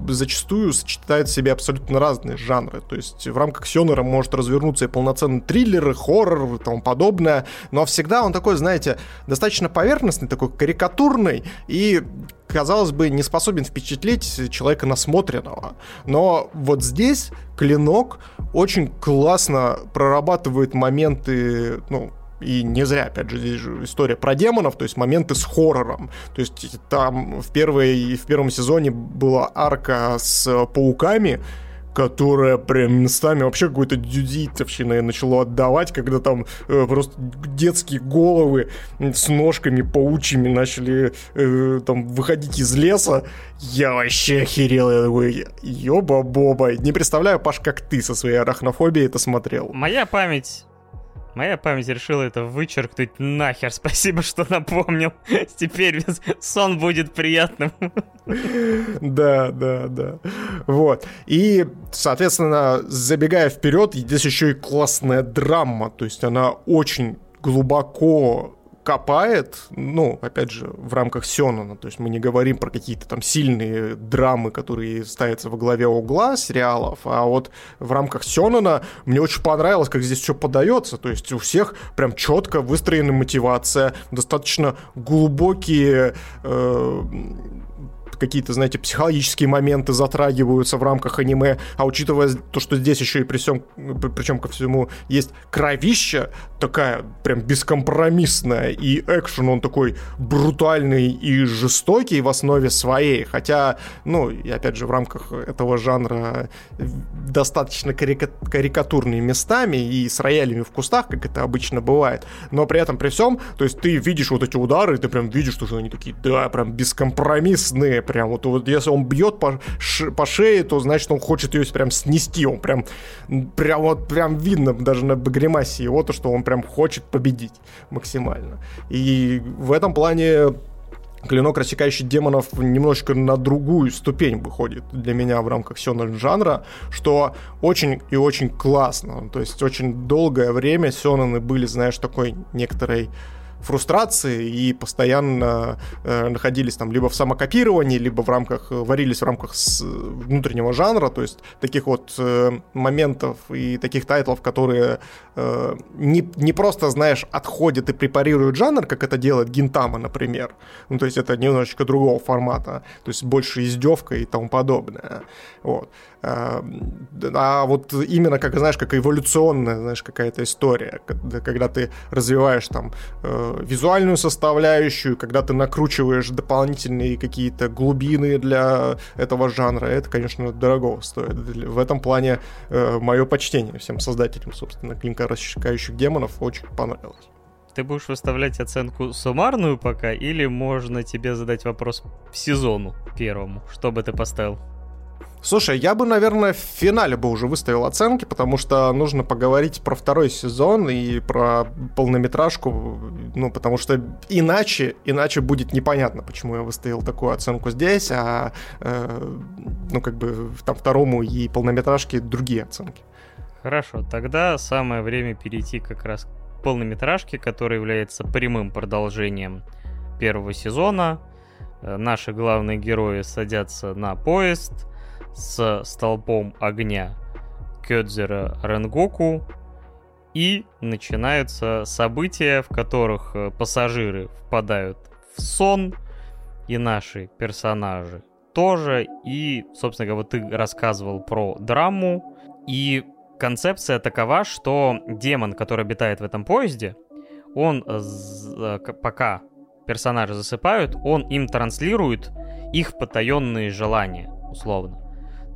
зачастую сочетают в себе абсолютно разные жанры. То есть в рамках сёнэра может развернуться и полноценный триллер, и хоррор и тому подобное, но всегда он такой, знаете, достаточно поверхностный, такой карикатурный, и казалось бы, не способен впечатлить человека насмотренного. Но вот здесь клинок очень классно прорабатывает моменты, ну, и не зря, опять же, здесь же история про демонов, то есть моменты с хоррором. То есть там в, первой, в первом сезоне была арка с пауками, которое прям местами вообще какой-то дюдитовщиной начало отдавать, когда там э, просто детские головы с ножками паучьими начали э, там выходить из леса. Я вообще охерел, я такой, ёба-боба. Не представляю, Паш, как ты со своей арахнофобией это смотрел. Моя память Моя память решила это вычеркнуть нахер. Спасибо, что напомнил. Теперь сон будет приятным. Да, да, да. Вот. И, соответственно, забегая вперед, здесь еще и классная драма. То есть она очень глубоко копает, ну, опять же, в рамках Сёнона, то есть мы не говорим про какие-то там сильные драмы, которые ставятся во главе угла сериалов, а вот в рамках Сёнона мне очень понравилось, как здесь все подается, то есть у всех прям четко выстроена мотивация, достаточно глубокие э, какие-то, знаете, психологические моменты затрагиваются в рамках аниме, а учитывая то, что здесь еще и при всем, причем ко всему, есть кровища, такая прям бескомпромиссная, и экшен он такой брутальный и жестокий в основе своей, хотя, ну, и опять же, в рамках этого жанра достаточно карика- карикатурные местами и с роялями в кустах, как это обычно бывает, но при этом, при всем, то есть ты видишь вот эти удары, ты прям видишь, что они такие, да, прям бескомпромиссные, прям вот, вот если он бьет по, ш, по шее, то значит он хочет ее прям снести, он прям, прям вот прям видно даже на гримасе его, то, что он прям хочет победить максимально. И в этом плане Клинок, рассекающий демонов, немножечко на другую ступень выходит для меня в рамках сёнэн жанра, что очень и очень классно. То есть очень долгое время сёнэны были, знаешь, такой некоторой фрустрации и постоянно э, находились там либо в самокопировании, либо в рамках, варились в рамках с, внутреннего жанра, то есть таких вот э, моментов и таких тайтлов, которые э, не, не просто, знаешь, отходят и препарируют жанр, как это делает Гинтама, например, ну, то есть это немножечко другого формата, то есть больше издевка и тому подобное, вот. Эм, а вот именно, как, знаешь, как эволюционная, знаешь, какая-то история, когда ты развиваешь там э, визуальную составляющую, когда ты накручиваешь дополнительные какие-то глубины для этого жанра, это, конечно, дорого стоит. В этом плане э, мое почтение всем создателям, собственно, клинка рассекающих демонов очень понравилось. Ты будешь выставлять оценку суммарную пока, или можно тебе задать вопрос в сезону первому? Что бы ты поставил? Слушай, я бы, наверное, в финале бы уже выставил оценки, потому что нужно поговорить про второй сезон и про полнометражку, ну, потому что иначе, иначе будет непонятно, почему я выставил такую оценку здесь, а, э, ну, как бы, там второму и полнометражке другие оценки. Хорошо, тогда самое время перейти как раз к полнометражке, которая является прямым продолжением первого сезона. Э, наши главные герои садятся на поезд, с столпом огня Кёдзера Ренгоку, и начинаются события, в которых э, пассажиры впадают в сон, и наши персонажи тоже. И, собственно говоря, вот ты рассказывал про драму, и концепция такова, что демон, который обитает в этом поезде, он, э, пока персонажи засыпают, он им транслирует их потаенные желания, условно.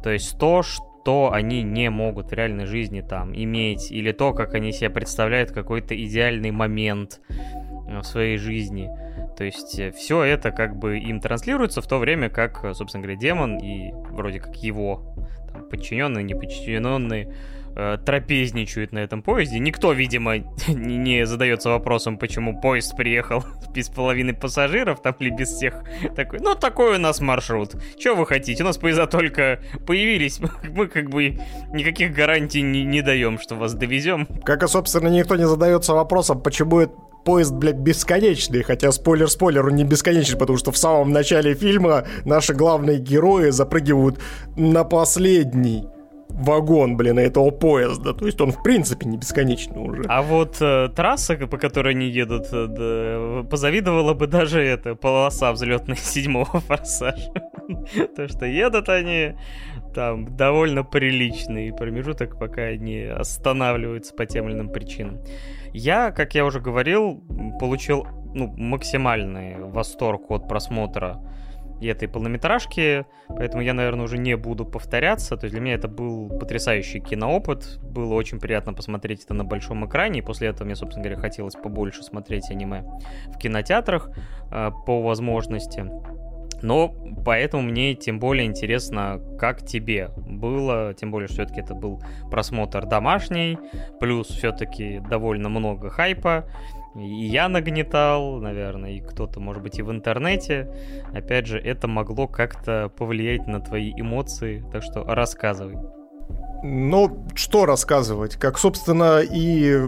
То есть то, что они не могут в реальной жизни там иметь, или то, как они себе представляют какой-то идеальный момент э, в своей жизни. То есть э, все это как бы им транслируется в то время, как, собственно говоря, демон и вроде как его там, подчиненные, неподчиненные э, трапезничают на этом поезде. Никто, видимо, не задается вопросом, почему поезд приехал без половины пассажиров, там, или без всех. Такой, ну, такой у нас маршрут. Что вы хотите? У нас поезда только появились. Мы как бы никаких гарантий не, не даем, что вас довезем. Как и, собственно, никто не задается вопросом, почему это поезд, блядь, бесконечный, хотя спойлер-спойлер, он не бесконечный, потому что в самом начале фильма наши главные герои запрыгивают на последний вагон, блин, этого поезда. То есть он, в принципе, не бесконечный уже. А вот э, трасса, по которой они едут, э, да, позавидовала бы даже эта полоса взлетная седьмого форсажа. То, что едут они там довольно приличный промежуток, пока они останавливаются по тем или иным причинам. Я, как я уже говорил, получил ну, максимальный восторг от просмотра и этой полнометражки, поэтому я, наверное, уже не буду повторяться. То есть для меня это был потрясающий киноопыт. Было очень приятно посмотреть это на большом экране. И после этого мне, собственно говоря, хотелось побольше смотреть аниме в кинотеатрах э, по возможности. Но поэтому мне тем более интересно, как тебе было, тем более, что все-таки это был просмотр домашний, плюс все-таки довольно много хайпа и я нагнетал, наверное, и кто-то, может быть, и в интернете. Опять же, это могло как-то повлиять на твои эмоции, так что рассказывай. Ну, что рассказывать? Как, собственно, и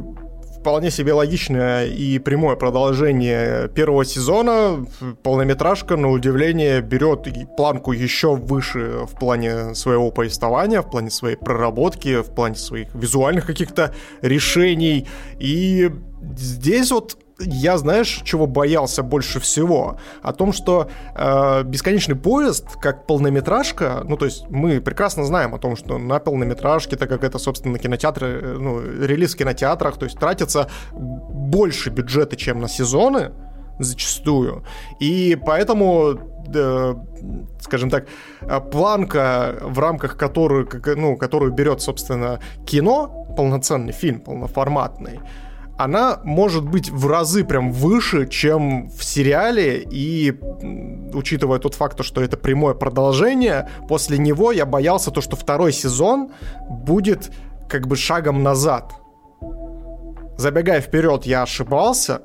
вполне себе логичное и прямое продолжение первого сезона. Полнометражка, на удивление, берет планку еще выше в плане своего повествования, в плане своей проработки, в плане своих визуальных каких-то решений. И здесь вот я, знаешь, чего боялся больше всего? О том, что э, «Бесконечный поезд», как полнометражка, ну, то есть мы прекрасно знаем о том, что на полнометражке, так как это, собственно, кинотеатры, э, ну, релиз в кинотеатрах, то есть тратится больше бюджета, чем на сезоны, зачастую. И поэтому э, скажем так, планка, в рамках которой, ну, которую берет, собственно, кино, полноценный фильм, полноформатный, она может быть в разы прям выше, чем в сериале, и учитывая тот факт, что это прямое продолжение, после него я боялся то, что второй сезон будет как бы шагом назад. Забегая вперед, я ошибался,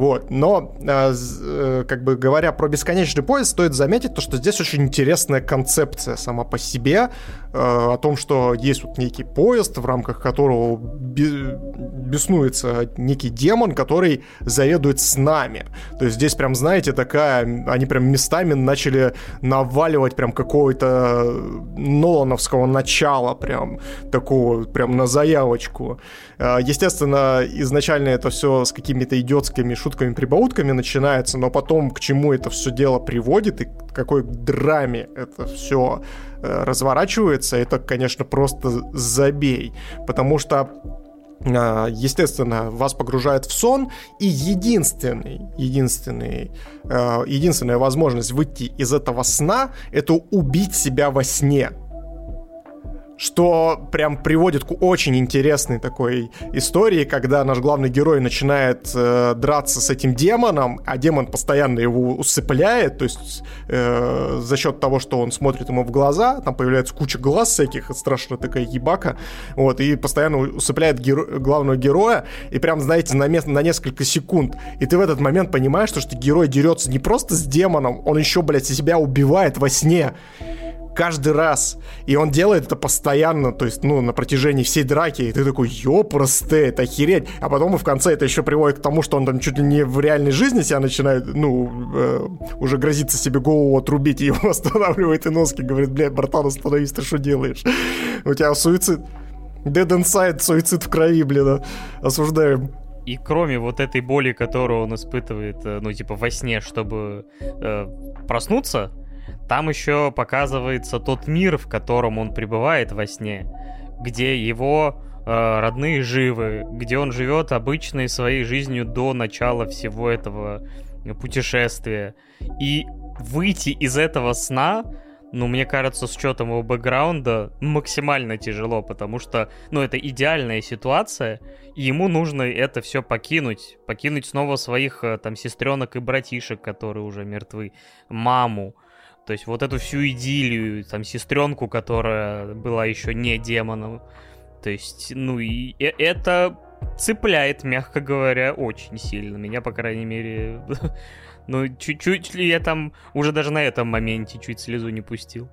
вот, но э, э, как бы говоря про бесконечный поезд, стоит заметить то, что здесь очень интересная концепция сама по себе о том, что есть вот некий поезд, в рамках которого беснуется некий демон, который заведует с нами. То есть здесь прям, знаете, такая, они прям местами начали наваливать прям какого-то Нолановского начала, прям такого, прям на заявочку. Э, естественно, изначально это все с какими-то идиотскими шутками-прибаутками начинается, но потом к чему это все дело приводит и к какой драме это все э, разворачивается, это, конечно, просто забей. Потому что э, естественно, вас погружает в сон, и единственный, единственный, единственная возможность выйти из этого сна — это убить себя во сне что прям приводит к очень интересной такой истории, когда наш главный герой начинает э, драться с этим демоном, а демон постоянно его усыпляет, то есть э, за счет того, что он смотрит ему в глаза, там появляется куча глаз всяких, страшно такая ебака, вот, и постоянно усыпляет геро- главного героя, и прям, знаете, на, мест, на несколько секунд, и ты в этот момент понимаешь, что, что герой дерется не просто с демоном, он еще, блядь, себя убивает во сне, каждый раз. И он делает это постоянно, то есть, ну, на протяжении всей драки. И ты такой, ёпросты, это охереть. А потом и в конце это еще приводит к тому, что он там чуть ли не в реальной жизни себя начинает, ну, э, уже грозится себе голову отрубить, и его останавливает и носки говорит, блядь, братан, остановись, ты что делаешь? У тебя суицид. Dead inside, суицид в крови, блин, осуждаем. И кроме вот этой боли, которую он испытывает, э, ну, типа, во сне, чтобы э, проснуться, там еще показывается тот мир, в котором он пребывает во сне, где его э, родные живы, где он живет обычной своей жизнью до начала всего этого путешествия. И выйти из этого сна, ну, мне кажется, с учетом его бэкграунда, максимально тяжело, потому что, ну, это идеальная ситуация, и ему нужно это все покинуть, покинуть снова своих, э, там, сестренок и братишек, которые уже мертвы, маму, то есть вот эту всю идиллию, там, сестренку, которая была еще не демоном. То есть, ну и это цепляет, мягко говоря, очень сильно. Меня, по крайней мере, ну, чуть-чуть ли я там уже даже на этом моменте чуть слезу не пустил.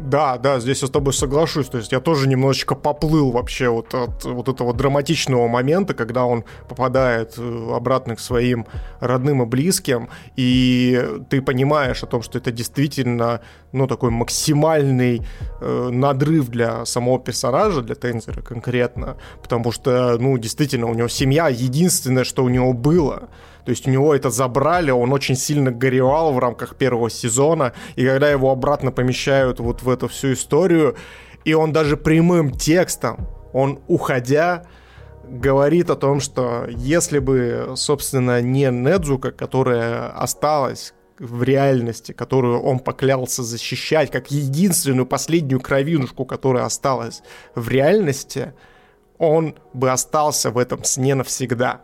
Да, да, здесь я с тобой соглашусь. То есть я тоже немножечко поплыл вообще вот от вот этого драматичного момента, когда он попадает э, обратно к своим родным и близким, и ты понимаешь о том, что это действительно, ну, такой максимальный э, надрыв для самого персонажа, для Тензера конкретно, потому что, ну, действительно, у него семья. Единственное, что у него было — то есть у него это забрали, он очень сильно горевал в рамках первого сезона, и когда его обратно помещают вот в эту всю историю, и он даже прямым текстом, он уходя, говорит о том, что если бы, собственно, не Недзука, которая осталась в реальности, которую он поклялся защищать, как единственную последнюю кровинушку, которая осталась в реальности, он бы остался в этом сне навсегда.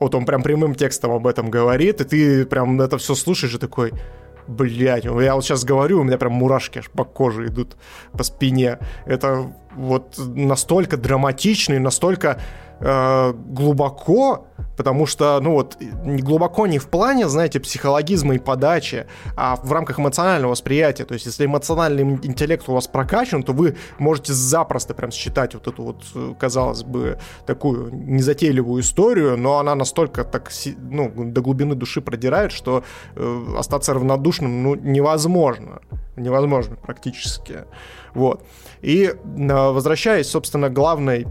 Вот он прям прямым текстом об этом говорит, и ты прям это все слушаешь и такой, блядь, я вот сейчас говорю, у меня прям мурашки аж по коже идут, по спине. Это вот настолько драматично и настолько э, глубоко, потому что, ну вот, глубоко не в плане, знаете, психологизма и подачи, а в рамках эмоционального восприятия. То есть, если эмоциональный интеллект у вас прокачан, то вы можете запросто прям считать вот эту вот, казалось бы, такую незатейливую историю, но она настолько так, ну, до глубины души продирает, что э, остаться равнодушным, ну, невозможно. Невозможно практически. Вот. И э, возвращаясь, собственно, главной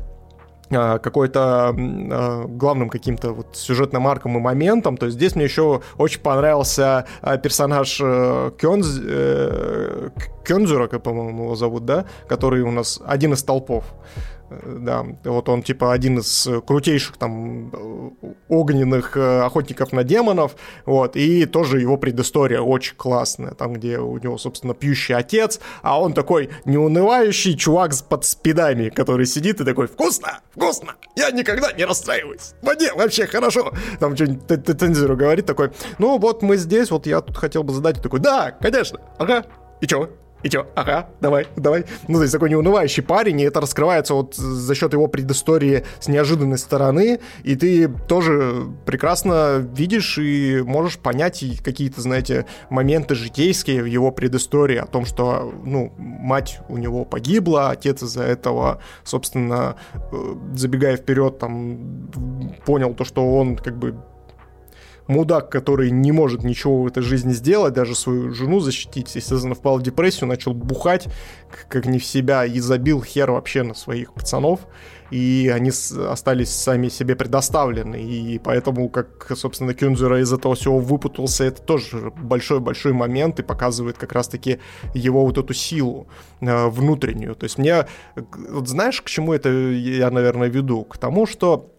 какой-то э, главным каким-то вот сюжетным арком и моментом. То есть здесь мне еще очень понравился э, персонаж э, Кёнз, э, Кёнзура, по-моему, его зовут, да, который у нас один из толпов. Э, да, вот он типа один из крутейших там огненных э, охотников на демонов, вот, и тоже его предыстория очень классная, там, где у него, собственно, пьющий отец, а он такой неунывающий чувак под спидами, который сидит и такой, вкусно, вкусно, я никогда не расстраиваюсь, воде вообще хорошо, там что-нибудь Тензеру говорит такой, ну вот мы здесь, вот я тут хотел бы задать, такой, да, конечно, ага, и чё, и чё, ага, давай, давай. Ну, то есть такой неунывающий парень, и это раскрывается вот за счет его предыстории с неожиданной стороны, и ты тоже прекрасно видишь и можешь понять какие-то, знаете, моменты житейские в его предыстории о том, что, ну, мать у него погибла, отец из-за этого, собственно, э, забегая вперед, там, понял то, что он как бы мудак, который не может ничего в этой жизни сделать, даже свою жену защитить, естественно, впал в депрессию, начал бухать, как не в себя, и забил хер вообще на своих пацанов, и они остались сами себе предоставлены, и поэтому, как, собственно, Кюнзера из этого всего выпутался, это тоже большой-большой момент и показывает как раз-таки его вот эту силу э, внутреннюю. То есть мне, вот знаешь, к чему это я, наверное, веду? К тому, что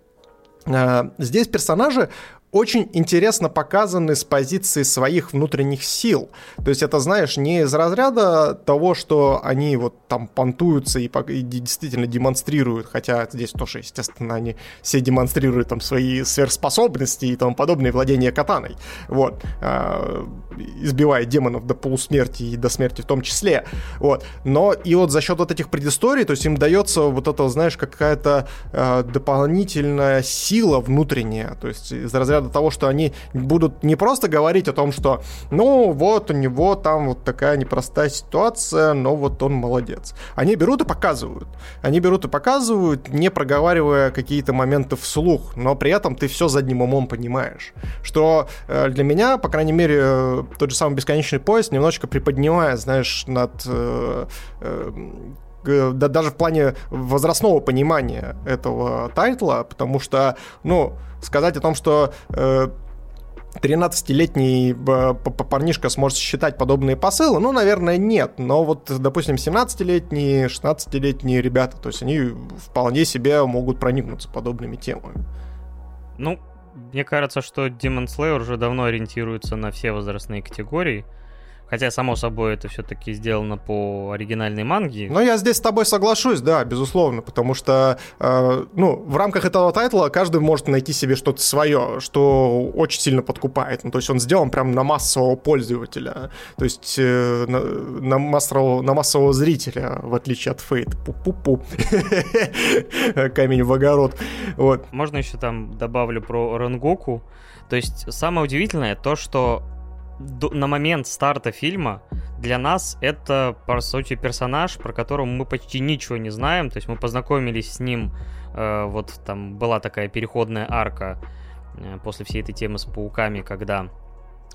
э, здесь персонажи очень интересно показаны с позиции своих внутренних сил. То есть это, знаешь, не из разряда того, что они вот там понтуются и, и действительно демонстрируют, хотя здесь тоже, естественно, они все демонстрируют там свои сверхспособности и тому подобное владение катаной. Вот. Э, избивая демонов до полусмерти и до смерти в том числе. Вот. Но и вот за счет вот этих предысторий, то есть им дается вот это, знаешь, какая-то э, дополнительная сила внутренняя. То есть из разряда разряда того, что они будут не просто говорить о том, что ну вот у него там вот такая непростая ситуация, но вот он молодец. Они берут и показывают. Они берут и показывают, не проговаривая какие-то моменты вслух, но при этом ты все задним умом понимаешь. Что э, для меня, по крайней мере, э, тот же самый бесконечный поезд немножечко приподнимает, знаешь, над э, да, даже в плане возрастного понимания этого тайтла, потому что, ну, сказать о том, что э, 13-летний э, парнишка сможет считать подобные посылы? Ну, наверное, нет. Но вот, допустим, 17-летние, 16-летние ребята, то есть они вполне себе могут проникнуться подобными темами. Ну, мне кажется, что Demon Slayer уже давно ориентируется на все возрастные категории. Хотя, само собой, это все-таки сделано по оригинальной манге. Но я здесь с тобой соглашусь, да, безусловно, потому что, э, ну, в рамках этого тайтла каждый может найти себе что-то свое, что очень сильно подкупает. Ну, то есть он сделан прям на массового пользователя, то есть э, на, на, массового, на массового зрителя, в отличие от Фейт. Пу-пу-пу. Камень в огород. Вот. Можно еще там добавлю про Рангоку. То есть самое удивительное то, что на момент старта фильма для нас это, по сути, персонаж, про которого мы почти ничего не знаем. То есть мы познакомились с ним, э, вот там была такая переходная арка э, после всей этой темы с пауками, когда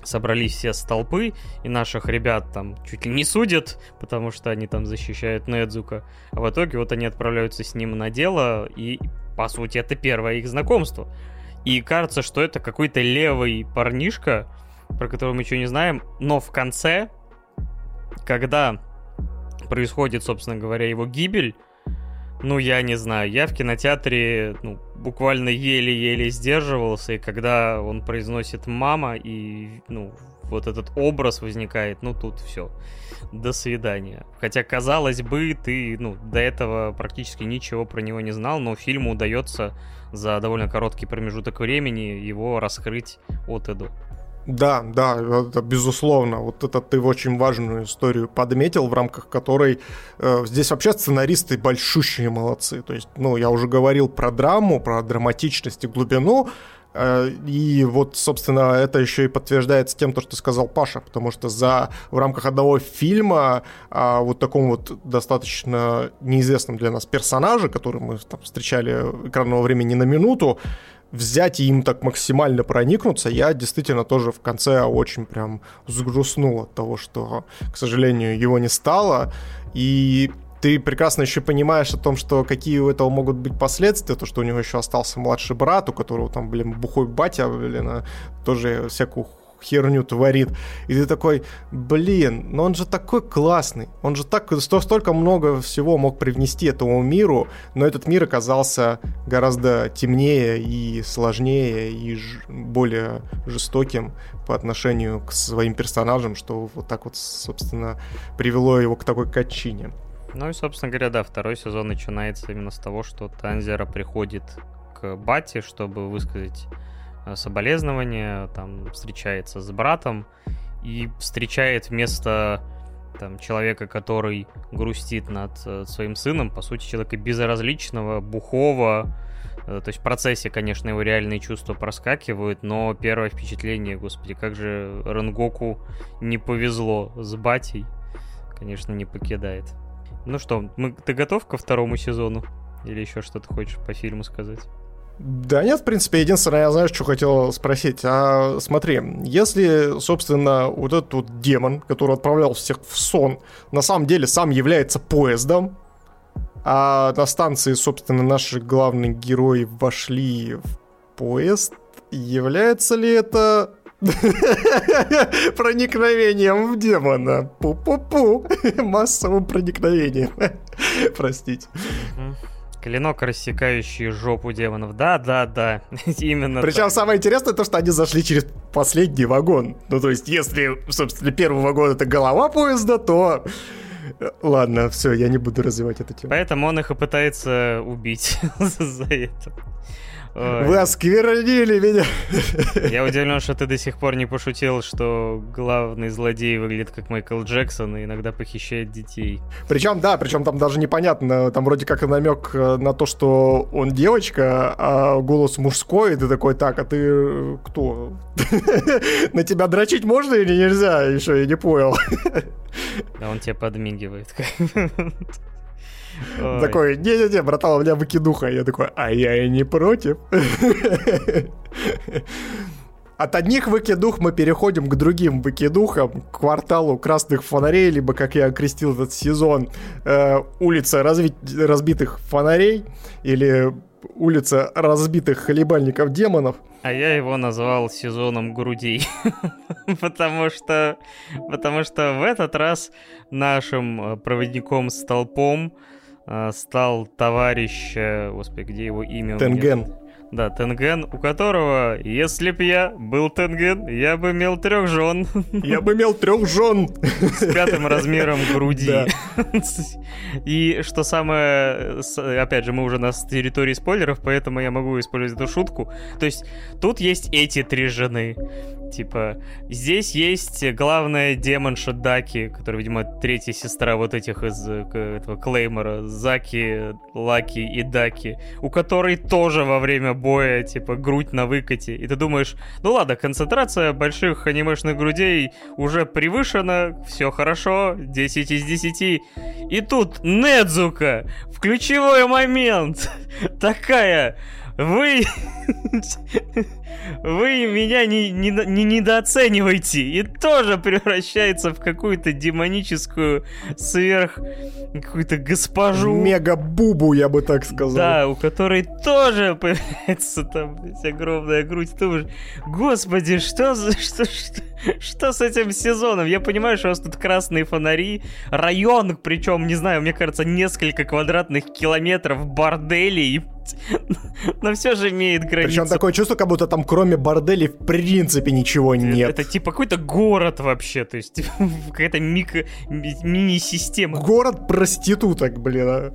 собрались все столпы, и наших ребят там чуть ли не судят, потому что они там защищают Недзука. А в итоге вот они отправляются с ним на дело, и, по сути, это первое их знакомство. И кажется, что это какой-то левый парнишка, про которого мы еще не знаем, но в конце, когда происходит, собственно говоря, его гибель, ну, я не знаю, я в кинотеатре ну, буквально еле-еле сдерживался, и когда он произносит «мама», и, ну, вот этот образ возникает, ну тут все. До свидания. Хотя, казалось бы, ты ну, до этого практически ничего про него не знал, но фильму удается за довольно короткий промежуток времени его раскрыть от и до. Да, да, это безусловно. Вот это ты очень важную историю подметил, в рамках которой э, здесь вообще сценаристы большущие молодцы. То есть, ну, я уже говорил про драму, про драматичность и глубину, э, и вот, собственно, это еще и подтверждается тем, то, что сказал Паша, потому что за в рамках одного фильма о вот таком вот достаточно неизвестном для нас персонаже, который мы там встречали экранного времени на минуту, взять и им так максимально проникнуться, я действительно тоже в конце очень прям сгрустнул от того, что, к сожалению, его не стало. И ты прекрасно еще понимаешь о том, что какие у этого могут быть последствия, то, что у него еще остался младший брат, у которого там, блин, бухой батя, блин, а тоже всякую херню творит. И ты такой, блин, но он же такой классный, он же так, столько много всего мог привнести этому миру, но этот мир оказался гораздо темнее и сложнее и более жестоким по отношению к своим персонажам, что вот так вот, собственно, привело его к такой качине. Ну и, собственно говоря, да, второй сезон начинается именно с того, что Танзера приходит к Бате, чтобы высказать соболезнования, там встречается с братом и встречает вместо там, человека, который грустит над э, своим сыном, по сути, человека безразличного, бухого. Э, то есть в процессе, конечно, его реальные чувства проскакивают, но первое впечатление, господи, как же Ренгоку не повезло с батей, конечно, не покидает. Ну что, мы, ты готов ко второму сезону? Или еще что-то хочешь по фильму сказать? Да нет, в принципе, единственное, я знаю, что хотел спросить. А смотри, если, собственно, вот этот вот демон, который отправлял всех в сон, на самом деле сам является поездом, а на станции, собственно, наши главные герои вошли в поезд, является ли это проникновением в демона? Пу-пу-пу. Массовым проникновением. Простите. Клинок, рассекающий жопу демонов. Да, да, да. Именно Причем так. самое интересное то, что они зашли через последний вагон. Ну, то есть, если, собственно, первый вагон это голова поезда, то... Э, ладно, все, я не буду развивать эту тему. Поэтому он их и пытается убить за это. Ой. Вы осквернили меня. Я удивлен, что ты до сих пор не пошутил, что главный злодей выглядит как Майкл Джексон и иногда похищает детей. Причем, да, причем там даже непонятно, там вроде как намек э, на то, что он девочка, а голос мужской, и ты такой, так, а ты э, кто? На тебя дрочить можно или нельзя? Еще я не понял. Да он тебе подмигивает. Такой, не-не-не, братан, у меня выкидуха. Я такой, а я и не против. От одних выкидух мы переходим к другим выкидухам, к кварталу красных фонарей, либо, как я окрестил этот сезон, э, улица разви- разбитых фонарей, или улица разбитых хлебальников демонов. А я его назвал сезоном грудей, потому что, потому что в этот раз нашим э, проводником столпом а, стал товарищ, э, господи, где его имя? Тенген. Да, Тенген, у которого, если б я был Тенген, я бы имел трех жен. Я бы имел трех жен. С пятым размером груди. И что самое, опять же, мы уже на территории спойлеров, поэтому я могу использовать эту шутку. То есть тут есть эти три жены. Типа, здесь есть главная демонша Даки, которая, видимо, третья сестра вот этих из э, этого Клеймора, Заки, Лаки и Даки, у которой тоже во время боя, типа, грудь на выкате. И ты думаешь, ну ладно, концентрация больших анимешных грудей уже превышена, все хорошо, 10 из 10. И тут Недзука в ключевой момент такая вы... Вы меня не, не, не недооцениваете и тоже превращается в какую-то демоническую сверх... какую-то госпожу. Мега-бубу, я бы так сказал. Да, у которой тоже появляется там огромная грудь. Ты думаешь, господи, что за... Что, что, что с этим сезоном? Я понимаю, что у вас тут красные фонари, район, причем, не знаю, мне кажется, несколько квадратных километров борделей, но все же имеет границу. Причем такое чувство, как будто там там кроме борделей в принципе ничего нет. Это, это типа какой-то город вообще, то есть какая-то микро... мини-система. Город проституток, блин. А.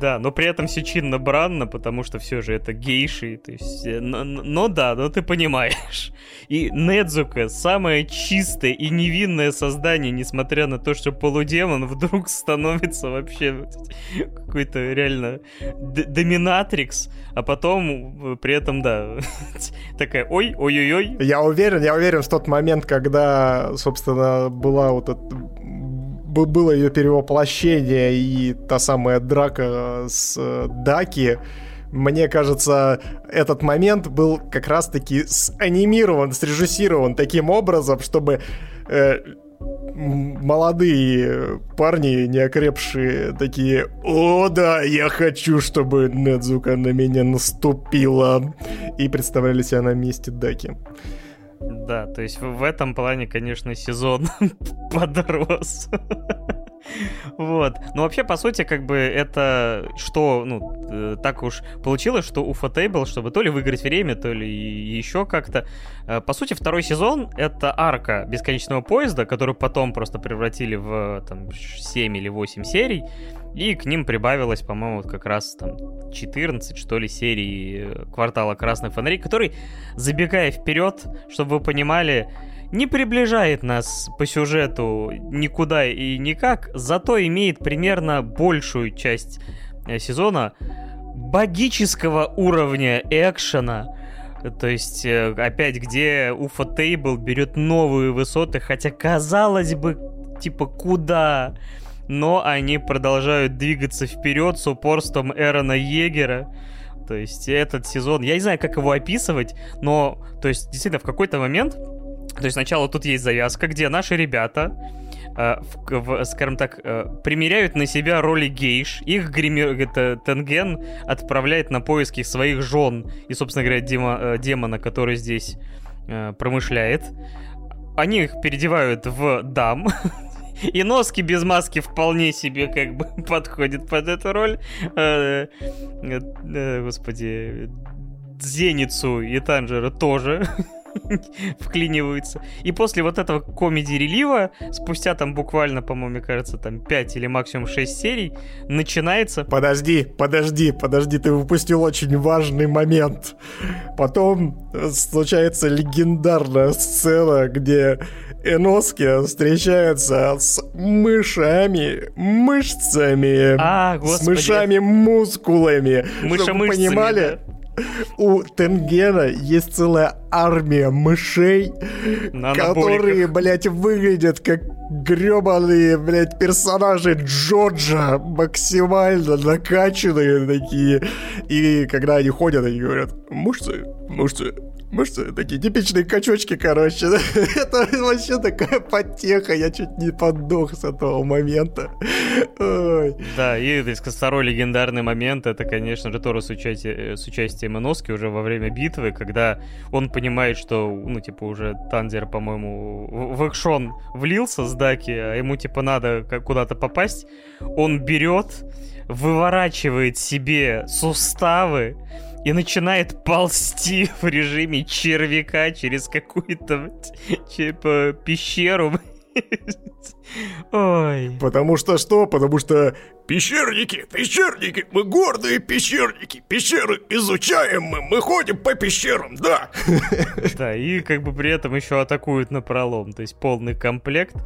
Да, но при этом все чинно-бранно, потому что все же это гейши, то есть... Э, но, но да, но ты понимаешь. И Недзука, самое чистое и невинное создание, несмотря на то, что полудемон, вдруг становится вообще какой-то реально доминатрикс, а потом э, при этом, да, такая ой, ой-ой-ой. Я уверен, я уверен, в тот момент, когда, собственно, была вот эта было ее перевоплощение и та самая драка с э, Даки, мне кажется, этот момент был как раз-таки анимирован, срежиссирован таким образом, чтобы э, молодые парни, неокрепшие, такие, о да, я хочу, чтобы Недзука на меня наступила, и представляли себя на месте Даки. Да, то есть в, этом плане, конечно, сезон подрос. Вот. Но вообще, по сути, как бы это что, ну, э, так уж получилось, что у Fatable, чтобы то ли выиграть время, то ли еще как-то. Э, по сути, второй сезон — это арка бесконечного поезда, которую потом просто превратили в там 7 или 8 серий. И к ним прибавилось, по-моему, вот как раз там 14, что ли, серий э, «Квартала красных фонарей», который, забегая вперед, чтобы вы понимали, не приближает нас по сюжету никуда и никак, зато имеет примерно большую часть э, сезона богического уровня экшена, то есть, э, опять, где Уфа Тейбл берет новые высоты, хотя, казалось бы, типа, куда? Но они продолжают двигаться вперед с упорством Эрона Егера. То есть, этот сезон, я не знаю, как его описывать, но, то есть, действительно, в какой-то момент то есть сначала тут есть завязка, где наши ребята, э, в, в, скажем так, э, примеряют на себя роли гейш. Их гример, это Тенген отправляет на поиски своих жен и, собственно говоря, демо, э, демона, который здесь э, промышляет. Они их переодевают в дам. И носки без маски вполне себе как бы подходит под эту роль. Э, э, э, господи, Зеницу и Танжера тоже вклиниваются. И после вот этого комедий-релива, спустя там буквально, по-моему, мне кажется, там 5 или максимум 6 серий, начинается... Подожди, подожди, подожди, ты выпустил очень важный момент. Потом случается легендарная сцена, где Эноски встречается с мышами, мышцами, а, с мышами-мускулами. Мышамышцами, понимали? Да у Тенгена есть целая армия мышей, которые, блядь, выглядят как гребаные, блядь, персонажи Джорджа, максимально накачанные такие. И когда они ходят, они говорят, мышцы, мышцы, Мышцы такие типичные качочки, короче. Это вообще такая потеха. Я чуть не подох с этого момента. Ой. Да, и то есть, второй легендарный момент это, конечно же, Тору с, участием, с участием Иноски уже во время битвы, когда он понимает, что, ну, типа, уже Тандер, по-моему, в экшон влился с Даки, а ему, типа, надо куда-то попасть. Он берет, выворачивает себе суставы, и начинает ползти в режиме червяка через какую-то типа пещеру. Ой. Потому что что? Потому что пещерники, пещерники, мы гордые пещерники, пещеры изучаем мы, мы ходим по пещерам, да. Да, и как бы при этом еще атакуют на пролом, то есть полный комплект.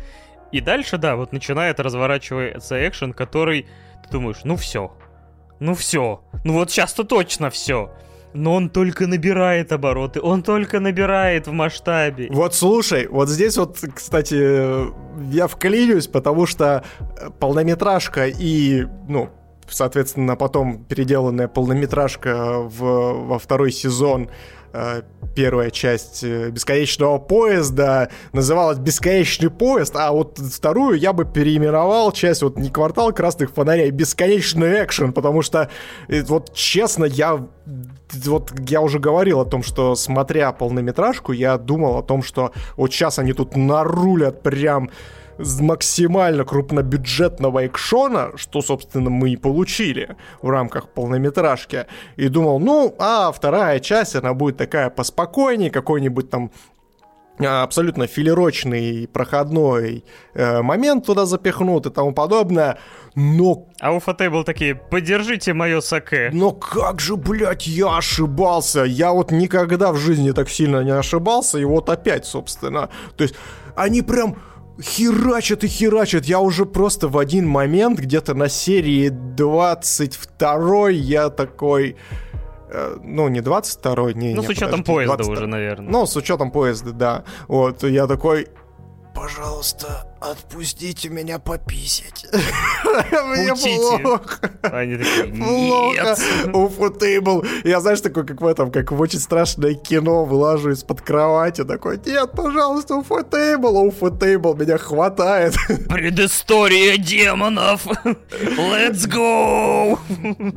И дальше, да, вот начинает разворачиваться экшен, который ты думаешь, ну все, ну все, ну вот сейчас-то точно все. Но он только набирает обороты, он только набирает в масштабе. Вот слушай, вот здесь вот, кстати, я вклинюсь, потому что полнометражка и, ну, соответственно, потом переделанная полнометражка в, во второй сезон Э, первая часть э, «Бесконечного поезда» называлась «Бесконечный поезд», а вот вторую я бы переименовал часть вот не «Квартал красных фонарей», а «Бесконечный экшен», потому что, э, вот честно, я вот я уже говорил о том, что смотря полнометражку, я думал о том, что вот сейчас они тут нарулят прям максимально крупнобюджетного экшона, что, собственно, мы и получили в рамках полнометражки. И думал, ну, а вторая часть, она будет такая поспокойнее, какой-нибудь там а, абсолютно филерочный проходной э, момент туда запихнут и тому подобное, но... А у Фатей был такие, подержите мое саке. Но как же, блядь, я ошибался. Я вот никогда в жизни так сильно не ошибался, и вот опять, собственно. То есть они прям херачат и херачат. Я уже просто в один момент, где-то на серии 22 я такой... Э, ну, не 22-й, не, Ну, не, с учетом подожди, поезда 20... уже, наверное. Ну, с учетом поезда, да. Вот, я такой, пожалуйста, отпустите меня пописать. Мне плохо. Они такие, Плохо. Уфутейбл. Я, знаешь, такой, как в этом, как в очень страшное кино, вылажу из-под кровати, такой, нет, пожалуйста, уфутейбл, уфутейбл, меня хватает. Предыстория демонов. Let's go.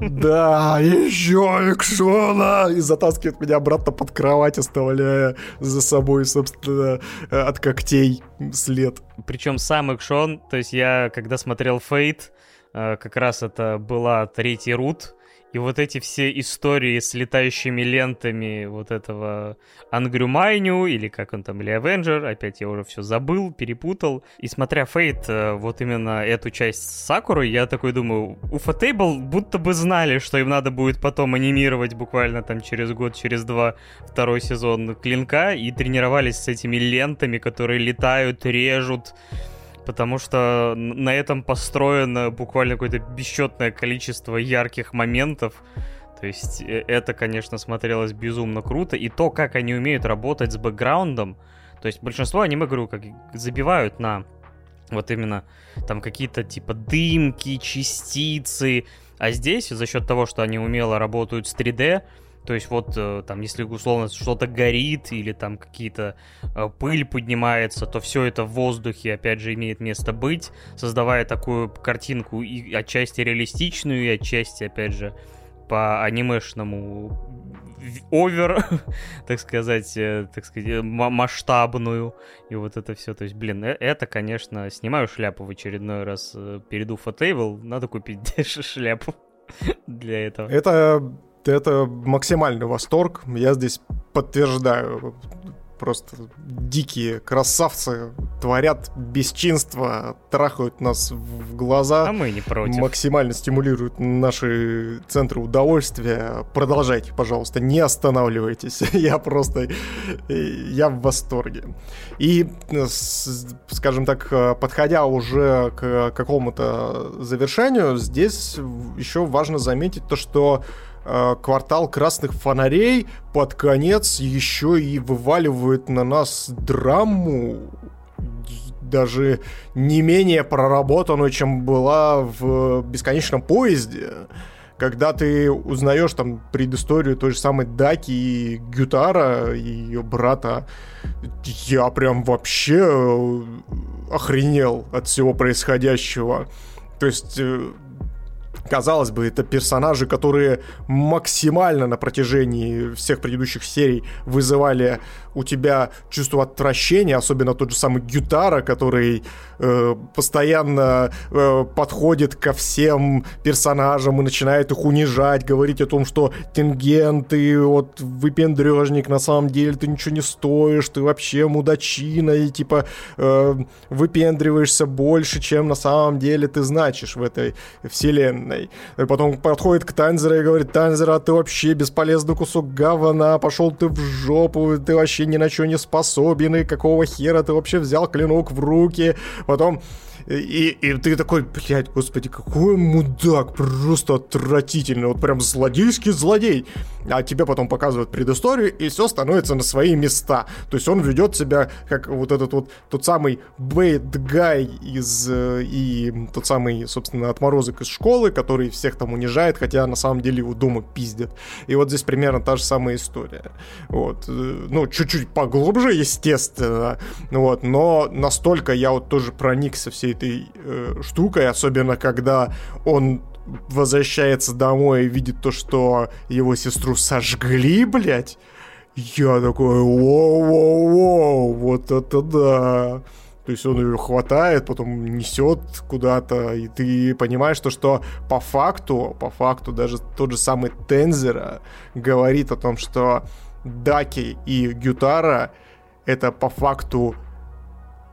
Да, еще экшона! И затаскивает меня обратно под кровать, оставляя за собой, собственно, э, от когтей след. Причем сам экшон, то есть я, когда смотрел Фейт, э, как раз это была третий рут, и вот эти все истории с летающими лентами вот этого Ангрю Майню, или как он там, или Авенджер, опять я уже все забыл, перепутал. И смотря Фейт, э, вот именно эту часть с Сакурой, я такой думаю, у Фатейбл будто бы знали, что им надо будет потом анимировать буквально там через год, через два второй сезон Клинка, и тренировались с этими лентами, которые летают, режут, потому что на этом построено буквально какое-то бесчетное количество ярких моментов. То есть э, это, конечно, смотрелось безумно круто. И то, как они умеют работать с бэкграундом. То есть большинство аниме, говорю, как забивают на вот именно там какие-то типа дымки, частицы. А здесь за счет того, что они умело работают с 3D, то есть вот э, там, если условно что-то горит или там какие-то э, пыль поднимается, то все это в воздухе, опять же, имеет место быть, создавая такую картинку и отчасти реалистичную, и отчасти, опять же, по анимешному овер, так сказать, э, так сказать, ма- масштабную, и вот это все, то есть, блин, это, конечно, снимаю шляпу в очередной раз перед Уфотейбл, надо купить шляпу для этого. Это, это максимальный восторг. Я здесь подтверждаю. Просто дикие красавцы творят бесчинство, трахают нас в глаза. А мы не против. максимально стимулируют наши центры удовольствия. Продолжайте, пожалуйста, не останавливайтесь. Я просто... Я в восторге. И, с- скажем так, подходя уже к какому-то завершению, здесь еще важно заметить то, что э, квартал красных фонарей под конец еще и вываливает на нас драму даже не менее проработанную, чем была в бесконечном поезде. Когда ты узнаешь там предысторию той же самой Даки и Гютара и ее брата, я прям вообще э, охренел от всего происходящего. То есть э, Казалось бы, это персонажи, которые максимально на протяжении всех предыдущих серий вызывали у тебя чувство отвращения, особенно тот же самый Гютара, который э, постоянно э, подходит ко всем персонажам и начинает их унижать, говорить о том, что Тенген, ты вот выпендрежник, на самом деле ты ничего не стоишь, ты вообще мудачина, и типа э, выпендриваешься больше, чем на самом деле ты значишь в этой вселенной. И потом подходит к Танзеру и говорит, Танзера, ты вообще бесполезный кусок говна, пошел ты в жопу, ты вообще ни на что не способен, и какого хера ты вообще взял клинок в руки. Потом и, и ты такой, блядь, господи, какой мудак, просто отвратительный, вот прям злодейский злодей. А тебе потом показывают предысторию, и все становится на свои места. То есть он ведет себя как вот этот вот тот самый guy из э, и тот самый, собственно, отморозок из школы, который всех там унижает, хотя на самом деле его дома пиздят. И вот здесь примерно та же самая история. Вот. э, Ну, чуть-чуть поглубже, естественно. Вот. Но настолько я вот тоже проникся всей этой э, штукой, особенно когда он возвращается домой и видит то, что его сестру сожгли, блядь. Я такой, воу-воу-воу, вот это да. То есть он ее хватает, потом несет куда-то, и ты понимаешь, что, что по факту, по факту даже тот же самый Тензера говорит о том, что Даки и Гютара это по факту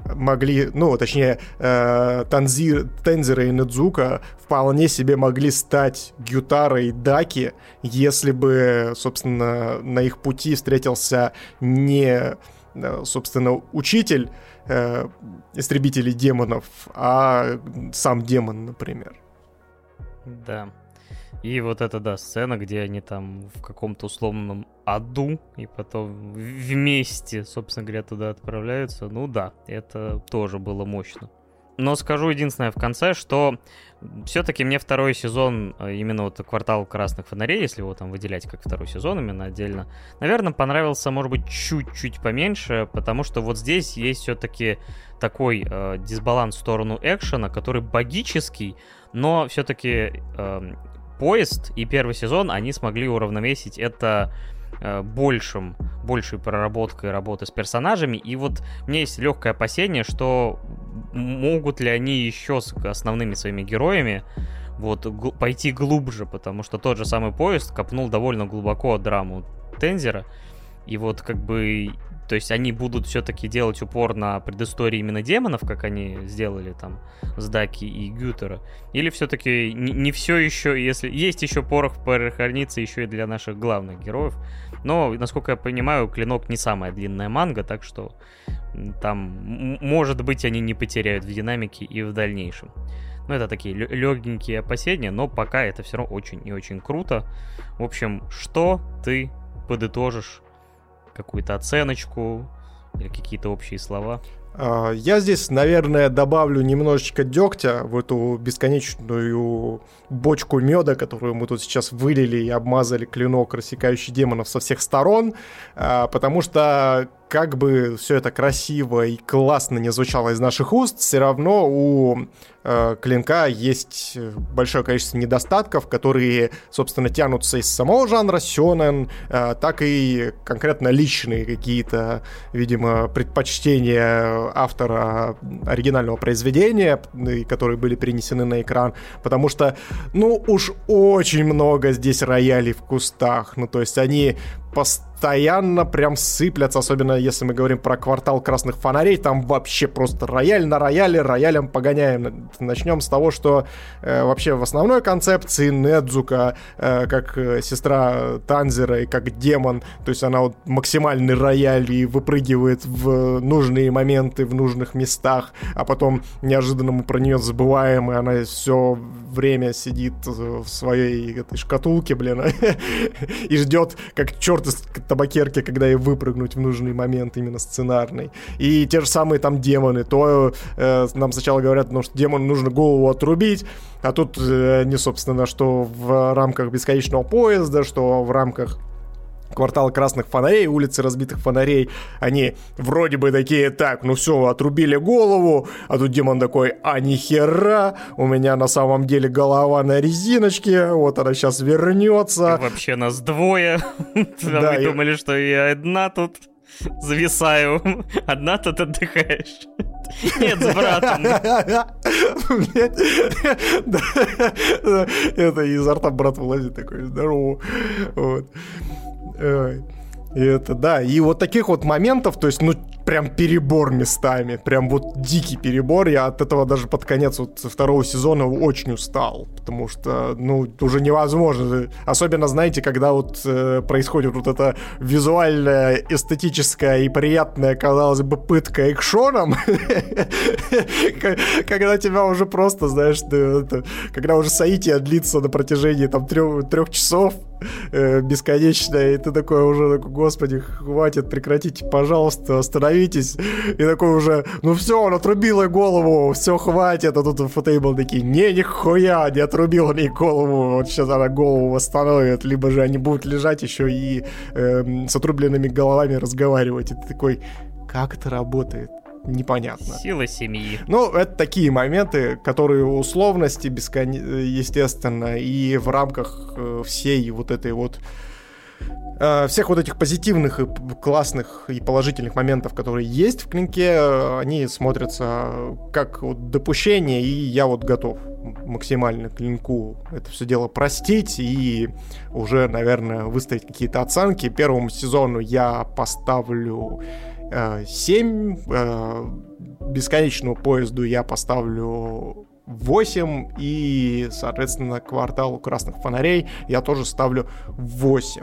могли, ну, точнее, э, Танзир, Тензера и Недзука вполне себе могли стать Гютара и Даки, если бы, собственно, на их пути встретился не, э, собственно, учитель э, истребителей демонов, а сам демон, например. Да. И вот эта, да, сцена, где они там в каком-то условном аду, и потом вместе, собственно говоря, туда отправляются. Ну да, это тоже было мощно. Но скажу единственное в конце, что все-таки мне второй сезон, э, именно вот «Квартал красных фонарей», если его там выделять как второй сезон именно отдельно, наверное, понравился, может быть, чуть-чуть поменьше, потому что вот здесь есть все-таки такой э, дисбаланс в сторону экшена, который богический, но все-таки э, поезд и первый сезон они смогли уравновесить это э, большим, большей проработкой работы с персонажами. И вот у меня есть легкое опасение, что могут ли они еще с основными своими героями вот пойти глубже, потому что тот же самый поезд копнул довольно глубоко драму Тензера. И вот как бы то есть они будут все-таки делать упор на предыстории именно демонов, как они сделали там с Даки и Гютера? Или все-таки не, не все еще, если есть еще порох хранится еще и для наших главных героев? Но, насколько я понимаю, Клинок не самая длинная манга, так что там, может быть, они не потеряют в динамике и в дальнейшем. Ну, это такие легенькие опасения, но пока это все равно очень и очень круто. В общем, что ты подытожишь какую-то оценочку или какие-то общие слова? А, я здесь, наверное, добавлю немножечко дегтя в эту бесконечную бочку меда, которую мы тут сейчас вылили и обмазали клинок, рассекающий демонов со всех сторон, а, потому что как бы все это красиво и классно не звучало из наших уст, все равно у э, клинка есть большое количество недостатков, которые, собственно, тянутся из самого жанра сёнэн, э, так и конкретно личные какие-то, видимо, предпочтения автора оригинального произведения, которые были перенесены на экран, потому что, ну, уж очень много здесь роялей в кустах, ну, то есть они постоянно прям сыплятся, особенно если мы говорим про квартал красных фонарей, там вообще просто рояль на рояле, роялем погоняем. Начнем с того, что э, вообще в основной концепции Недзука, э, как э, сестра Танзера и как демон, то есть она вот максимальный рояль и выпрыгивает в нужные моменты, в нужных местах, а потом неожиданно мы про нее забываем, и она все время сидит в своей этой шкатулке, блин, и ждет, как черт из табакерки, когда ей выпрыгнуть в нужный момент именно сценарный. И те же самые там демоны. То э, нам сначала говорят, ну, что демону нужно голову отрубить, а тут э, не, собственно, что в рамках бесконечного поезда, что в рамках квартал красных фонарей, улицы разбитых фонарей, они вроде бы такие, так, ну все, отрубили голову, а тут демон такой, а нихера, у меня на самом деле голова на резиночке, вот она сейчас вернется. И вообще нас двое, да, вы думали, что я одна тут зависаю, одна тут отдыхаешь. Нет, с братом. Это изо рта брат вылазит такой, здорово. Вот. И это, да, и вот таких вот моментов, то есть, ну, прям перебор местами, прям вот дикий перебор. Я от этого даже под конец вот второго сезона очень устал, потому что, ну, уже невозможно. Особенно, знаете, когда вот э, происходит вот эта визуальная, эстетическая и приятная, казалось бы, пытка экшоном, когда тебя уже просто, знаешь, когда уже соитие длится на протяжении там трех часов, э, бесконечное, и ты такой уже, господи, хватит, прекратите, пожалуйста, остановитесь остановитесь. И такой уже, ну все, он отрубил ей голову, все, хватит. А тут фотейбл такие, не, нихуя, не отрубил ей голову. Вот сейчас она голову восстановит. Либо же они будут лежать еще и э, с отрубленными головами разговаривать. И ты такой, как это работает? непонятно. Сила семьи. Ну, это такие моменты, которые условности, бескон... естественно, и в рамках э, всей вот этой вот всех вот этих позитивных и классных и положительных моментов, которые есть в клинке, э, они смотрятся как вот допущение, и я вот готов максимально клинку это все дело простить и уже, наверное, выставить какие-то оценки. Первому сезону я поставлю э, 7, э, бесконечному поезду я поставлю 8, и, соответственно, кварталу красных фонарей я тоже ставлю 8.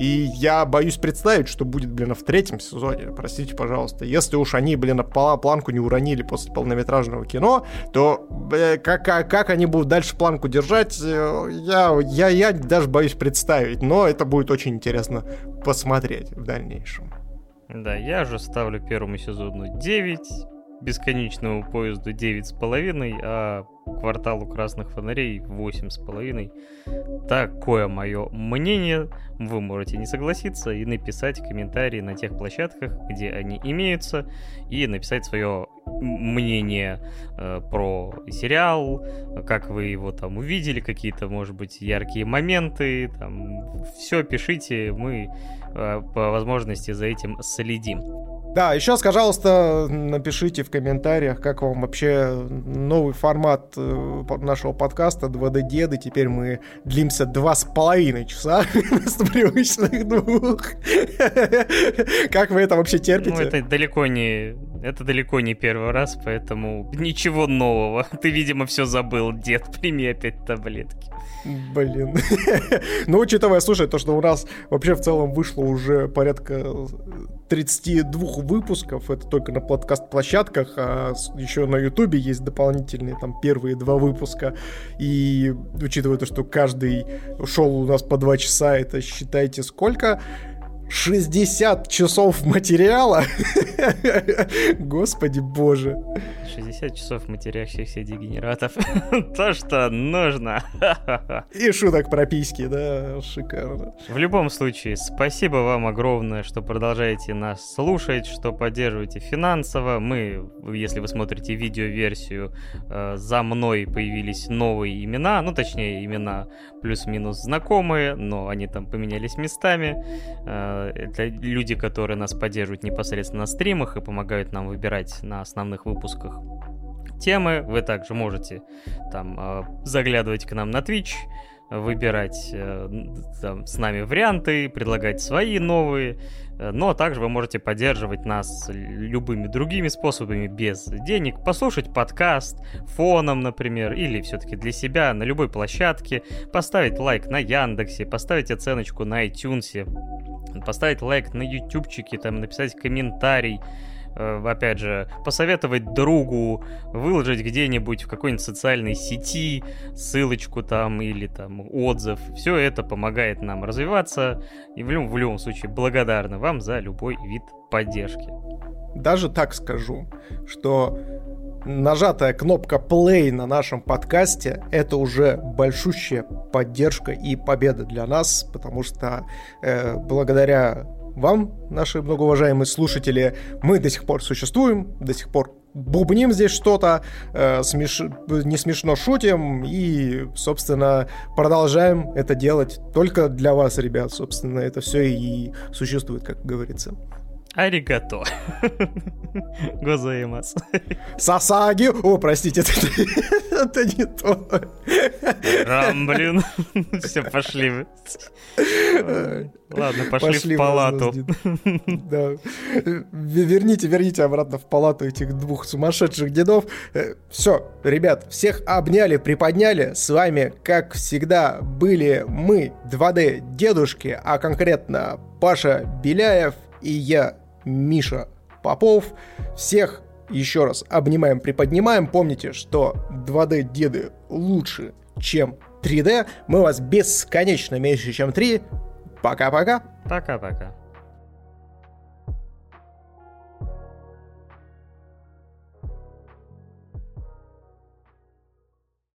И я боюсь представить, что будет, блин, в третьем сезоне, простите, пожалуйста. Если уж они, блин, планку не уронили после полнометражного кино, то бля, как, как, как они будут дальше планку держать, э, я, я, я даже боюсь представить. Но это будет очень интересно посмотреть в дальнейшем. Да, я же ставлю первому сезону 9, бесконечному поезду 9,5, а кварталу красных фонарей 8,5. Такое мое мнение. Вы можете не согласиться и написать комментарии на тех площадках, где они имеются, и написать свое мнение э, про сериал, как вы его там увидели, какие-то, может быть, яркие моменты, там, все пишите, мы э, по возможности за этим следим. Да, еще, пожалуйста, напишите в комментариях, как вам вообще новый формат э, нашего подкаста 2D Деды. Теперь мы длимся два с половиной часа вместо привычных двух. Как вы это вообще терпите? Ну, это далеко не... Это далеко не первый раз, поэтому ничего нового. Ты, видимо, все забыл, дед. Прими опять таблетки. Блин. ну, учитывая, слушай, то, что у нас вообще в целом вышло уже порядка 32 выпусков, это только на подкаст-площадках, а еще на ютубе есть дополнительные там первые два выпуска, и учитывая то, что каждый шел у нас по два часа, это считайте сколько? 60 часов материала. Господи боже. 60 часов матерящихся дегенератов. То, что нужно. И шуток про письки, да, шикарно. В любом случае, спасибо вам огромное, что продолжаете нас слушать, что поддерживаете финансово. Мы, если вы смотрите видеоверсию, э, за мной появились новые имена, ну, точнее, имена плюс-минус знакомые, но они там поменялись местами э, это люди, которые нас поддерживают непосредственно на стримах и помогают нам выбирать на основных выпусках темы. Вы также можете там а, заглядывать к нам на Twitch, выбирать э, там, с нами варианты, предлагать свои новые. Э, но также вы можете поддерживать нас любыми другими способами без денег. Послушать подкаст фоном, например, или все-таки для себя на любой площадке. Поставить лайк на Яндексе, поставить оценочку на iTunes, поставить лайк на ютубчике, там написать комментарий. Э, опять же, посоветовать другу, выложить где-нибудь в какой-нибудь социальной сети ссылочку там или там отзыв. Все это помогает нам развиваться и в любом, в любом случае благодарны вам за любой вид поддержки. Даже так скажу, что нажатая кнопка play на нашем подкасте это уже большущая поддержка и победа для нас, потому что э, благодаря вам, наши многоуважаемые слушатели, мы до сих пор существуем, до сих пор бубним здесь что-то, э, смеш... не смешно шутим и, собственно, продолжаем это делать только для вас, ребят. Собственно, это все и существует, как говорится. Аригато. Гозаимас. Сасаги. О, простите, это, не то. Рам, блин. Все, пошли. Ладно, пошли, пошли в палату. Да. Верните, верните обратно в палату этих двух сумасшедших дедов. Э, Все, ребят, всех обняли, приподняли. С вами, как всегда, были мы, 2D дедушки, а конкретно Паша Беляев и я, Миша Попов. Всех еще раз обнимаем, приподнимаем. Помните, что 2D-деды лучше, чем 3D. Мы вас бесконечно меньше, чем 3. Пока-пока. Пока-пока.